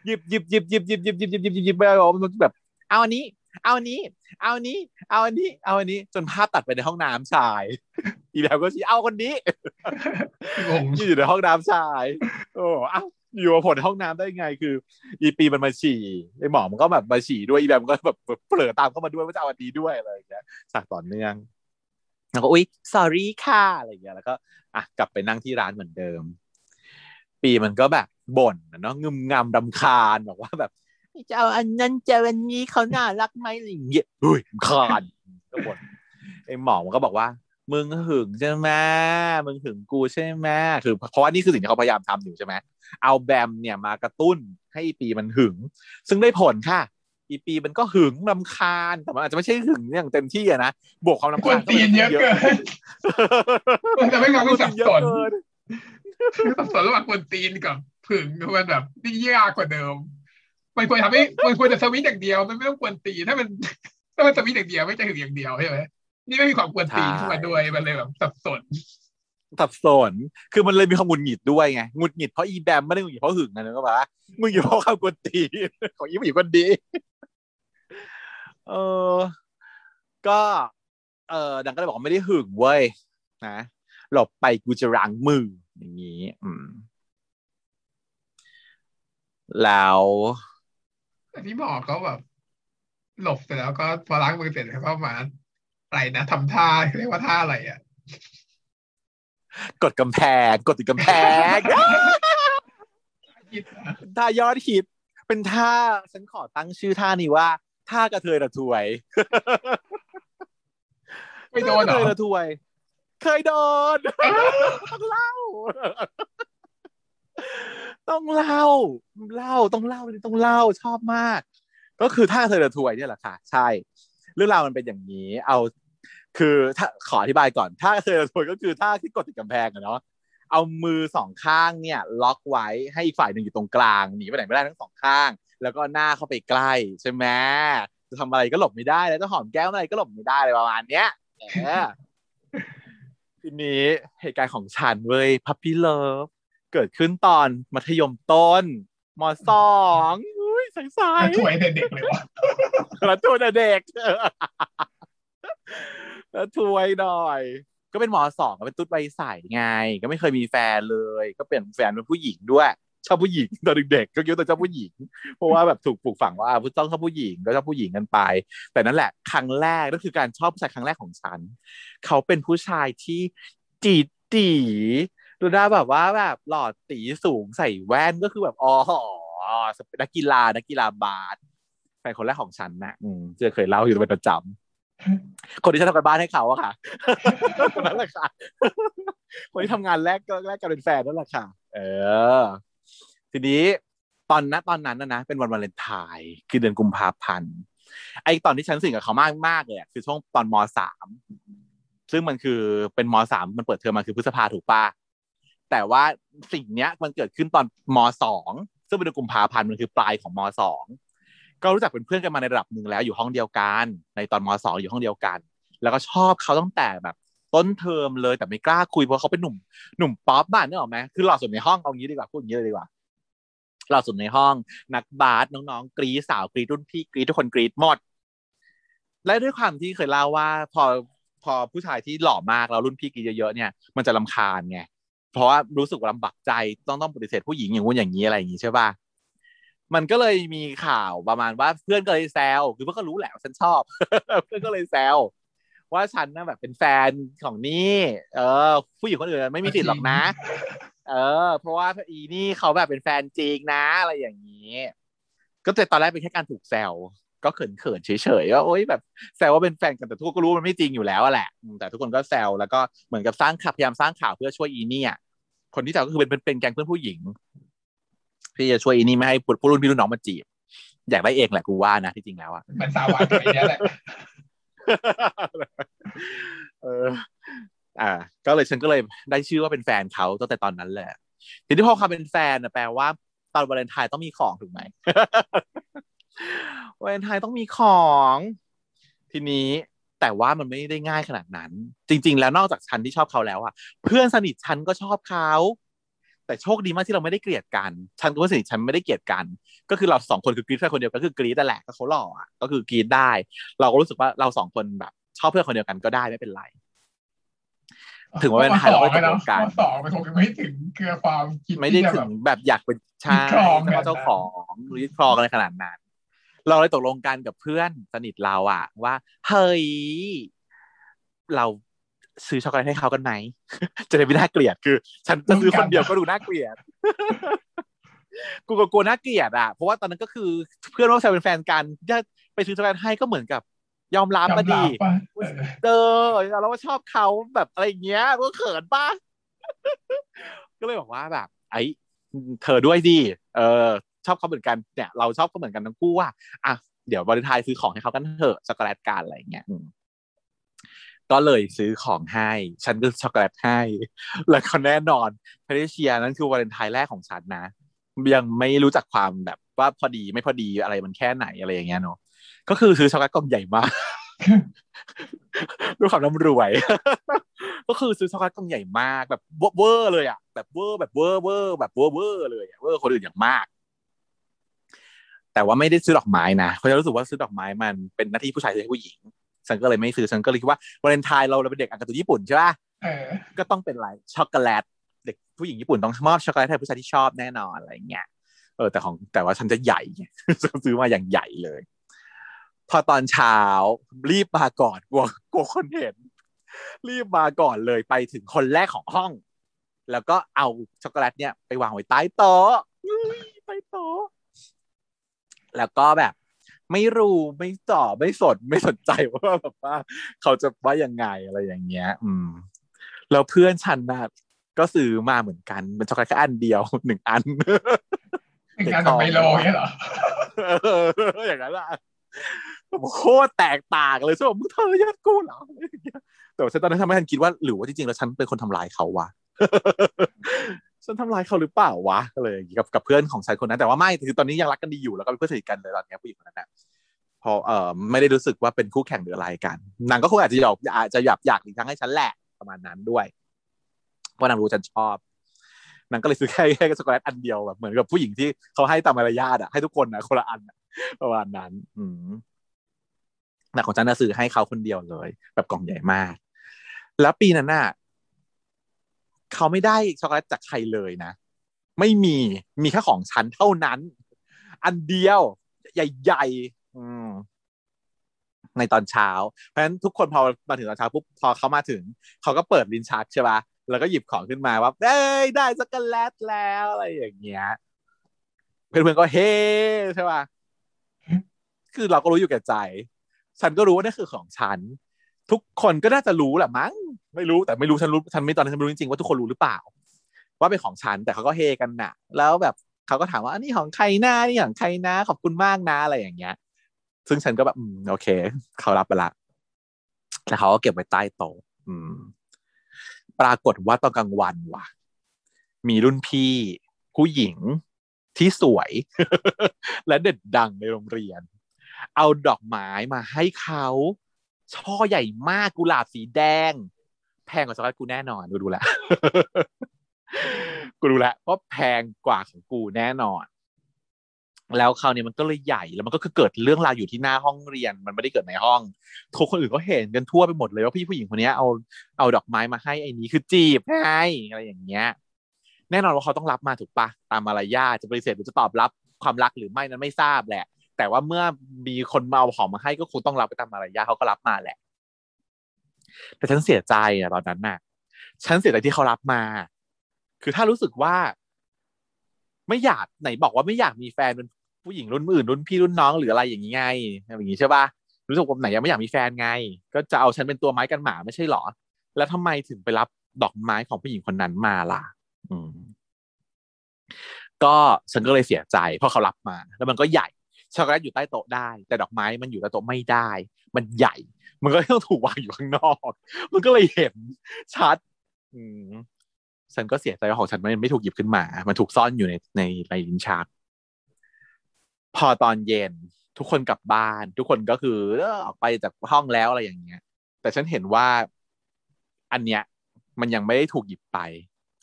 B: หยิบหยิบหยิบหยิบหยิบหยิบหยิบหยิบหยิบหยิบหยิบไปมันแบบ เอาอันนี้ เอาอันนี้ เอาอันนี้ เอาอันนี้ เอาอันนี้ จนภาพตัดไปในห้องน้ำชาย อีแบมก็ชี้เอาคนนี้
A: งง
B: อยู่ในห้องน้ำชาย โอ้เอ้า อยู่มาผลห้องน้ำได้ไง คือ อีปีมันมาฉี่ไอหมอมันก็แบบมาฉี่ด้วยอีแบมก็แบบเปลือตามเข้ามาด้วยว่าจะเอาอันนี้ด้วยอะไรอย่างเงี้ยฉากต่อเนื่องแล้วก็อุ๊ย sorry ค่ะอะไรอย่างเงี้ยแล้วก็อะกลับไปนั่งที่ร้านเหมือนเดิม ปีมันก็แบบบ่นนะเนาะงึมงำดำคาญบอกว่าแบบจะเอาอันนั้นจะอาอันนี้เขาน่ารักไหมอะไรอย่างเงี้ยเฮ้ยคาญก็บ่นไอหมอมันก็บอกว่า มึงหึงใช่ไหมมึงหึงกูใช่ไหมคือเพราะว่านี่คือสิ่งที่เขาพยายามทำอยู่ใช่ไหมเอาแบมเนี่ยมากระตุ้นให้อีปีมันหึง ซึ่งได้ผลค่ะ อีปีมันก็หึงรำคาญแต่มันอาจจะไม่ใช่หึงอย่างเต็มที่อะนะบวกความรำ
A: กว
B: คานญ
A: ตีนเยอะเกินมันจะไม่มาไม่สับสน
B: เยอะเกิน
A: สับสนระหว่างกวนตีนกับผึ่งมันแบบนี่ยากกว่าเดิม มันควรทำให้มันควรจะสวิตช์อย่างเดียว มันไม่ต้องกวนตีนถ้ามันถ้ามันสวิตช์อย่างเดียวไม่จะหึงอย่างเดียวใช่ไหม นี่ไม่มีความกวนตีนขึ้นมาด้วยมันเลยแบบสับสน
B: สับสนคือมันเลยมีความหงุดหงิดด้วยไงหงุดหงิดเพราะอีแบมไม่ได้หงุดหงิดเพราะหึงนะนึกว่ามึงอยู่เพราะความกวนตีนของอีผู้หญิงคนดี เออ ก็ เออดังก็เลยบอกว่าไม่ได้หึงเว้ยนะหลบไปกูจะล้างมืออย่างนี้ อืม แล้ว
A: แต่ที่บอกเขาแบบหลบเสร็จแล้วก็พอล้างมือเสร็จเขาก็มา อะไรนะทำท่าเรียกว่าท่าอะไรอะ
B: กดกำแพงกดติดกำแพง
A: คิดนะ
B: ท่ายอดฮิตเป็นท่าฉันขอตั้งชื่อท่านี้ว่าท่ากระเทยระทวย
A: ไม่โดนเหร
B: ท่าก
A: อ
B: ระเทยระทวย เคยโดนต้องเล่า ต้องเล่าเล่าต้องเล่าต้องเล่าชอบมาก ก็คือท่ากระเทยระทวยเนี่ยแหละค่ะ ใช่ เรื่องราวมันเป็นอย่างนี้ เอา คือถ้าขออธิบายก่อนท่าเทยระทวยก็คือท่าที่กดติดกำแพงอะเนาะเอามือสองข้างเนี่ย ล็อกไว้ให้อีกฝ่ายหนึ่งอยู่ตรงกลางหนีไปไหนไม่ได้ทั้งสองข้าง แล้วก็หน้าเข้าไปใกล้ใช่ไหมจะทำอะไรก็หลบไม่ได้แล้วจะหอมแก้มอะไรก็หลบไม่ได้อะไรประมาณเนี้ยทีนี้เหตุการณ์ของฉันเว้ยพับพี่เลิฟเกิดขึ้นตอนมัธยมต้นมสอง ใสๆ
A: ถวยแต่เด็กเลยวะ
B: แล้วตัวเด็กแล้วถวยหน่อย ก็เป็นหมอสองเป็นตุ๊ดใบใสไง ก็ไม่เคยมีแฟนเลย ก็เปลี่ยนแฟนเป็นผู้หญิงด้วยชอบผู้หญิงตอนเด็กๆก็คิดว่าตัวชอบผู้หญิง เพราะว่าแบบถูกปลูกฝังว่าผู้ต้องชอบผู้หญิงก็ชอบผู้หญิงกันไป แต่นั่นแหละครั้งแรกก็คือการชอบผู้ชายครั้งแรกของฉัน เขาเป็นผู้ชายที่จีดตีดูได้แบบว่าแบบหล่อตีสูงใส่แว่นก็คือแบบอ๋อเป็ นนักกีฬานักกีฬาบาสแฟนคนแรกของฉันนะอืมเจะเคยเล่าอยู่เป็นประจำคนที่ฉันทำกันบ้านให้เขาอะค่ะคนนั้นแหละค่ะคนที่ทำงานแรกก็แรกกันเป็นแฟนนั่นแหละค่ะ เออ ทีนี้ตอนนั้นตอนนั้นนะนะเป็นวันวาเลนไทน์คือเดือนกุมภาพันธ์ไอตอนที่ฉันสิ่งกับเขามากมากๆเลยอะคือช่วงตอนมสามซึ่งมันคือเป็นมสามมันเปิดเทอมมาคือพฤษภาถูกปะแต่ว่าสิ่งเนี้ยมันเกิดขึ้นตอนมสอง ซึ่งเป็นเดือนกุมภาพันธ์มันคือปลายของมสองก็รู้จักเป็นเพื่อนกันมาในระดับหนึ่งแล้วอยู่ห้องเดียวกัน ในตอนมสองอยู่ห้องเดียวกัน แล้วก็ชอบเขาตั้งแต่แบบต้นเทอมเลยแต่ไม่กล้าคุยเพราะเขาเป็นหนุ่มหนุ่มป๊อปบ้านนึกออกไหมคือหล่อสุดในห้องเอางี้ดีกว่าพูดอย่างนี้เลยดีกว่าหล่อสุดในห้อง นักบาสน้องๆกรีสาวกรีรุ่นพี่กรีทุกคนกรีดหมด และด้วยความที่เคยเล่าว่า พอพอผู้ชายที่หล่อมากแล้วรุ่นพี่กรีเยอะๆเนี่ย มันจะลำคาญไง เพราะว่ารู้สึกว่าลำบากใจต้องต้องปฏิเสธผู้หญิงอย่างงู้นอย่างนี้อะไรอย่างนี้ใช่ป่ะมันก็เลยมีข่าวประมาณว่าเพื่อนก็เลยแซวคือเพื่อนก็รู้แหละว่าฉันชอบ เพื่อนก็เลยแซวว่าฉันน่ะแบบเป็นแฟนของนี่เออ ผู้หญิงคนอื่นไม่มีสิทธิ์หรอกนะ เออ เพราะว่าอีนี่เขาแบบเป็นแฟนจริงนะ อะไรอย่างนี้ ก็แต่ตอนแรกเป็นแค่การถูกแซวก็เขินเขินเฉยๆว่าโอ๊ยแบบแซวว่าเป็นแฟนกันแต่ทุกคนก็รู้มันไม่จริงอยู่แล้วแหละแต่ทุกคนก็แซวแล้วก็เหมือนกับสร้างข่าวพยายามสร้างข่าวเพื่อช่วยอีนี่อะ คนที่แซวก็คือเป็นเป็นแก๊งเพื่อนผู้หญิงที่จะช่วยอีนี่ไม่ให้ผู้รุ่นพี่รุ่นน้องมาจีบ อยากได้เองแหละกูว่านะที่จริงแล้วอะ
A: มันสาววานไปเนี่ยแหละ
B: เออ อ่า ก็เลยฉันก็เลยได้ชื่อว่าเป็นแฟนเขาตั้งแต่ตอนนั้นแหละทีนี้พอคำเป็นแฟนนะแปลว่าตอนวาเลนไทน์ต้องมีของถูกไหมวาเลนไทน์ต้องมีของ ทีนี้ แต่ว่ามันไม่ได้ง่ายขนาดนั้น จริง ๆ แล้วนอกจากฉันที่ชอบเขาแล้วอะเพื่อนสนิทฉันก็ชอบเขาแต่โชคดีมากที่เราไม่ได้เกลียดกัน ฉันกับเพื่อนสนิทฉันไม่ได้เกลียดกัน ก็คือเราสองคนคือกรีดแค่คนเดียวก็คือกรีดแต่แหละก็เขาหล่ออะก็คือกรีดได้ เราก็รู้สึกว่าเราสองคนแบบ ชอบเพื่อนคนเดียวกันก็ได้ไม่เป็นไร ถึงว่าเป็นไทยเราก็ตกลงกัน
A: สองมันคงไม่ถึงเกลือความคิด
B: ไม่ได้
A: ที่จะ
B: ถึ
A: แบ
B: ง
A: บ
B: แบบอยากเป็นชาย
A: ยึดครองแบบนั้น
B: เจ้าของหรือยึดครองอะไรขนาดนั้น เราเลยตกลงกันกับเพื่อนสนิทเราอะว่า เฮ้ย เราซื้อช็อกโกแลตให้เขากันไหมจะได้ไม่น่าเกลียดคือ ฉันจะซื้อคนเดียวก็ดูน่าเกลียดกูก็กลัวน่าเกลียดอะเพราะว่าตอนนั้นก็คือเพื่อนว่าแซวเป็นแฟนกันจะไปซื้อช็อกโกแลตให้ก็เหมือนกับ ยอมรับ
A: ยอม
B: มาดี
A: รับป่ะเออ
B: เออเราว่าชอบเขาแบบอะไรอย่างเงี้ยก็เขินป่ะก็เลยบอกว่าแบบ ไอ้เธอด้วยดิเออ ชอบเขาเหมือนกันเนี่ยเราชอบเขาเหมือนกันทั้งคู่ว่าอะเดี๋ยววาเลนไทน์ซื้อของให้เขากันเถอะช็อกโกแลตกันอะไรเงี้ยก็เลยซื้อของให้ ฉันก็ช็อกโกแลตให้ แล้วก็แน่นอนพาริเชียนั่นคือวาเลนไทน์แรกของฉันนะ ยังไม่รู้จักความแบบว่าพอดีไม่พอดีอะไรมันแค่ไหนอะไรอย่างเงี้ยเนาะก็คือซื้อช็อกโกแลตกล่องใหญ่มากด้วยความร่ำรวย ก็คือซื้อช็อกโกแลตกล่องใหญ่มากแบบเวอร์เลยอะแบบเวอร์แบบเวอร์เวอร์แบบเวอร์เวอร์เลยเวอร์คนอื่นอย่างมาก แต่ว่าไม่ได้ซื้อดอกไม้นะเพราะฉันรู้สึกว่าซื้อดอกไม้มันเป็นหน้าที่ผู้ชายซื้อให้ผู้หญิง ฉันก็เลยไม่ซื้อฉันก็เลยคิดว่าวาเลนไทน์เราเราเป็นเด็กอ่านการ์ตูนญี่ปุ่นใช่ป่ะ
A: เออ
B: ก็ต้องเป็นอะไรช็อกโกแลตเด็กผู้หญิงญี่ปุ่นต้องมอบช็อกโกแลตให้ผู้ชายที่ชอบแน่นอนอะไรเงี้ยเออแต่ของแต่ว่าฉันจะใหญ่ไงซื้อมาอย่างใหญ่เลย พอตอนเช้ารีบมาก่อนกลัวกลัวคนเห็น รีบมาก่อนเลยไปถึงคนแรกของห้อง แล้วก็เอาช็อกโกแลตเนี่ยไปวางไว้ใต้โต๊ะอุ๊ยใต้โต๊ะ แล้วก็แบบ ไม่รู้ไม่ตอบไม่สนไม่สนใจว่าแบบว่า เขาจะว่ายังไงอะไรอย่างเงี้ย อืมแล้วเพื่อนฉันนะก็ซื้อมาเหมือนกันเป็นช็อกโกแลตแค่อันเดียวหนึ่งอัน
A: หนึ่งงานกับไมโลเงี้ยเหรอ
B: เอออย่างนั้นอะโคตรแตกต่างเลยฉันบอกมึงเธอยัดกูเหรออะไรอย่างเงี้ยแต่ว่าฉันตอนนั้นทำให้ฉันคิดว่าหรือว่าจริงๆแล้วฉันเป็นคนทำลายเขาวะ ฉันทำลายเขาหรือเปล่าวะก็เลยกับกับเพื่อนของฉันคนนั้นแต่ว่าไม่คือตอนนี้ยังรักกันดีอยู่แล้วก็เป็นเพื่อนสนิทกันเลยตอนนี้ผู้หญิงคนนั้นนะพอเอ่อไม่ได้รู้สึกว่าเป็นคู่แข่งหรืออะไรกันนางก็คงอาจจะอยากอาจจะอยากอยากอีกครั้งให้ฉันแหละประมาณนั้นด้วยเพราะนางรู้ฉันชอบนางก็เลยซื้อแค่แค่ช็อกโกแลตอันเดียวแบบเหมือนกับผู้หญิงที่เขาให้ตามมารยาทอะให้ทุกคนนะคนละอันประมาณนั้น อืมแต่ของฉันน่ะซื้อให้เขาคนเดียวเลย แบบกล่องใหญ่มาก แล้วปีนั้นน่ะ เขาไม่ได้ช็อกโกแลตจากใครเลยนะ ไม่มีมีแค่ของฉันเท่านั้น อันเดียว ใหญ่ๆในตอนเช้า เพราะฉะนั้นทุกคนพอมาถึงตอนเช้าปุ๊บพอเขามาถึง เขาก็เปิดลิ้นชักใช่ป่ะแล้วก็หยิบของขึ้นมาว่าเอ้ยได้ช็อกโกแลตแล้วอะไรอย่างเงี้ยเพื่อนๆก็เฮ้ใช่ป่ะคือเราก็รู้อยู่แก่ใจ ฉันก็รู้ว่านี่คือของฉัน ทุกคนก็น่าจะรู้แหละมั้ง ไม่รู้แต่ไม่รู้ฉันรู้ฉันไม่ตอนนั้นฉันไม่รู้จริงๆว่าทุกคนรู้หรือเปล่า ว่าเป็นของฉันแต่เขาก็เฮกันน่ะ แล้วแบบเขาก็ถามว่าอันนี้ของใครนะนี่ของใครนะ ขอบคุณมากนะอะไรอย่างเงี้ย ซึ่งฉันก็แบบอืมโอเค เขารับไปละแล้วเขาก็เก็บไว้ใต้โต๊ะอืม ปรากฏว่าตอนกลางวันว่ะ มีรุ่นพี่ ผู้หญิงที่สวย และเด็ดดังในโรงเรียน เอาดอกไม้มาให้เขาช่อใหญ่มากกุหลาบสีแดง แพงกว่าช็อกโกแลตกูแน่นอนกูดูแลกูรู้แล้วว่าแพงกว่าของกูแน่นอน แล้วคราวนี้มันก็เลยใหญ่แล้วมันก็คือเกิดเรื่องราวอยู่ที่หน้าห้องเรียน มันไม่ได้เกิดในห้องทุกคนอื่นก็เห็นกันทั่วไปหมดเลยว่าพี่ผู้หญิงคนนี้เอาเอาดอกไม้มาให้ไอ้นี้คือจีบไงอะไรอย่างเงี้ย แน่นอนว่าเขาต้องรับมาถูกปะตามมารยาจะปฏิเสธหรือจะตอบรับความรักหรือไม่นั้นไม่ทราบแหละ แต่ว่าเมื่อมีคนมาเอาของมาให้ก็คงต้องรับไปตามมารยาเขาก็รับมาแหละ แต่ฉันเสียใจอะตอนนั้นน่ะ ฉันเสียใจที่เขารับมา คือถ้ารู้สึกว่า ไม่อยากไหนบอกว่าไม่อยากมีแฟนเป็นผู้หญิงรุ่นอื่นรุ่นพี่รุ่นน้องหรืออะไรอย่างนี้ไงอย่างนี้ใช่ปะรู้สึกว่าไหนยังไม่อยากมีแฟนไง ก็จะเอาฉันเป็นตัวไม้กันหมาไม่ใช่หรอ แล้วทำไมถึงไปรับดอกไม้ของผู้หญิงคนนั้นมาล่ะ อืมก็ฉันก็เลยเสียใจเพราะเขารับมา แล้วมันก็ใหญ่ ช็อกโกแลตอยู่ใต้โต๊ะได้ แต่ดอกไม้มันอยู่ใต้โต๊ะไม่ได้ มันใหญ่ มันก็ต้องถูกวางอยู่ข้างนอก มันก็เลยเห็นชัด อืมฉันก็เสียใจว่าของฉันมันไม่ถูกหยิบขึ้นมา มันถูกซ่อนอยู่ในในในลิ้นชัก พอตอนเย็น ทุกคนกลับบ้าน ทุกคนก็คือออกไปจากห้องแล้วอะไรอย่างเงี้ย แต่ฉันเห็นว่า อันเนี้ย มันยังไม่ได้ถูกหยิบไป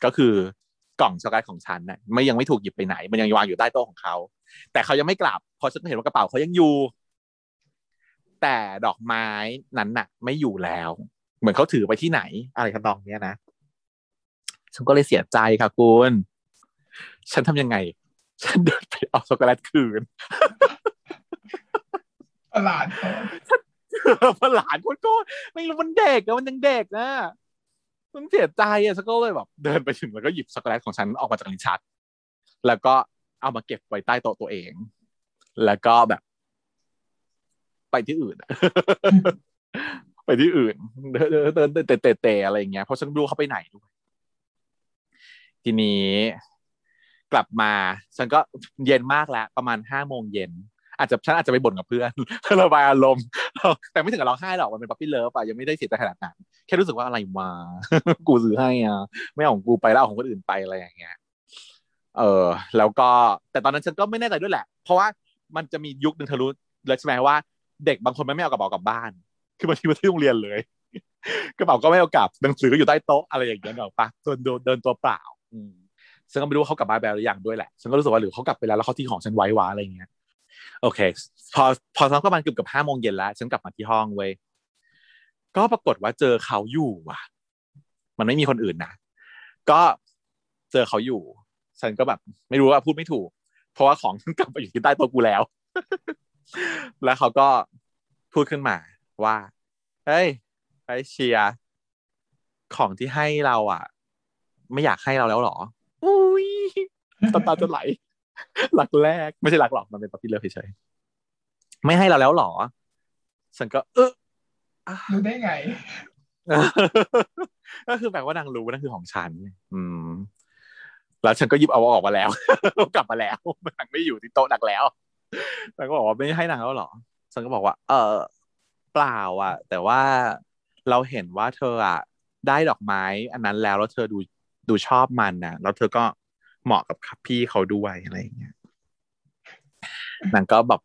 B: ก็คือ กล่องช็อกโกแลตของฉันน่ะไม่ยังไม่ถูกหยิบไปไหน มันยังวางอยู่ใต้โต๊ะของเขา แต่เขายังไม่กลับเพราะฉันเห็นว่ากระเป๋าเขายังอยู่ แต่ดอกไม้นั้นน่ะ ไม่อยู่แล้ว เหมือนเขาถือไปที่ไหน อะไรทำนองเนี้ยนะฉันก็เลยเสียใจค่ะคุณฉันทำยังไง ฉันเดินไปเอาช็อกโกแลตคืน
A: ประหลาดเขา
B: ประหลาดคนก็ไม่รู้มันเด็กอะมันยังเด็กนะ มันเสียใจอะฉันก็เลยแบบเดินไปถึงแล้วก็หยิบช็อกโกแลตของฉันออกมาจากลิ้นชัก แล้วก็เอามาเก็บไว้ใต้โต๊ะตัวเอง แล้วก็แบบ ไปที่อื่น ไปที่อื่น เดินเดินเดินเดินเตะเตะอะไรอย่างเงี้ยเพราะฉันไม่รู้เขาไปไหนด้วยทีนี้กลับมา ฉันก็เย็นมากแล้ว ประมาณห้าโมงเย็น อาจจะฉันอาจจะไปบ่นกับเพื่อนระบายอารมณ์แต่ไม่ถึงกับร้องไห้หรอกมันเป็น puppy love อะยังไม่ได้เสียใจขนาดนั้นแค่รู้สึกว่าอะไรมา กูซื้อให้อะไม่เอาของกูไปแล้วเอาของคนอื่นไปอะไรอย่างเงี้ยเออ แล้วก็แต่ตอนนั้นฉันก็ไม่แน่ใจด้วยแหละ เพราะว่ามันจะมียุคหนึ่งเธอรู้แล้วใช่ไหมว่า เด็กบางคนมันไม่เอากระเป๋ากลับบ้าน คือบางทีมาที่โรงเรียนเลย กระเป๋าก็ไม่เอากลับหนังสือก็อยู่ใต้โต๊ะอะไรอย่างเงี้ยเนอะปะเดินเดินเดินตัวเปล่า อืมฉันก็ไม่รู้ว่าเขากลับบ้านไปแล้วหรือยังด้วยแหละฉันก็รู้สึกว่าหรือเขากลับไปแล้วแล้วเขาทิ้งของฉันไว้วะอะไรเงี้ยโอเค พอพอสักประมาณเกือบกับห้าโมงเย็นแล้ว ฉันกลับมาที่ห้องเว้ย ก็ปรากฏว่าเจอเขาอยู่ว่ะ มันไม่มีคนอื่นนะก็เจอเขาอยู่ ฉันก็แบบ ไม่รู้ว่าพูดไม่ถูก เพราะว่าของกลับไปอยู่ที่ใต้โต๊ะกูแล้ว แล้วเขาก็พูดขึ้นมาว่าเฮ้ยไปเชียร์ของที่ให้เราอะ ไม่อยากให้เราแล้วหรอ อุ้ยตาตาจะไหล รักแรก ไม่ใช่รักหรอกมันเป็น puppy love เฉยๆไม่ให้เราแล้วหรอ ฉันก็ เออ
A: รู้ได้ไง
B: ก็คือแปลว่านางรู้นั่นคือของฉัน อืม แล้วฉันก็ยิบเอาออกมาแล้ว กลับมาแล้วนางไม่อยู่ที่โต๊ะนักแล้วนางก็บอกว่าไม่ให้นางแล้วหรอ ฉันก็บอกว่า เออเปล่าอะ แต่ว่าเราเห็นว่าเธออะได้ดอกไม้ อันนั้นแล้วแล้วเธอดูดูชอบมันนะแล้วเธอก็เหมาะกับพี่เขาด้วยอะไรอย่างเงี้ยนางก็แบบ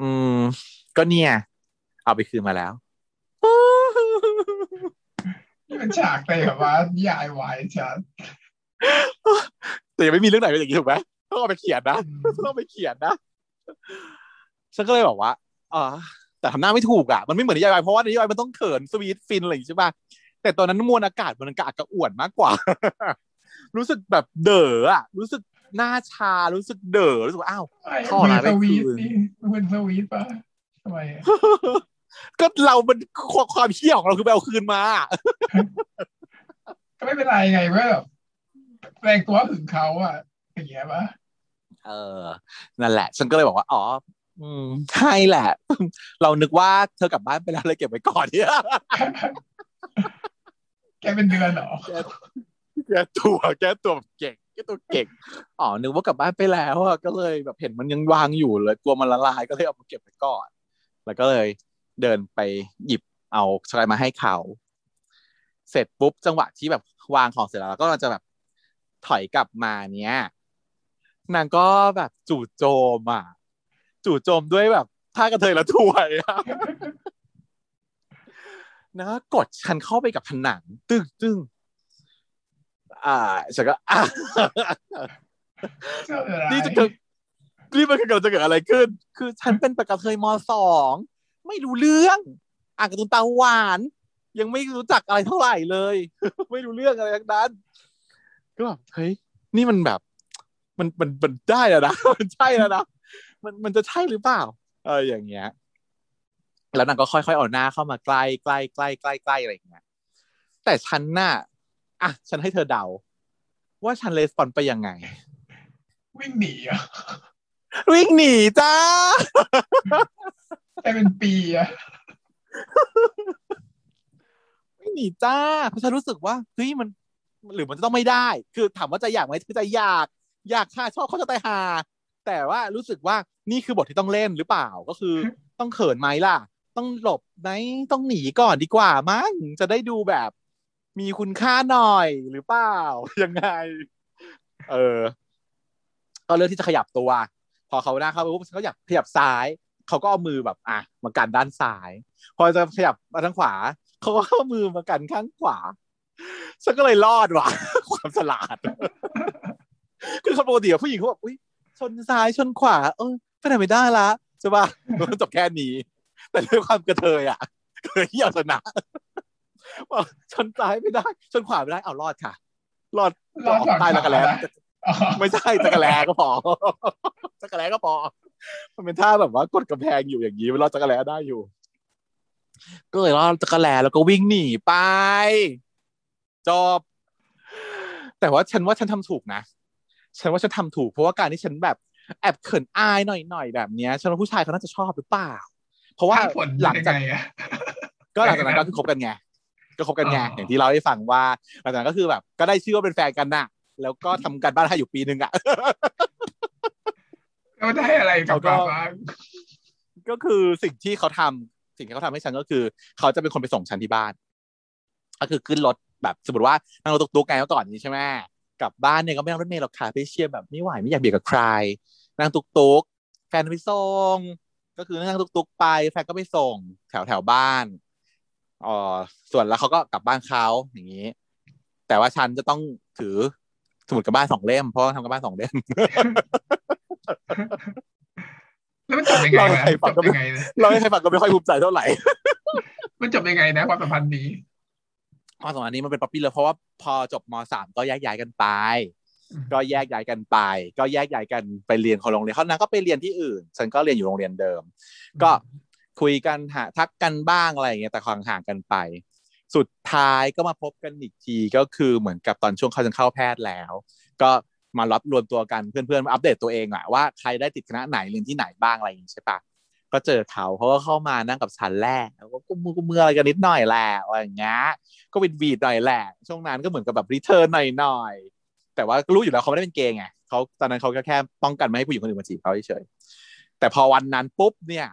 B: อืม ก็เนี่ย เอาไปคืนมาแล้ว
A: นี่มันฉากเลยแบบว่านิยายวายชัด
B: แต่ยังไม่มีเรื่องไหนเป็นอย่างนี้ถูกไหมต้องเอาไปเขียนนะต้องเอาไปเขียนนะฉันก็เลยบอกว่าอ๋อแต่ทำหน้าไม่ถูกอะมันไม่เหมือนนิยายวายเพราะว่านิยายวายมันต้องเขินสวีทฟินอะไรอย่างงี้ใช่ป่ะแต่ตอนนั้นมวลอากาศมันอากาศกระอ่วนมากกว่า รู้สึกแบบเด๋ออะ รู้สึกหน้าชารู้สึกเด๋อรู้สึกว่าอ้าวข้อ
A: มื
B: ละ
A: อ
B: ไม่
A: สวีท
B: คืน
A: นี่มือสวีทปะทำไมอะ
B: ก็เรามันความเชี่ยของเราคือไปเอาคืนมา
A: ก็ไม่เป็นไรไงว่าแบบแรงตัวถึงเขาอะอย่างเงี้ยปะ
B: เออ นั่นแหละ ฉันก็เลยบอกว่า อ๋ออืมใช่แหละ เรานึกว่าเธอกลับบ้านไปแล้วเลยเก็บไว้ก่อนเนี่ย
A: แกเป็นเดือนเหรอ
B: แกตัวแกตัวแบบเก่งแกตัวเก่งอ๋อนึกว่ากลับบ้านไปแล้วอะก็เลยแบบเห็นมันยังวางอยู่เลย กลัวมันละลายก็เลยเอามาเก็บไว้ก่อน แล้วก็เลย เดินไปหยิบเอาช็อกโกแลตมาให้เขา เสร็จปุ๊บจังหวะที่แบบวางของเสร็จแล้วก็จะแบบถอยกลับมาเนี้ยนางก็แบบจู่โจมอะจู่โจมด้วยแบบท่ากระเทยละถวยอะนะกดฉันเข้าไปกับผนัง ตึ้งตึ้งอ่าฉันก็อ่า
A: เจ้าอะไร
B: นี่จะเกิดนี่มันเกิดจะเกิดอะไรขึ้น คือฉันเป็นปกระเทยมสอง ไม่รู้เรื่อง อ่านการ์ตูนตาหวาน ยังไม่รู้จักอะไรเท่าไหร่เลย ไม่รู้เรื่องอะไรทั้งนั้นก็แบบเฮ้ยนี่มันแบบมมันมันมันได้แล้วนะมันใช่แล้วนะมันมันจะใช่หรือเปล่า เอออย่างเงี้ย แล้วนางก็ค่อยๆเอาหน้าเข้ามาใกล้ใกล้ใกล้ใกล้ใกล้อะไรอย่างเงี้ยแต่ฉันน่ะอะฉันให้เธอเดา ว่าฉันเลสปอนไปยังไง
A: วิ่งหนีอะ
B: วิ่งหนีจ้า
A: แต่เป็นปีอะ
B: วิ่งหนีจ้าเพราะฉันรู้สึกว่าเฮ้ยมัน หรือมันจะต้องไม่ได้ คือถามว่าจะอยากไหมคือจะอยาก อยากค่ะชอบเขาจะตายหา แต่ว่ารู้สึกว่านี่คือบทที่ต้องเล่นหรือเปล่าก็คือ ต้องเขินไหมล่ะ ต้องหลบไหมต้องหนีก่อนดีกว่ามั้งจะได้ดูแบบ มีคุณค่าหน่อยหรือเปล่ายังไง เออก็เลือกที่จะขยับตัว พอเขาหน้าเข้าไปปุ๊บเขาอยากขยับซ้าย เขาก็เอามือแบบอะมากันด้านซ้าย พอจะขยับมาทางขวา เขาก็เอามือมากันข้างขวาฉันก็เลยรอดว่ะ ความฉลาด คือคนปกติอะผู้หญิงเขาแบบอุ้ยชนซ้ายชนขวา เออไปไหนไม่ได้ละใช่ป่ะมันจบแค่นี้ แต่ด้วยความกระเทยอะเคยเหี่ยวชนะว่าชนซ้ายไม่ได้ ชนขวาไม่ได้เอารอดค่ะ รอด
A: รอดก่อน
B: ใต้ตะกะแล
A: นะอ๋อ
B: ไม่ใช่ตะกะแลก็พอ ตะกะแลก็พอ มันเป็นท่าแบบว่ากดกำแพงอยู่อย่างนี้มันรอดตะกะแลได้อยู่ ก็เลยรอดตะกะแลแล้วก็วิ่งหนีไป จบ แต่ว่าฉันว่าฉันทำถูกนะ ฉันว่าฉันทำถูกเพราะว่าการที่ฉันแบบแอบเขินอายหน่อยๆแบบเนี้ยฉันว่าผู้ชายเขาน่าจะชอบหรือเปล่า เพราะว่า
A: ผล
B: หลัง
A: ยัง
B: จาก
A: ไงอะ
B: ก็หลังจากนั้นก็คือคบกันไงก็คบกันไง
A: อ๋อ
B: อ
A: อ
B: ย่างที่เราได้ฟังว่าหลังจากนั้นก็คือแบบ ก็ได้ชื่อว่าเป็นแฟนกันน่ะ แล้วก็ทำกันบ้านให้อยู่ปีหนึ่งอะ
A: แล้วได้อะไรกลับ
B: เขาก็
A: มาบ้าง
B: ก็คือสิ่งที่เขาทำสิ่งที่เขาทำให้ฉันก็คือ เขาจะเป็นคนไปส่งฉันที่บ้าน ก็คือขึ้นรถแบบสมมติว่านั่งรถตุ๊กๆไงเมื่อก่อนนี้ใช่ไหมกลับบ้านเนี่ยก็ไม่นั่งรถเมล์หรอกค่ะไปเชียร์แบบไม่ไหวไม่อยากเบียดกับใครนั่งตุ๊กๆแฟนไปส่งก็คือนั่งตุ๊กๆไปแฟนก็ไปส่งแถวแถวบ้านอ๋อส่วนแล้วเขาก็กลับบ้านเขาอย่างนี้ แต่ว่าฉันจะต้องถือสมุดกลับบ้านสองเล่มเพราะว่าทำกลับบ้านสองเล่ม
A: แล้วมันจบยังไง
B: เรา
A: วะ
B: ให้ฟั
A: จ
B: ง
A: บ
B: ก็ไม่
A: ยังไงนะ
B: เราไม่เคยฟังก็ไม่ค่อยภูมิใจเท่าไหร่
A: มันจบยังไงนะความสัมพันธ์นี้
B: ความสัมพันธ์นี้มันเป็น puppy love เพราะว่าพอจบมสามก็แยกย้ายกันไป ก็แยกย้ายกันไป ก็แยกย้ายกันไปเรียนคนโรงเรียนเขานางก็ไปเรียนที่อื่น ฉันก็เรียนอยู่โรงเรียนเดิม ก็คุยกันหาทักกันบ้างอะไรอย่างเงี้ยแต่ห่างๆกันไป สุดท้ายก็มาพบกันอีกทีก็คือเหมือนกับตอนช่วงเขาจะเข้าแพทย์แล้ว ก็ มารับรวมตัวกันเพื่อนๆอัปเดตตัวเองอะว่าใครได้ติดคณะไหนเรียนที่ไหนบ้างอะไรอย่างงี้ใช่ปะก็เจอเขาเขาก็เข้ามานั่งกับฉันแรกแล้วก็กุมมือกุมมืออะไรกันนิดหน่อยแหละอะไรอย่างเงี้ยก็เป็นวีดหน่อยแหละช่วงนั้นก็เหมือนกับแบบรีเทิร์นหน่อยๆแต่ว่ารู้อยู่แล้วเขาไม่ได้เป็นเกย์ไงเขาตอนนั้นเขาแค่แค่ป้องกันไม่ให้ผู้หญิงคนอื่นมาจีบเขาเฉยแต่พอวันนั้นปุ๊บเนี่ย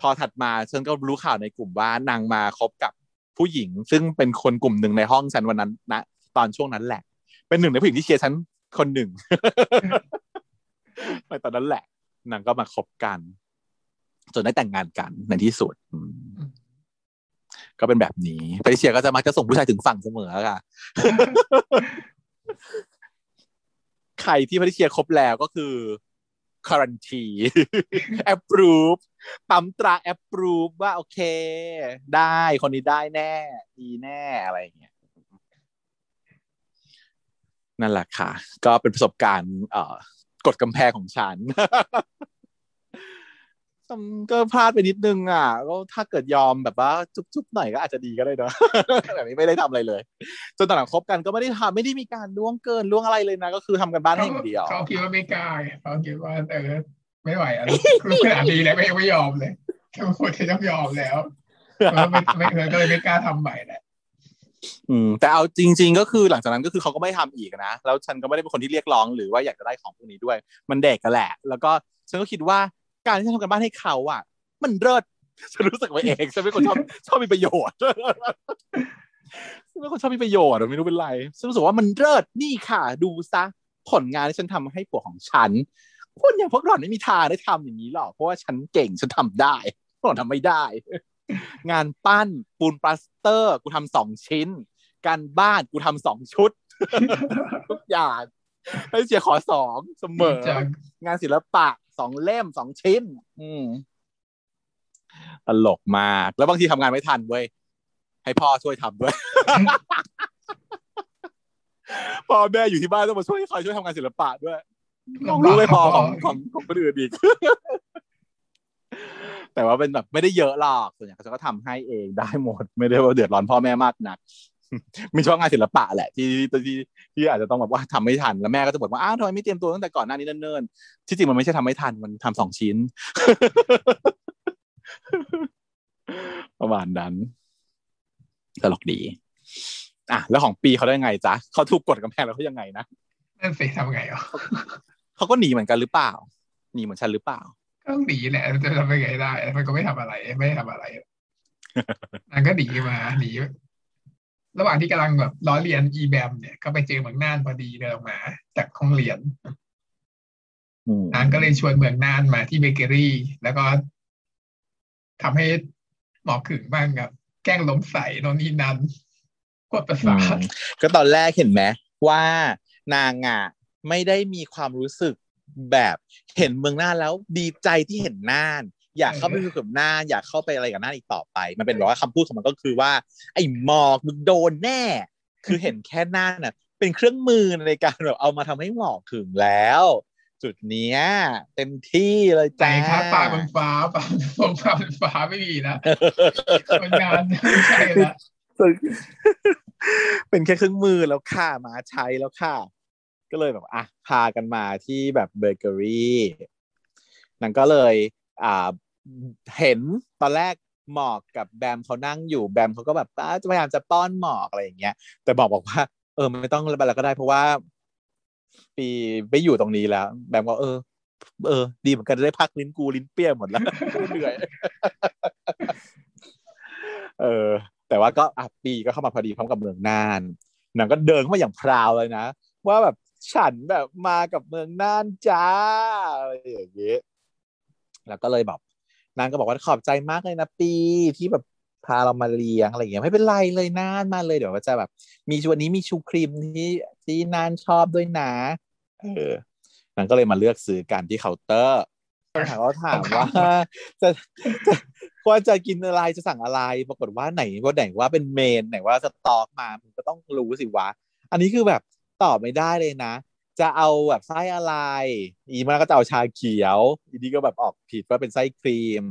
B: พอถัดมาฉันก็รู้ข่าวในกลุ่มว่านางมาคบกับผู้หญิง ซึ่งเป็นคนกลุ่มหนึ่งในห้องฉันวันนั้นนะตอนช่วงนั้นแหละ เป็นหนึ่งในผู้หญิงที่เชียร์ฉัน คนหนึ่งในตอนนั้นแหละนางก็มาคบกัน จนได้แต่งงานกันในที่สุดก็เป็นแบบนี้ไปเชียร์ก็จะมักจะส่งผู้ชายถึงฝั่งเสมอค่ะ ใครที่พริเชียครบแล้วก็คือ quarantine approve ปั๊มตรา approve ว่าโอเค ได้คนนี้ได้แน่ ดีแน่อะไรอย่างเงี้ย นั่นแหละค่ะ ก็เป็นประสบการณ์เอ่อกดกำแพงของฉันก็พลาดไปนิดนึงอะก็ถ้าเกิดยอมแบบว่าจุ๊บๆหน่อยก็อาจจะดีก็ได้เนอะแบบนี้ไม่ได้ทำอะไรเลย จนตอนหลังคบกันก็ไม่ได้ทำไม่ได้มีการล่วงเกินล่วงอะไรเลยนะ ก็คือทำกันบ้านให้อย่างเดียว
A: เขาคิดว่าไม่กล้าเขาคิดว่าเออไม่ไหวอะไรคือขนาดดีแล้วไม่ไม่ยอมเลยแค่ควรจะต้องยอมแล้วไม่ไม่เออก็เลยไม่กล้าทำใหม่แหละ
B: อืมแต่เอาจริง ๆ ก็คือหลังจากนั้นก็คือเขาก็ไม่ทำอีกนะแล้วฉันก็ไม่ได้เป็นคนที่เรียกร้องหรือว่าอยากจะได้ของพวกนี้ด้วย มันเด็กกันแหละ แล้วก็ฉันก็คิดว่าการที่ฉันทำกันบ้านให้เขาอะ มันเลิศฉันรู้สึกไว้เองฉันเป็นคนชอบชอบมีประโยชน์ฉันเป็นคนชอบมีประโยชน์ไม่รู้เป็นไรฉันรู้สึกว่ามันเลิศนี่ค่ะ ดูซะผลงานที่ฉันทำให้ผัวของฉันคนอย่างพวกหล่อนไม่มีทางได้ทำอย่างนี้หรอกเพราะว่าฉันเก่งฉันทำได้พวกหล่อนทำไม่ได้ งานปั้นปูนปลาสเตอร์ กูทำสองชิ้น การบ้านกูทำสองชุด ทุกอย่างให้เสียขอสองเสมอ
A: จาก
B: งานศิลปะสองเล่มสองชิ้น อืมตลกมาก แล้วบางทีทำงานไม่ทันเว้ย ให้พ่อช่วยทำด้วยพ่อแม่อยู่ที่บ้านต้องมาช่วยคอยช่วยทำงานศิลปะด้วยของรู้ไม่พอของของของคนอื่นอีก แต่ว่าเป็นแบบไม่ได้เยอะหรอกส่วนใหญ่เขาจะก็ทำให้เองได้หมด ไม่ได้ว่าเดือดร้อนพ่อแม่มากนักมีช่วงงานศิลปะแหละที่ที่ที่อาจจะต้องแบบว่าทำไม่ทันแล้วแม่ก็จะบอกว่าอ้าวทำไมไม่เตรียมตัวตั้งแต่ก่อนหน้านี้เนิ่นๆที่จริงมันไม่ใช่ทำไม่ทันมันทำสองชิ้น ประมาณนั้นตลกดี อะแล้วของปีเขาได้ไงจ๊ะเขาถูกกดกำแพงแล้วเขายังไงนะ
A: นั่นสิทำไงอะ
B: เขาก็หนีเหมือนกันหรือเปล่าหนีเหมือนฉันหรือเปล่า
A: ก็หนีแหละจะทำยังไงได้ มันก็ไม่ทำอะไร ไม่ทำอะไรมันก็หนีมาหนีระหว่างที่กำลังแบบล้อเรียนอีแบมเนี่ยก็ไปเจอเมืองน่านพอดีเดินออกมา จากห้องเรียนนางก็เลยชวนเมืองน่านมาที่เบเกอรี่ แล้วก็ทำให้หมอขึงบ้างกับ แกล้งล้มใส่โนนนี่นั้นกดประสาท
B: ก็ตอนแรกเห็นไหมว่านางอะไม่ได้มีความรู้สึก แบบเห็นเมืองน่านแล้วดีใจที่เห็นน่าน อยากเข้าไปคุยกับน่านอยากเข้าไปอะไรกับน่านอีกต่อไป มันเป็นร้อยคำพูดของมันก็คือว่า ไอ้หมอกมึงโดนแน่ คือเห็นแค่น่านน่ะเป็นเครื่องมือในการแบบเอามาทำให้หมอกถึงแล้ว จุดเนี้ยเต็มที่เลย
A: ใจ
B: จ้า
A: ครับปลาบนฟ้าปลาบนฟ้าบนฟ้าไม่มีนะคนงานไม่ใช่ละ
B: เป็นแค่เครื่องมือแล้วค่ะมาใช้แล้วค่ะ ก็เลยแบบอะพากันมาที่แบบเบเกอรี่นั่นก็เลยอ่าเห็นตอนแรกหมอกกับแบมเขานั่งอยู่แบมเขาก็แบบอ่าพยายามจะป้อนหมอกอะไรอย่างเงี้ย แต่บอกบอกว่า เออไม่ต้องไปแล้วก็ได้เพราะว่า ปีไปอยู่ตรงนี้แล้ว แบมก็เออ เออ ดีเหมือนกันได้พักลิ้นกูลิ้นเปี้ยหมดแล้วเหนื่อยเออ แต่ว่าก็อะปีก็เข้ามาพอดีพร้อมกับเมืองน่านนางก็เดินเข้ามาอย่างพราวเลยนะว่าแบบ ฉันแบบมากับเมืองน่านจ้าอะไรอย่างเงี้ยแล้วก็เลยแบบนางก็บอกว่าขอบใจมากเลยนะปีที่แบบพาเรามาเลี้ยงอะไรอย่างเงี้ยไม่เป็นไรเลยน่านมาเลยเดี๋ยวจะแบบ มีวันนี้มีชูครีมที่ที่น่านชอบด้วยนะ เออนางก็เลยมาเลือกซื้อกันที่เคาน์เตอร์ถามเขาถามว่าจะจะว่าจะกินอะไรจะสั่งอะไร ปรากฏว่าไหนว่าไหนว่าเป็นเมนไหนว่าสต็อกมามันก็ต้องรู้สิวะ อันนี้คือแบบ ตอบไม่ได้เลยนะ จะเอาแบบไส้อะไร อีมาก็จะเอาชาเขียว อีนี้ก็แบบตอบผิดว่าเป็นไส้ครีม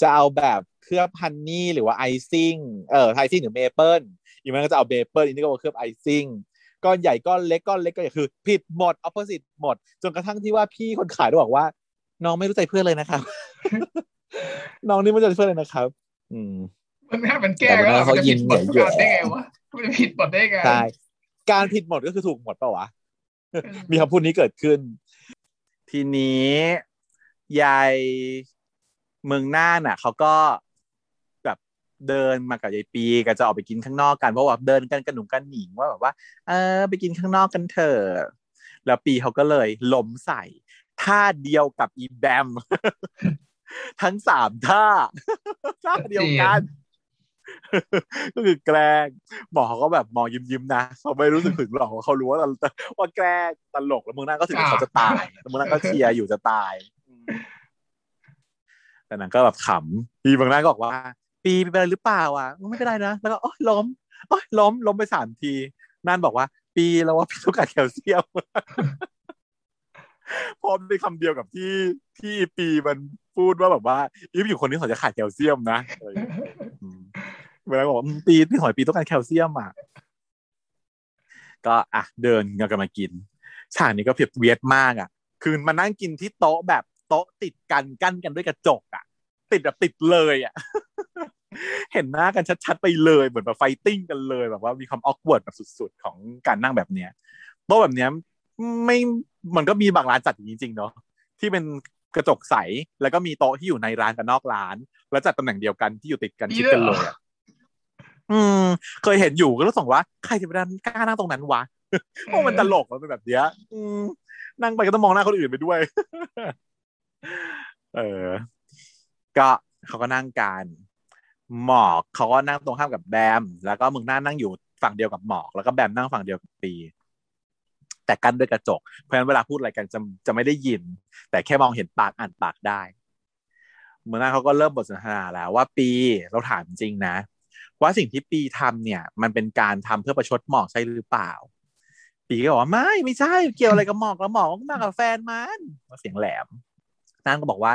B: จะเอาแบบเคลือบ honey หรือว่า icing เออ icing หรือเมเปิลอีมันก็จะเอาเมเปิลอีนี้ก็บอกเคลือบ icing ก้อนใหญ่ก้อนเล็กก้อนเล็กก็คือ ผิดหมดออปโ s สิตหมด จนกระทั่งที่ว่าพี่คนขายได้บอกว่า น้องไม่รู้ใจเพื่อนเลยนะครับ น้องนี่ไม่รู้ใจเพื่อนเลยนะครับ อืม
A: มันน่ามันแก้แล้วมันจะผิดหมดทุกการได้ไงวะมันจะผิดหมดได้ไง
B: ใช่ การผิดหมดก็คือถูกหมดเปล่าวะ มีคำพูดนี้เกิดขึ้น ทีนี้ยายเมืองน่านอะเขาก็แบบเดินมากับยายปีก็จะออกไปกินข้างนอกกันเพราะว่าเดินกันกระหนุ่งกันหนิงว่าแบบว่า เออ ไปกินข้างนอกกันเถอะแล้วปีเขาก็เลยล้มใส่ท่าเดียวกับอีแบมทั้งสามท่าท่าเดียวกัน ก็คือแกล้งหมอเขาก็แบบมองยิ้มๆนะเขาไม่รู้สึกถึงหรอกว่าเขารู้ว่าว่าแกล้งตลกแล้วมึงนั่นก็ถึงว่าเขาจะตายแล้วมึงนั่นก็เชียร์อยู่จะตาย แต่นั้นก็แบบขำปีบางนั่นก็บอกว่า ปีเป็นอะไรหรือเปล่าอะไม่เป็นไรนะแล้วก็โอ๊ยล้มโอ๊ยล้มล้มไปสามทีนั่นบอกว่า ปีแล้วว่าพี่ต้องการแคลเซียมพอเป็นคำเดียวกับที่ที่ปีมันพูดว่าแบบว่าอีฟอยู่คนนี้เขาจะขาดแคลเซียมนะ เวลาบอกปีพี่หอยปีต้องการแคลเซียมอะก็อะเดินกันมากินฉากนี้ก็เพียบเวียดมากอะ คือมานั่งกินที่โต๊ะแบบโต๊ะติดกันกั้นกันด้วยกระจกอะ ติดแบบติดเลยอะเห็นหน้ากันชัดๆไปเลยเหมือนแบบ fighting กันเลยแบบว่ามีความ awkward แบบสุดๆ ของการนั่งแบบเนี้ยโต๊ะแบบเนี้ยไม่มันก็มีบางร้านจัดอย่างนี้จริงๆเนาะที่เป็นกระจกใสแล้วก็มีโต๊ะที่อยู่ในร้านกับนอกร้าน แล้วจัดตำแหน่งเดียวกันที่อยู่ติดกันชิดกันเลย อะอืม เคยเห็นอยู่ก็รู้สึกว่าใครจะไปนั่งกล้านั่งตรงนั้นวะเพราะมันตลกมันเป็นแบบเนี้ย อืม นั่งไปก็ต้องมองหน้าคนอื่นไปด้วย เออ ก็เขาก็นั่งกันหมอกเขาก็นั่งตรงข้ามกับแบม แล้วก็มึงหน้านั่งอยู่ฝั่งเดียวกับหมอก แล้วก็แบมนั่งฝั่งเดียวกับปีแต่กั้นด้วยกระจก เพราะฉะนั้นเวลาพูดอะไรกันจะจะไม่ได้ยิน แต่แค่มองเห็นปากอ่านปากได้ เมื่อนั้นเขาก็เริ่มบทสนทนาแล้วว่าปีเราถามจริงนะ ว่าสิ่งที่ปีทำเนี่ย มันเป็นการทำเพื่อประชดหมอกใช่หรือเปล่า ปีก็บอกว่าไม่ไม่ใช่เกี่ยวอะไรกับหมอกแล้วหมอกก็มากับแฟนมันเสียงแหลมนั่นก็บอกว่า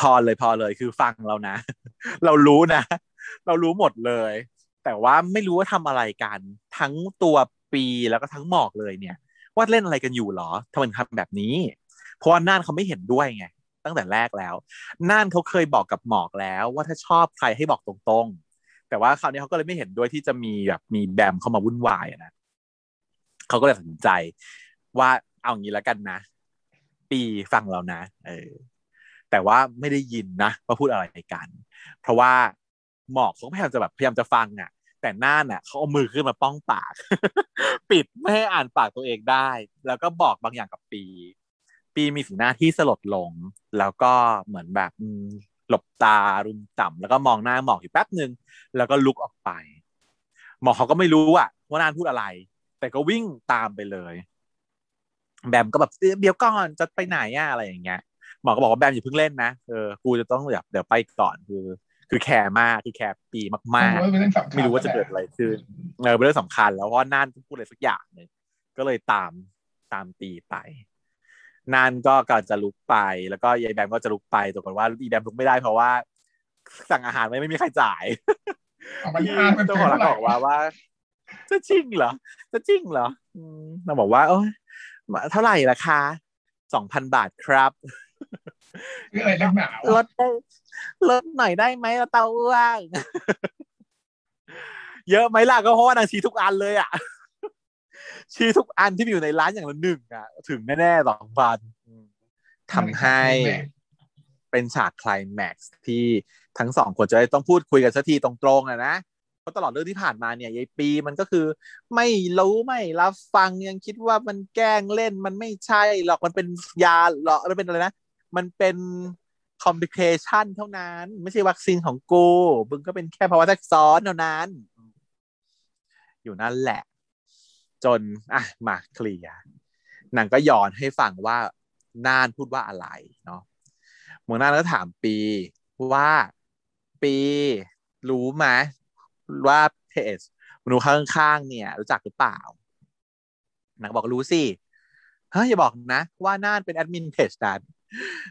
B: พอเลยพอเลยคือฟังเรานะ เรารู้นะ เรารู้หมดเลย แต่ว่าไม่รู้ว่าทำอะไรกัน ทั้งตัวปีแล้วก็ทั้งหมอกเลยเนี่ย ว่าเล่นอะไรกันอยู่หรอทำไมทำแบบนี้ เพราะว่าน่านเขาไม่เห็นด้วยไงตั้งแต่แรกแล้ว น่านเขาเคยบอกกับหมอกแล้ว ว่าถ้าชอบใครให้บอกตรงๆ แต่ว่าคราวนี้เขาก็เลยไม่เห็นด้วยที่จะมีแบบมีแบมเข้ามาวุ่นวายนะเขาก็เลยตัดสินใจ ว่าเอางี้แล้วกันนะปีฟังเรานะ เออ แต่ว่าไม่ได้ยินนะว่าพูดอะไรกัน เพราะว่าหมอกเขาพยายามจะแบบพยายามจะฟังอะ แต่หน้าน่ะเขาเอามือขึ้นมาป้องปาก ปิดไม่ให้อ่านปากตัวเองได้ แล้วก็บอกบางอย่างกับปี ปีมีสีหน้าที่สลดลง แล้วก็เหมือนแบบ ลบตารุมต่ำแล้วก็มองหน้าหมอกอยู่แป๊บหนึ่งแล้วก็ลุกออกไป หมอกเขาก็ไม่รู้อะว่านานพูดอะไร แต่ก็วิ่งตามไปเลย แบมก็แบบเดี๋ยวก่อนจะไปไหนอะอะไรอย่างเงี้ยหมอก็บอกว่าแบมอย่าเพิ่งเล่นนะเออกูจะต้องแบบเดี๋ยวไปก่อนคือ คือแคร์มากคือแคร์ปีมากๆไม่รู้ว่าจะเกิดอะไรขึ้นเออเป็นเรื่องสำคัญ แล้วเพราะน่านพูดอะไรสักอย่างหนึ่งก็เลยตามตามปีไป น่านก็กำลังจะลุกไป แล้วก็ยายแบมก็จะลุกไปตัวกันว่าอีแบมลุกไม่ได้เพราะว่า สั่งอาหารไม่ไม่มีใครจ่ายเจ้าของร้านบอกว่าว่าจะจริงเหรอจะจริงเหรอเราบอกว่า โอ้ยเท่าไหร่ราคาสองพันบาทครับ
A: อะไรนักหนาว
B: ลดได้ลดหน่อยได้ไหมเราเตาว่างเยอะไหมล่ะก็เพราะว่านางชี้ทุกอันเลยอะ ชี้ทุกอันที่มีอยู่ในร้านอย่างละหนึ่งอะ ถึงแน่ๆสองพันทำให้เป็นฉากคลายแม็กซ์ที่ทั้งสองคนจะได้ต้องพูดคุยกันสักทีตรงๆอะนะเพราะตลอดเรื่องที่ผ่านมาเนี่ยยายปีมันก็คือไม่รู้ไม่รับฟังยังคิดว่ามันแกล้งเล่นมันไม่ใช่หรอกมันเป็นยาหรอกมันเป็นอะไรนะ มันเป็นคอมพลิเคชันเท่านั้น ไม่ใช่วัคซีนของกูมึงก็เป็นแค่ภาวะแทรกซ้อนเท่านั้น อยู่นั่นแหละ จนอะมาเคลียร์นางก็ย้อนให้ฟังว่าน่านพูดว่าอะไรเนาะเมืองน่านก็ถามปีว่าปีรู้ไหมว่าเพจมนุษย์ข้างๆเนี่ย รู้จักหรือเปล่านางบอกรู้สิเฮ้ยอย่าบอกนะ ว่าน่านเป็นแอดมินเพจนั้น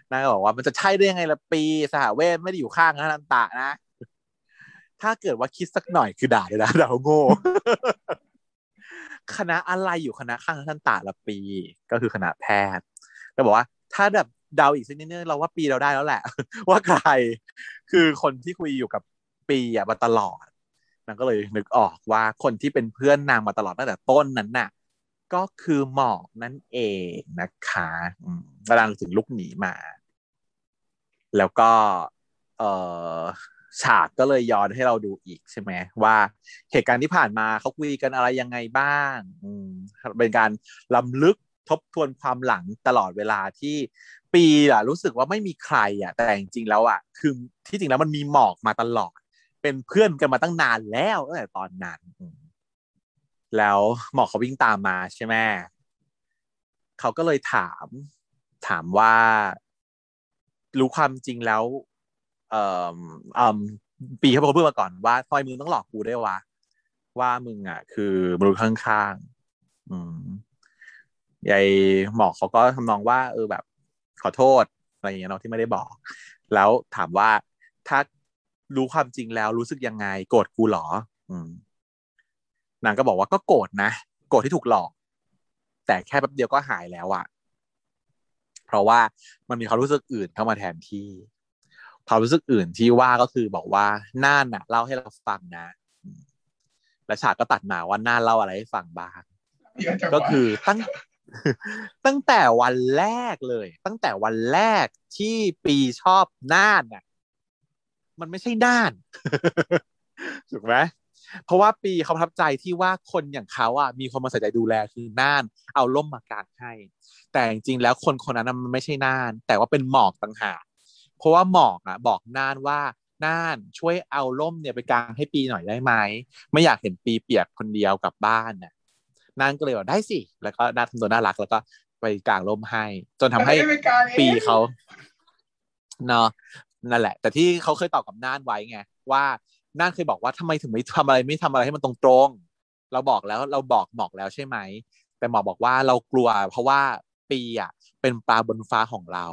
B: นางบอกว่ามันจะใช่ได้ยังไงละปีสหเวทไม่ได้อยู่ข้างนันตะนะ ถ้าเกิดว่าคิดสักหน่อยคือด่าเลยนะด่าโง่ คณะอะไรอยู่คณะข้างนันตะละปี ก็คือคณะแพทย์แล้วบอกว่าถ้าแบบเดาอีกสักนิดนึงเราว่าปีเราได้แล้วแหละ ว่าใครคือคนที่คุยอยู่กับปีอะมาตลอดนางก็เลยนึกออกว่าคนที่เป็นเพื่อนนางมาตลอดตั้งแต่ต้นนั้นน่ะ ก็คือหมอกนั่นเองนะคะกำลังถึงลุกหนีมา แล้วก็ เออ ฉากก็เลยย้อนให้เราดูอีกใช่ไหมว่าเหตุการณ์ที่ผ่านมาเขาคุยกันอะไรยังไงบ้างอืมเป็นการลำลึกทบทวนความหลังตลอดเวลาที่ปีอะรู้สึกว่าไม่มีใครอะแต่จริงๆแล้วอะคือที่จริงแล้วมันมีหมอกมาตลอด เป็นเพื่อนกันมาตั้งนานแล้วตั้งแต่ตอนนั้นแล้วหมอกเขาวิ่งตามมาใช่ไหมเขาก็เลยถาม ถามว่า รู้ความจริงแล้ว เอ่ออ่อปีเขาพูดมาก่อนว่าทำไมมึงต้องหลอกกูได้วะว่ามึงอะ คือมนุษย์ข้างๆอืมยายหมอเขาก็ทำนองว่า เออแบบ ขอโทษอะไรอย่างเงี้ยเนาะที่ไม่ได้บอก แล้วถามว่าถ้ารู้ความจริงแล้วรู้สึกยังไง โกรธกูหรอ อืมนางก็บอกว่าก็โกรธนะโกรธที่ถูกหลอก แต่แค่แป๊บเดียวก็หายแล้วอะเพราะว่ามันมีความรู้สึกอื่นเข้ามาแทนที่ ความรู้สึกอื่นที่ว่าก็คือบอกว่าน่านน่ะเล่าให้เราฟังนะ และฉากก็ตัดมาว่าน่านเล่าอะไรให้ฟังบ้าง ก็คือตั้งตั้งแต่วันแรกเลย ตั้งแต่วันแรกที่ปีชอบน่านน่ะ มันไม่ใช่ด้านถูกไหมเพราะว่าปีเขาประทับใจที่ว่าคนอย่างเขาอะมีคนมาใส่ใจดูแลคือน่าน เอาล่มมากางให้ แต่จริงๆแล้วคนคนนั้นมันไม่ใช่น่าน แต่ว่าเป็นหมอกต่างหาก เพราะว่าหมอกอะบอกน่านว่าน่านช่วยเอาล่มเนี่ยไปกางให้ปีหน่อยได้ไหมไม่อยากเห็นปีเปียกคนเดียวกลับบ้านน่ะน่านก็เลยบอกได้สิแล้วก็น่าทำตัวน่ารักแล้วก็ไปกางล่มให้ จนทำให้ปีเขาเนาะนั่นแหละ แต่ที่เขาเคยตอบกับน่านไว้ไงว่าน่านเคยบอกว่าทำไมถึงไม่ทำอะไรไม่ทำอะไรให้มันตรงๆเราบอกแล้วเราบอกหมอกแล้วใช่ไหมแต่หมอกบอกว่าเรากลัว เพราะว่าปีอะเป็นปลาบนฟ้าของเรา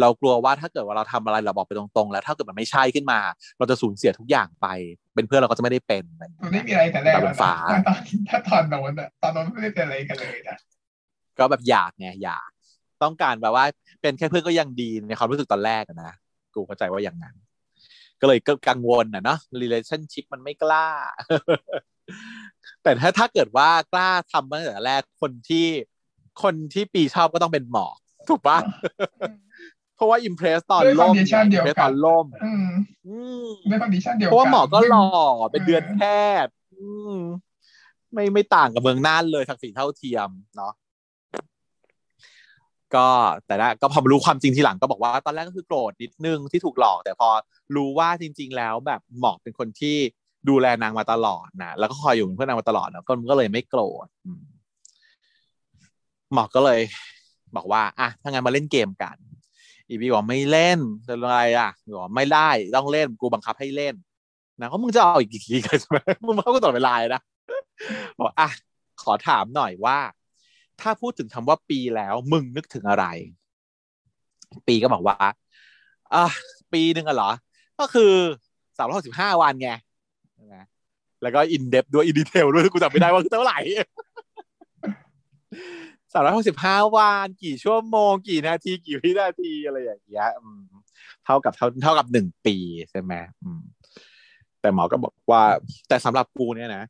B: เรากลัวว่าถ้าเกิดว่าเราทำอะไรเราบอกไปตรงๆ แล้วถ้าเกิดมันไม่ใช่ขึ้นมา เราจะสูญเสียทุกอย่างไป เป็นเพื่อนเราก็จะไม่ได้เป็นอะไรอย่าง
A: มัน
B: เงี้ย
A: ไม่มีอะไรแต่แรก
B: ปลาบ
A: แล้ว
B: นฟ้า
A: นะถ้าตอนถ้าตอนโน้นอะตอนโน้นไม่ได้เป็นอะไรกันเลยนะ
B: ก็แบบอยากไงอยากต้องการแบบว่าเป็นแค่เพื่อนก็ยังดีในความรู้สึกตอนแรกอะนะกูเข้าใจว่าอย่างนั้น ก็เลยก็กังวลนะเนาะ relationship มันไม่กล้า แต่ถ้าถ้าเกิดว่ากล้าทำมาตั้งแต่แรกคนที่คนที่ปีชอบก็ต้องเป็นหมอกถูกปะเพ ราะว่า impress ตอน
A: ด้วย
B: ล่ม
A: condition เดียวกัน
B: impress ตอนล่ม
A: อืม
B: อืม
A: ด้วย condition เดียว
B: เพราะว่าหมอก็หล่อ
A: ซึ่ง
B: เป็นเดือนแพทย์อืมไม่ไม่ต่างกับเมืองน่านเลยศักดิ์ศรีเท่าเทียมเนาะก็แต่ละก็พอมารู้ความจริงทีหลังก็บอกว่า ตอนแรกก็คือโกรธนิดนึงที่ถูกหลอก แต่พอรู้ว่าจริง ๆ แล้วแบบหมอกเป็นคนที่ดูแลนางมาตลอดนะแล้วก็คอยอยู่เป็นเพื่อนนางมาตลอดแล้วก็มันก็เลยไม่โกรธอืมหมอกก็เลย บอกว่า อะถ้างั้นมาเล่นเกมกัน อีบีบอกไม่เล่นจะอะไรอะบอกไม่ได้ต้องเล่นกูบังคับให้เล่นนะก็มึงจะเอาอีกกี่ทีกันใช่ไหมมึงเข้ากูตลอดเวลาเลยนะบอกอะขอถามหน่อยว่า ถ้าพูดถึงคำว่าปีแล้วมึงนึกถึงอะไร ปีก็บอกว่าอะปีหนึ่งอะเหรอ ก็คือสามร้อยสิบห้าวันไงแล้วก็อินเดปด้วยอินดีเทลด้วยกูจำไม่ได้ว่าคือเท่าไหร่ สามร้อยหกสิบห้าวัน กี่ชั่วโมง กี่นาที กี่วินาทีอะไรอย่างเงี้ยเท่ากับเท่าเท่ากับหนึ่งปีใช่ไหมแต่หมอก็บอกว่า แต่สำหรับกูเนี่ยนะ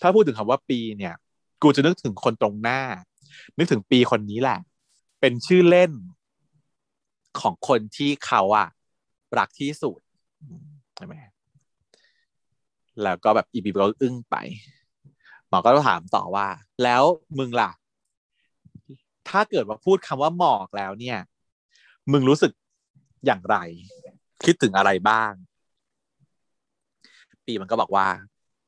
B: ถ้าพูดถึงคำว่าปีเนี่ย กูจะนึกถึงคนตรงหน้า นึกถึงปีคนนี้แหละ เป็นชื่อเล่นของคนที่เขาอะรักที่สุดใช่ไหมแล้วก็แบบอีบีก็อึ้งไป หมอก็ถามต่อว่า แล้วมึงล่ะ ถ้าเกิดว่าพูดคำว่าหมอกแล้วเนี่ย มึงรู้สึกอย่างไร คิดถึงอะไรบ้าง ปีมันก็บอกว่า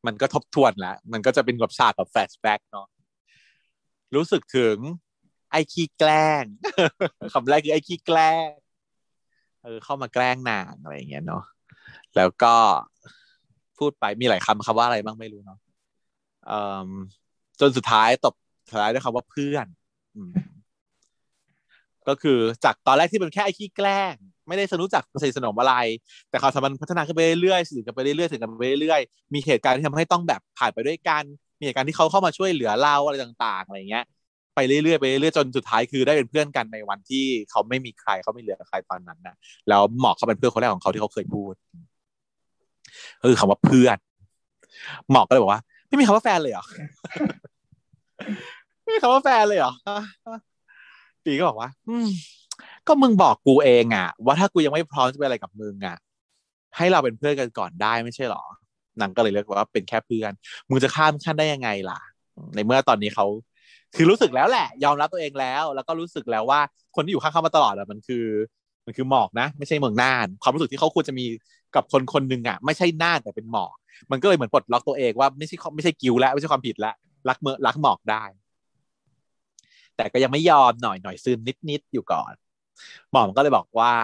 B: มันก็ทบทวนแล้ว มันก็จะเป็นแบบฉากแบบแฟลชแบ็กเนาะรู้สึกถึง ไอ้ขี้แกล้งคำแรกคือไอ้ขี้แกล้งเออเข้ามาแกล้งนางอะไรอย่างเงี้ยเนาะแล้วก็พูดไปมีหลายคำคำว่าอะไรบ้างไม่รู้เนาะจนสุดท้ายตบท้ายด้วยคำว่าเพื่อน ก็คือจากตอนแรกที่เป็นแค่ไอ้ขี้แกล้ง ไม่ได้สนุกจากสนิทสนมอะไร แต่ความสัมพันธ์พัฒนาขึ้นไปเรื่อยๆสื่อกันไปเรื่อยๆสื่อกันไปเรื่อยๆมีเหตุการณ์ที่ทำให้ต้องแบบผ่านไปด้วยกัน มีเหตุการณ์ที่เขาเข้ามาช่วยเหลือเราอะไรต่างๆอะไรเงี้ยไปเรื่อยๆไปเรื่อยๆจนสุดท้ายคือได้เป็นเพื่อนกันในวันที่เขาไม่มีใครเขาไม่เหลือใครตอนนั้นนะแล้วหมอกเขาเป็นเพื่อนคนแรกของเขาที่เขาเคยพูดคือคำว่าเพื่อนหมอกก็เลยบอกว่า ไม่มีคำว่าแฟนเลยเหรอไม่มีคำว่าแฟนเลยเหรอ ปีก็บอกว่า อืม ก็มึงบอกกูเองอะว่าถ้ากูยังไม่พร้อมจะเป็นอะไรกับมึงอะให้เราเป็นเพื่อนกันก่อนได้ไม่ใช่หรอนางก็เลยเลือกว่าเป็นแค่เพื่อนมึงจะข้ามขั้นได้ยังไงล่ะ ในเมื่อตอนนี้เขาคือรู้สึกแล้วแหละ ยอมรับตัวเองแล้ว แล้วก็รู้สึกแล้วว่าคนที่อยู่ข้างเขามาตลอดอะมันคือ มันคือหมอกนะ ไม่ใช่เมืองน่าน ความรู้สึกที่เขาควรจะมีกับคนคนหนึ่งอะไม่ใช่น่านแต่เป็นหมอก มันก็เลยเหมือนปลดล็อกตัวเองว่าไม่ใช่ไม่ใช่กิวแล้วไม่ใช่ความผิดแล้วรักเมื่อรักหมอกได้ แต่ก็ยังไม่ยอมหน่อยหน่อยซึมนิดนิดอยู่ก่อน หมอมก็เลยบอกว่า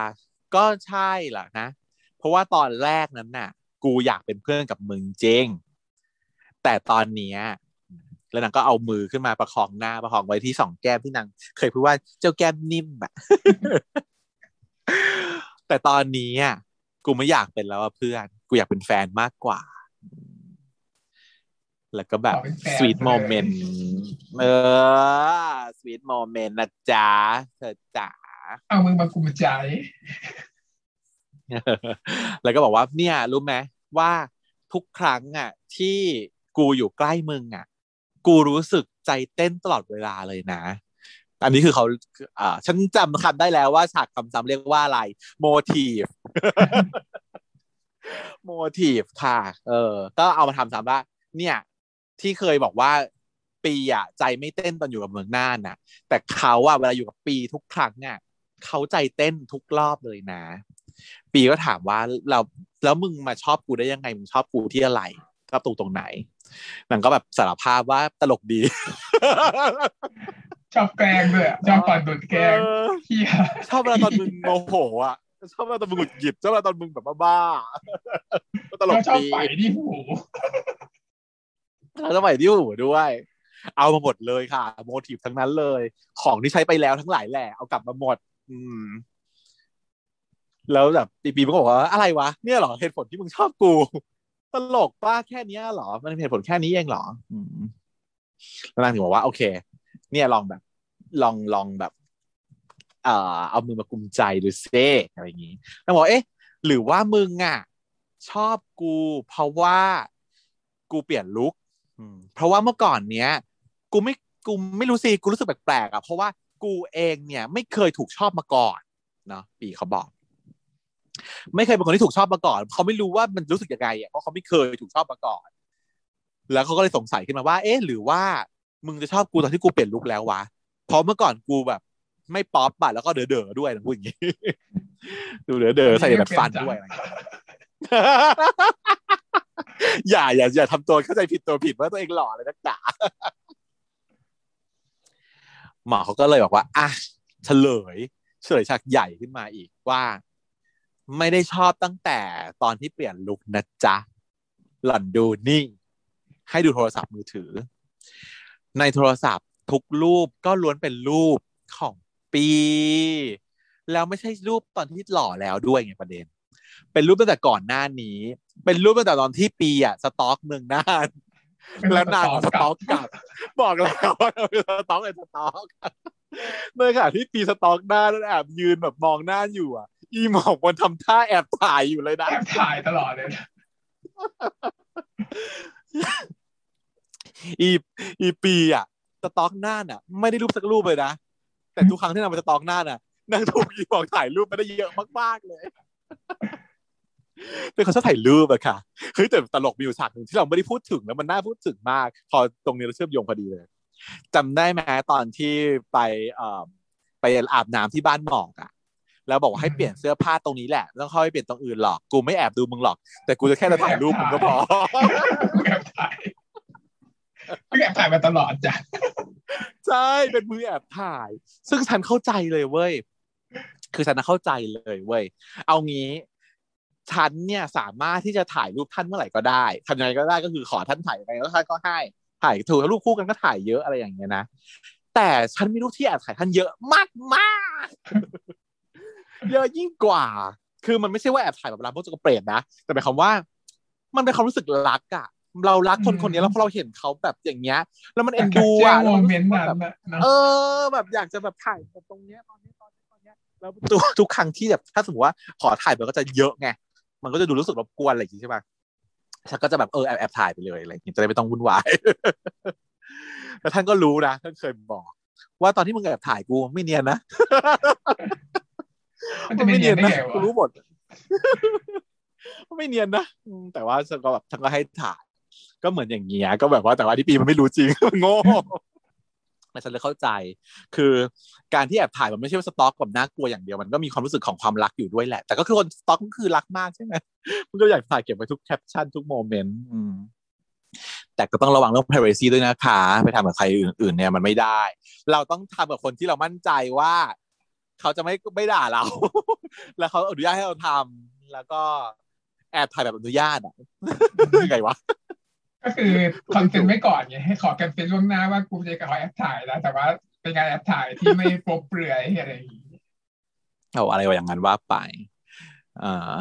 B: ก็ใช่แหละนะ เพราะว่าตอนแรกนั้นน่ะ กูอยากเป็นเพื่อนกับมึงจริง แต่ตอนเนี้ยแล้วนางก็เอามือขึ้นมาประคองหน้าประคองไว้ที่สองแก้มที่นางเคยพูดว่าเจ้าแก้มนิ่มอะแต่ตอนนี้อะกูไม่อยากเป็นแล้วเพื่อน กูอยากเป็นแฟนมากกว่า แล้วก็แบบ
A: ขอเป็นแฟน
B: สวีท
A: เลย
B: โมเมนต์เออสวีทโมเมนต์นะจ๊ะเธอจ๋า
A: เอามึงมากุมใจ
B: แล้วก็บอกว่าเนี่ย รู้ไหมว่าทุกครั้งอะ ที่กูอยู่ใกล้มึงอะ กูรู้สึกใจเต้นตลอดเวลาเลยนะ อันนี้คือเขาอ่าฉันจำคำได้แล้วว่าฉากคำซ้ำเรียกว่าอะไร motif motif ค่ะ เออ ก็เอามาทำซ้ำว่า เนี่ย ที่เคยบอกว่าปีอะใจไม่เต้นตอนอยู่กับเมืองน่านน่ะ แต่เขาอะเวลาอยู่กับปีทุกครั้งเนี่ยเขาใจเต้นทุกรอบเลยนะ ปีก็ถามว่าเราแล้วมึงมาชอบกูได้ยังไงมึงชอบกูที่อะไรชอบตรงตรงไหนนางก็แบบสารภาพว่าตลกดี
A: ชอบแกล้งด้วยอะชอบตอนโดนแกล้ง
B: เออ
A: เฮีย
B: ชอบเวลาตอนมึงโมโหอะชอบเวลาตอนมึงหงุดหงิดชอบเวลาตอนมึงแบบบ้าๆก็ตลก
A: ชอบ
B: ดี
A: ไปที่หู
B: แล้วสมัยที่อยู่ด้วย เอามาหมดเลยค่ะ โมทีฟทั้งนั้นเลย ของที่ใช้ไปแล้วทั้งหลายแหละเอากลับมาหมด อืม แล้วแบบปีปีมันก็บอกว่าอะไรวะเนี่ยหรอเหตุผลที่มึงชอบกูตลกป้าแค่เนี้ยหรอ มันเป็นเหตุผลแค่นี้เองหรอ อืมแล้วนางถึงบอกว่าโอเค เนี่ยลองแบบ ลองลองแบบ เอ่อเอามือมากุมใจดูเซ่อะไรอย่างงี้นางบอกเอ๊ะ หรือว่ามึงอะชอบกู เพราะว่ากูเปลี่ยนลุค เพราะว่าเมื่อก่อนเนี้ย กูไม่กูไม่รู้สิกูรู้สึกแปลกๆอะเพราะว่ากูเองเนี่ยไม่เคยถูกชอบมาก่อนเนาะปีเขาบอก ไม่เคยเป็นคนที่ถูกชอบมาก่อนเขาไม่รู้ว่ามันรู้สึกยังไงอะเพราะเขาไม่เคยถูกชอบมาก่อน แล้วเขาก็เลยสงสัยขึ้นมาว่า เอ๊ะ หรือว่ามึงจะชอบกูตอนที่กูเปลี่ยนลุคแล้ววะเพราะเมื่อก่อนกูแบบ ไม่ป๊อปอะแล้วก็เด๋อๆด้วยนะพูดอย่างงี้ดูเด๋อๆใส่แบบฟันด้วยอะไรอย่างเงี้ย อย่าอย่าอย่าทำตัวเข้าใจผิดตัวผิดว่าตัวเองหล่อเลยนักหนาหมอเขาก็เลยบอกว่าอะเฉลย เฉลยฉากใหญ่ขึ้นมาอีกว่า ไม่ได้ชอบตั้งแต่ตอนที่เปลี่ยนลุคนะจ๊ะ หล่อนดูนี่ให้ดูโทรศัพท์มือถือ ในโทรศัพท์ทุกรูปก็ล้วนเป็นรูปของปี แล้วไม่ใช่รูปตอนที่หล่อแล้วด้วยไงประเด็น เป็นรูปตั้งแต่ก่อนหน้านี้ เป็นรูปตั้งแต่ตอนที่ปีอะสต็อกเมืองน่านแล้วนางสต็อกกลับ บอกแล้วว่าสต็อกไอ้สต็อกในขณะที่ปีสต็อกหน้าแล้วแอบยืนแบบมองหน้าอยู่อะ อีหมอกมันทำท่าแอบถ่ายอยู่เลยนะ
A: แอบถ่ายตลอดเลยนะ
B: อีอีปีอะสต็อกหน้าน่ะ ไม่ได้รูปสักรูปเลยนะแต่ทุกครั้งที่นางไปสต็อกหน้าน่ะนางถูกอีหมอกถ่ายรูปมาได้เยอะมากๆเลย เป็นคนชอบถ่ายรูปอะค่ะเฮ้ยแต่ตลกมีอยู่ฉากหนึ่งที่เราไม่ได้พูดถึงแล้วมันน่าพูดถึงมาก พอตรงนี้เราเชื่อมโยงพอดีเลยจำได้ไหมตอนที่ไปเอ่อไปอาบน้ำที่บ้านหมอกอะแล้วบอกว่าให้เปลี่ยนเสื้อผ้าตรงนี้แหละไม่ต้องเข้าไปเปลี่ยนตรงอื่นหรอก กูไม่แอบดูมึงหรอก แต่กูจะแค่จะถ่ายรูปมึงก็พอ
A: แอบถ่ายแอบถ่ายมาตลอดจ้ะ
B: ใช่เป็นมือแอบถ่าย ซึ่งฉันเข้าใจเลยเว้ยคือฉันน่ะเข้าใจเลยเว้ยเอางี้ ฉันเนี่ยสามารถที่จะถ่ายรูปท่านเมื่อไหร่ก็ได้ทำยังไงก็ได้ก็คือขอท่านถ่ายยังไงแล้วท่านก็ให้ถ่ายถูกรูปคู่กันก็ถ่ายเยอะอะไรอย่างเงี้ยนะแต่ฉันมีรูปที่แอบถ่ายท่านเยอะมากมากๆเยอะยิ่งกว่า คือมันไม่ใช่ว่าแอบถ่ายแบบรามพวกจกเปรตนะแต่หมายความว่า มันเป็นความรู้สึสึกรักอะเรารักคนคนนี้แล้วพอเราเห็นเขาแบบอย่างเงี้ย แล้วมันเอ็นดู
A: แค
B: อะ
A: ปเจอร์โม
B: แล้ว
A: เมนต์
B: มั
A: นั้น
B: แบบ
A: นะนะ
B: เออ แบบอยากจะแบบถ่ายแบบตรงเนี้ยตอนนี้ตอนนี้ตอนเนี้ยแล้วทุกทุกครั้งที่แบบถ้าสมมติว่าขอถ่ายมันก็จะเยอะไง มันก็จะดูรู้สึกรบกวนอะไรอย่างงี้ใช่ปะฉันก็จะแบบเออแอบแอบถ่ายไปเลยอะไรอย่างงี้จะได้ไม่ต้องวุ่นวายแล้วท่านก็รู้นะท่านเคยบอก ว่าตอนที่มึงแอบถ่ายกูไม่เนียนนะ
A: มันจะไม่เนียนได้ไง
B: กู
A: วะ
B: รู้หมดไม่เนียนนะอืมแต่ว่าฉันก็แบบฉันก็ให้ถ่าย ก็เหมือนอย่างเงี้ยก็แบบว่าแต่ว่าที่ปีมันไม่รู้จริงมันโง่ แต่ฉันเลยเข้าใจ คือการที่แอบถ่ายมันไม่ใช่ว่าสต็อกแบบน่ากลัวอย่างเดียวมันก็มีความรู้สึกของความรักอยู่ด้วยแหละ แต่ก็คือคนสต็อกก็คือรักมากใช่ไหมมันก็อยากถ่ายเก็บไว้ทุกแคปชั่นทุก moment แต่ก็ต้องระวังเรื่อง privacy ด้วยนะคะ ไปทำกับใครอื่น ๆ เนี่ยมันไม่ได้ เราต้องทำกับคนที่เรามั่นใจว่า เขาจะไม่ไม่ด่าเรา แล้วเขาอนุญาตให้เราทำแล้วก็แอบถ่ายแบบอนุญาตอะไงวะ
A: ก็คือ consent ไว้ก่อนไงให้ขอกันเป็นล่วงหน้าว่ากูจะขอแอบถ่ายนะแต่ว่าเป็นการแอบถ่ายที่ไม่โป๊เปลือยอะไรอย่างงี้
B: เอาอะไรอย่างนั้นว่าไปอ่า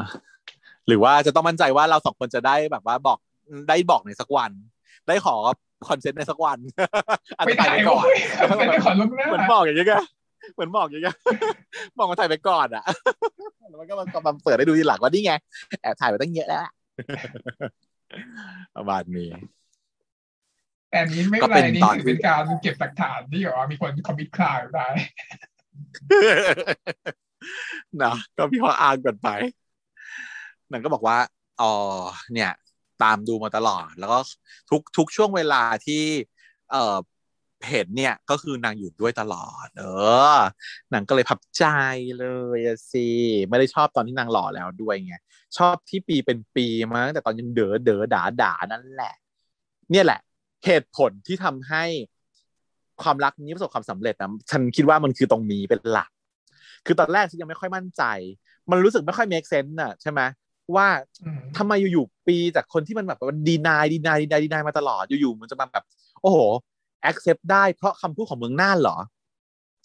B: หรือว่าจะต้องมั่นใจว่าเราสองคนจะได้แบบว่าบอกได้บอกในสักวัน ได้ขอ consent ในสักวันอาจ
A: ไม่
B: จะถ่าย
A: ถ่าย
B: ไปก่อน
A: ไม่ได้ขอล่วงหน้า
B: เหมือนบอกอย่างเงี้ยเหมือนบอกอย่างเงี้ยบอกมาถ่ายไปก่อนอะแล้วมันก็มันก็มาเปิดให้ดูทีหลังว่านี่ไงแอบถ่ายไปตั้งเยอะแล้วอะ ประมาณนี้
A: แต่อันนี้ไม่
B: ก็
A: เป็น
B: เป็น
A: ไรนี่
B: ตอน
A: ถือ
B: ที่
A: เป็นการเก็บหลักฐานที่แบบว่ามีคน commit crime ได้
B: นะก็พี่พออ่านกันไปนันก็บอกว่าอ๋อเนี่ย ตามดูมาตลอด แล้วก็ทุกทุกช่วงเวลาที่ เอ่อ เห็นเนี่ยก็คือนางอยู่ด้วยตลอด เออนางก็เลยพับใจเลยอะสิไม่ได้ชอบตอนที่นางหล่อแล้วด้วยไงชอบที่ปีเป็นปีมาตั้งแต่ตอนยังเด๋อเด๋อด่าด่านั่นแหละ เนี่ยแหละ เหตุผลที่ทำให้ความรักนี้ประสบความสำเร็จนะฉันคิดว่ามันคือตรงนี้เป็นหลัก คือตอนแรกฉันยังไม่ค่อยมั่นใจ มันรู้สึกไม่ค่อย make sense น่ะใช่ไหมว่า
A: อืม
B: ทำไมอยู่ๆปีจากคนที่มันแบบมันดีนายดีนายดีนายดีนายมาตลอดอยู่ๆมันจะมาแบบ โอ้โห accept ได้เพราะคำพูดของเมืองน่านเหรอ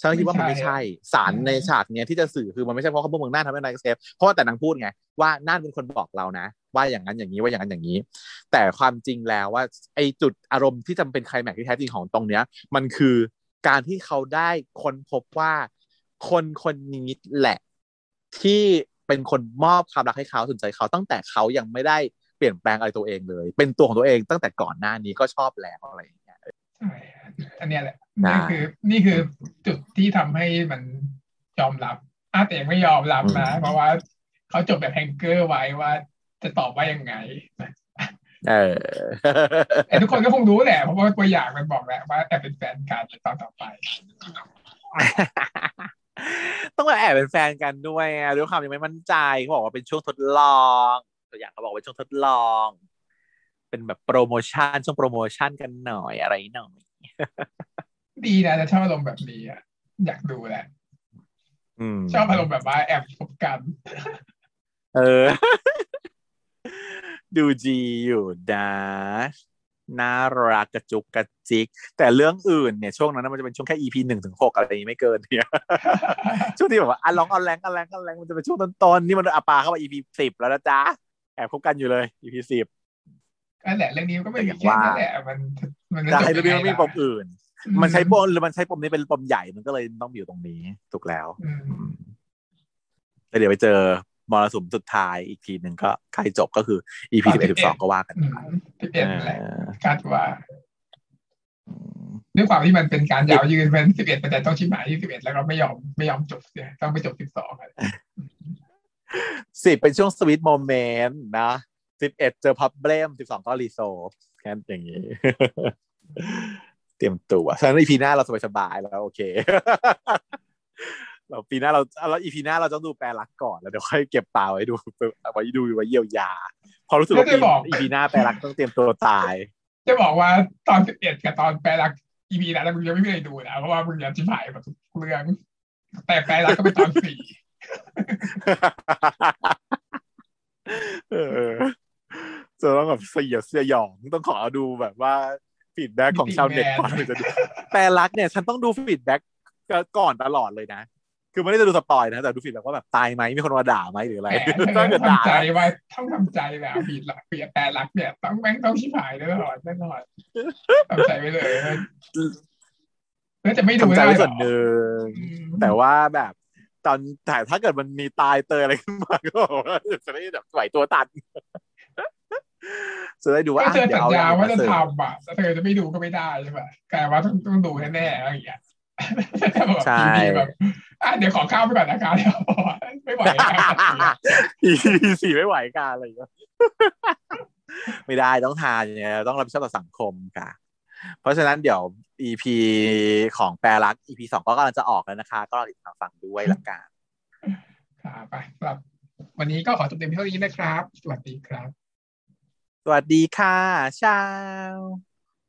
B: ฉันคิดว่ามันไม่ใช่สารในฉากเนี้ยที่จะสื่อคือมันไม่ใช่เพราะคำพูดเมืองน่านทำให้นาย accept เพราะว่าแต่นางพูดไงว่าน่านเป็นคนบอกเรานะ ว่าอย่างนั้นอย่างนี้ว่าอย่างนั้นอย่างนี้ แต่ความจริงแล้วว่าไอจุดอารมณ์ที่จำเป็นไคลแม็กซ์ที่แท้จริงของตรงเนี้ย มันคือการที่เขาได้ค้นพบว่า คนคนนี้แหละ ที่เป็นคนมอบความรักให้เขาสนใจเขาตั้งแต่เขายังไม่ได้เปลี่ยนแปลงอะไรตัวเองเลย เป็นตัวของตัวเองตั้งแต่ก่อนหน้านี้ก็ชอบแล้วอะไรอย่างเงี้ย
A: ใช่ อันเนี้ยแหละ
B: ได้
A: นี่คือ นี่คือจุดที่ทำให้มันยอมรับอาแต่ยังไม่ยอมรับนะเพราะว่าเขาจบแบบแฮงเกอร์ไว้ว่าจะตอบว่ายังไง
B: เออ
A: แต่ทุกคนก็คงรู้แหละเพราะว่าตัวอย่างมันบอกแหละว่าแอบเป็นแฟนกันในตอนต่อไป
B: ต้องมาแอบเป็นแฟนกันด้วยอะด้วยความยังไม่มั่นใจเขาบอกว่าเป็นช่วงทดลอง ตัวอย่างเขาบอกว่าเป็นช่วงทดลอง เป็นแบบโปรโมชั่นช่วงโปรโมชั่นกันหน่อยอะไรหน่อย
A: ดีนะแต่ชอบอารมณ์แบบนี้อะอยากดูแหละ
B: อืม
A: ชอบอารมณ์แบบว่าแอบคบกัน
B: เออ ดูจีอยู่นะน่ารักกระจุกกระจิก แต่เรื่องอื่นเนี่ยช่วงนั้นนะมันจะเป็นช่วงแค่ EP หนึ่งถึงหกอะไรอย่างนี้ไม่เกินเนี่ยช่วงที่แบบว่าอะลองเอาแรงเอาแรงเอาแรงมันจะเป็นช่วงต้นๆนี่มันอาปาเข้ามา EP สิบแล้วนะจ๊ะแอบคบกันอยู่เลย EP สิบ
A: นั่นแหละเรื่องนี้ก็ไม่
B: แต่อ
A: มี
B: ย่าง
A: แค่
B: ว่า
A: นั้นแหละมันมันจะ
B: จะ
A: จบ
B: ให้เรื่องนี้
A: ยั
B: มัน
A: งไง
B: มีปม
A: ล่ะ
B: อื่น
A: อื
B: มันใช้ปมหรือมันใช้ปมนี้เป็นปมใหญ่มันก็เลยต้องอยู่ตรงนี้ถูกแล้ว
A: อืม
B: อืมแล้วเดี๋ยวไปเจอมรสุมสุดท้ายอีกทีหนึ่งก็ใกล้จบก็คือ EP สิบเอ็ดสิบสองก็ว่ากัน
A: อืม
B: ไป
A: ที่เป็นแหละ
B: เออ
A: คาดว่าด้วยความที่มันเป็นการยาวยืนเป็นสิบเอ็ดแต่ต้องฉิบหายที่สิบเอ็ดแล้วก็ไม่ยอมไม่ยอมจบเสียต้องไปจบสิบสอง
B: สิบเป็นช่วง sweet moment นะ สิบเอ็ดเจอ problem สิบสองก็ resolve แค่อย่างนี้ เตรียมตัวฉะนั้นอีพีหน้าเราสบายๆแล้วโอเคเราปีหน้าเราเราอีพีหน้าเราต้องดูแปลรักก่อนแล้วเดี๋ยวค่อยเก็บปลาไว้ดูไว้ดูไว้เยียวยาเพอรู้สึกว่า
A: ก็จะบอก
B: อีพีหน้าแปลรักต้องเตรียมตัวตาย
A: จะบอกว่าตอนสิบเอ็ดกับตอนแปลรักอีพีนั้นมึงยังไม่เคยดูนะเพราะว่ามึงยังชิมหายแบบทุกเรื่องแต่แปลรักก็เป็นตอนสี่
B: เออ จะต้องแบบเสียดสยองต้องขอดูแบบว่าฟีดแบ็กของชาวเน็ตก่อนถึงจะดูแปลรักเนี่ยฉันต้องดูฟีดแบ็กก่อนตลอดเลยนะ คือไม่ได้จะดูสปอยนะ แต่ดูฟีดแบ็กว่าแบบตายไหมมีคนมาด่าไหมหรืออะไร
A: แหม
B: ถ้าเกิดด่า
A: ทำใจว่าต้องทำใจแบบผิดละเปลี่ยนแปลรักเนี่ยต้องแม่งต้องชิมหายแน่นอนแน่นอนทำใจไว้เลยแล้วจะไม่ดู
B: ทำใจ
A: ได้
B: ไว้
A: หร
B: ส่
A: อ
B: วนหนึ่ง
A: อืม
B: แต่ว่าแบบตอนแต่ถ้าเกิดมันมีตายเตยอะไรขึ้นมาก็บอกว่าจะได้แบบไหวตัวตัน จะได้ดูว่า
A: ก็
B: อะ
A: เธอ
B: เดี๋
A: สั
B: ยว
A: ญ
B: เอา
A: ญาว่าจะ
B: เสริม
A: ทำอะแต่เธอจะไม่ดูก็ไม่ได้ใช่ป่ะกลายว่าต้องต้องดูแน่ๆอะไรอย่างเงี้ยแต่แบบ
B: ใช่
A: ทีๆแบบอะเดี๋ยวขอข้ามไปก่อนนะคะเดี๋ยวไม่ไหวแล้ว
B: EP สี่ไม่ไหวกันอะไรอย่างเงี้ยไม่ได้ต้องทานเนี่ยต้องรับผิดชอบต่อสังคมค่ะ เพราะฉะนั้นเดี๋ยว EP ของแปรรัก EP สองก็กำลังจะออกแล้วนะคะ ก็รอติดตามฟังด้วยละกัน
A: ค่ะไปสำหรับ วันนี้ก็ขอจบเต็มเท่านี้นะครับ สวัสดีครับ
B: ส วัสดีค่ะเช้า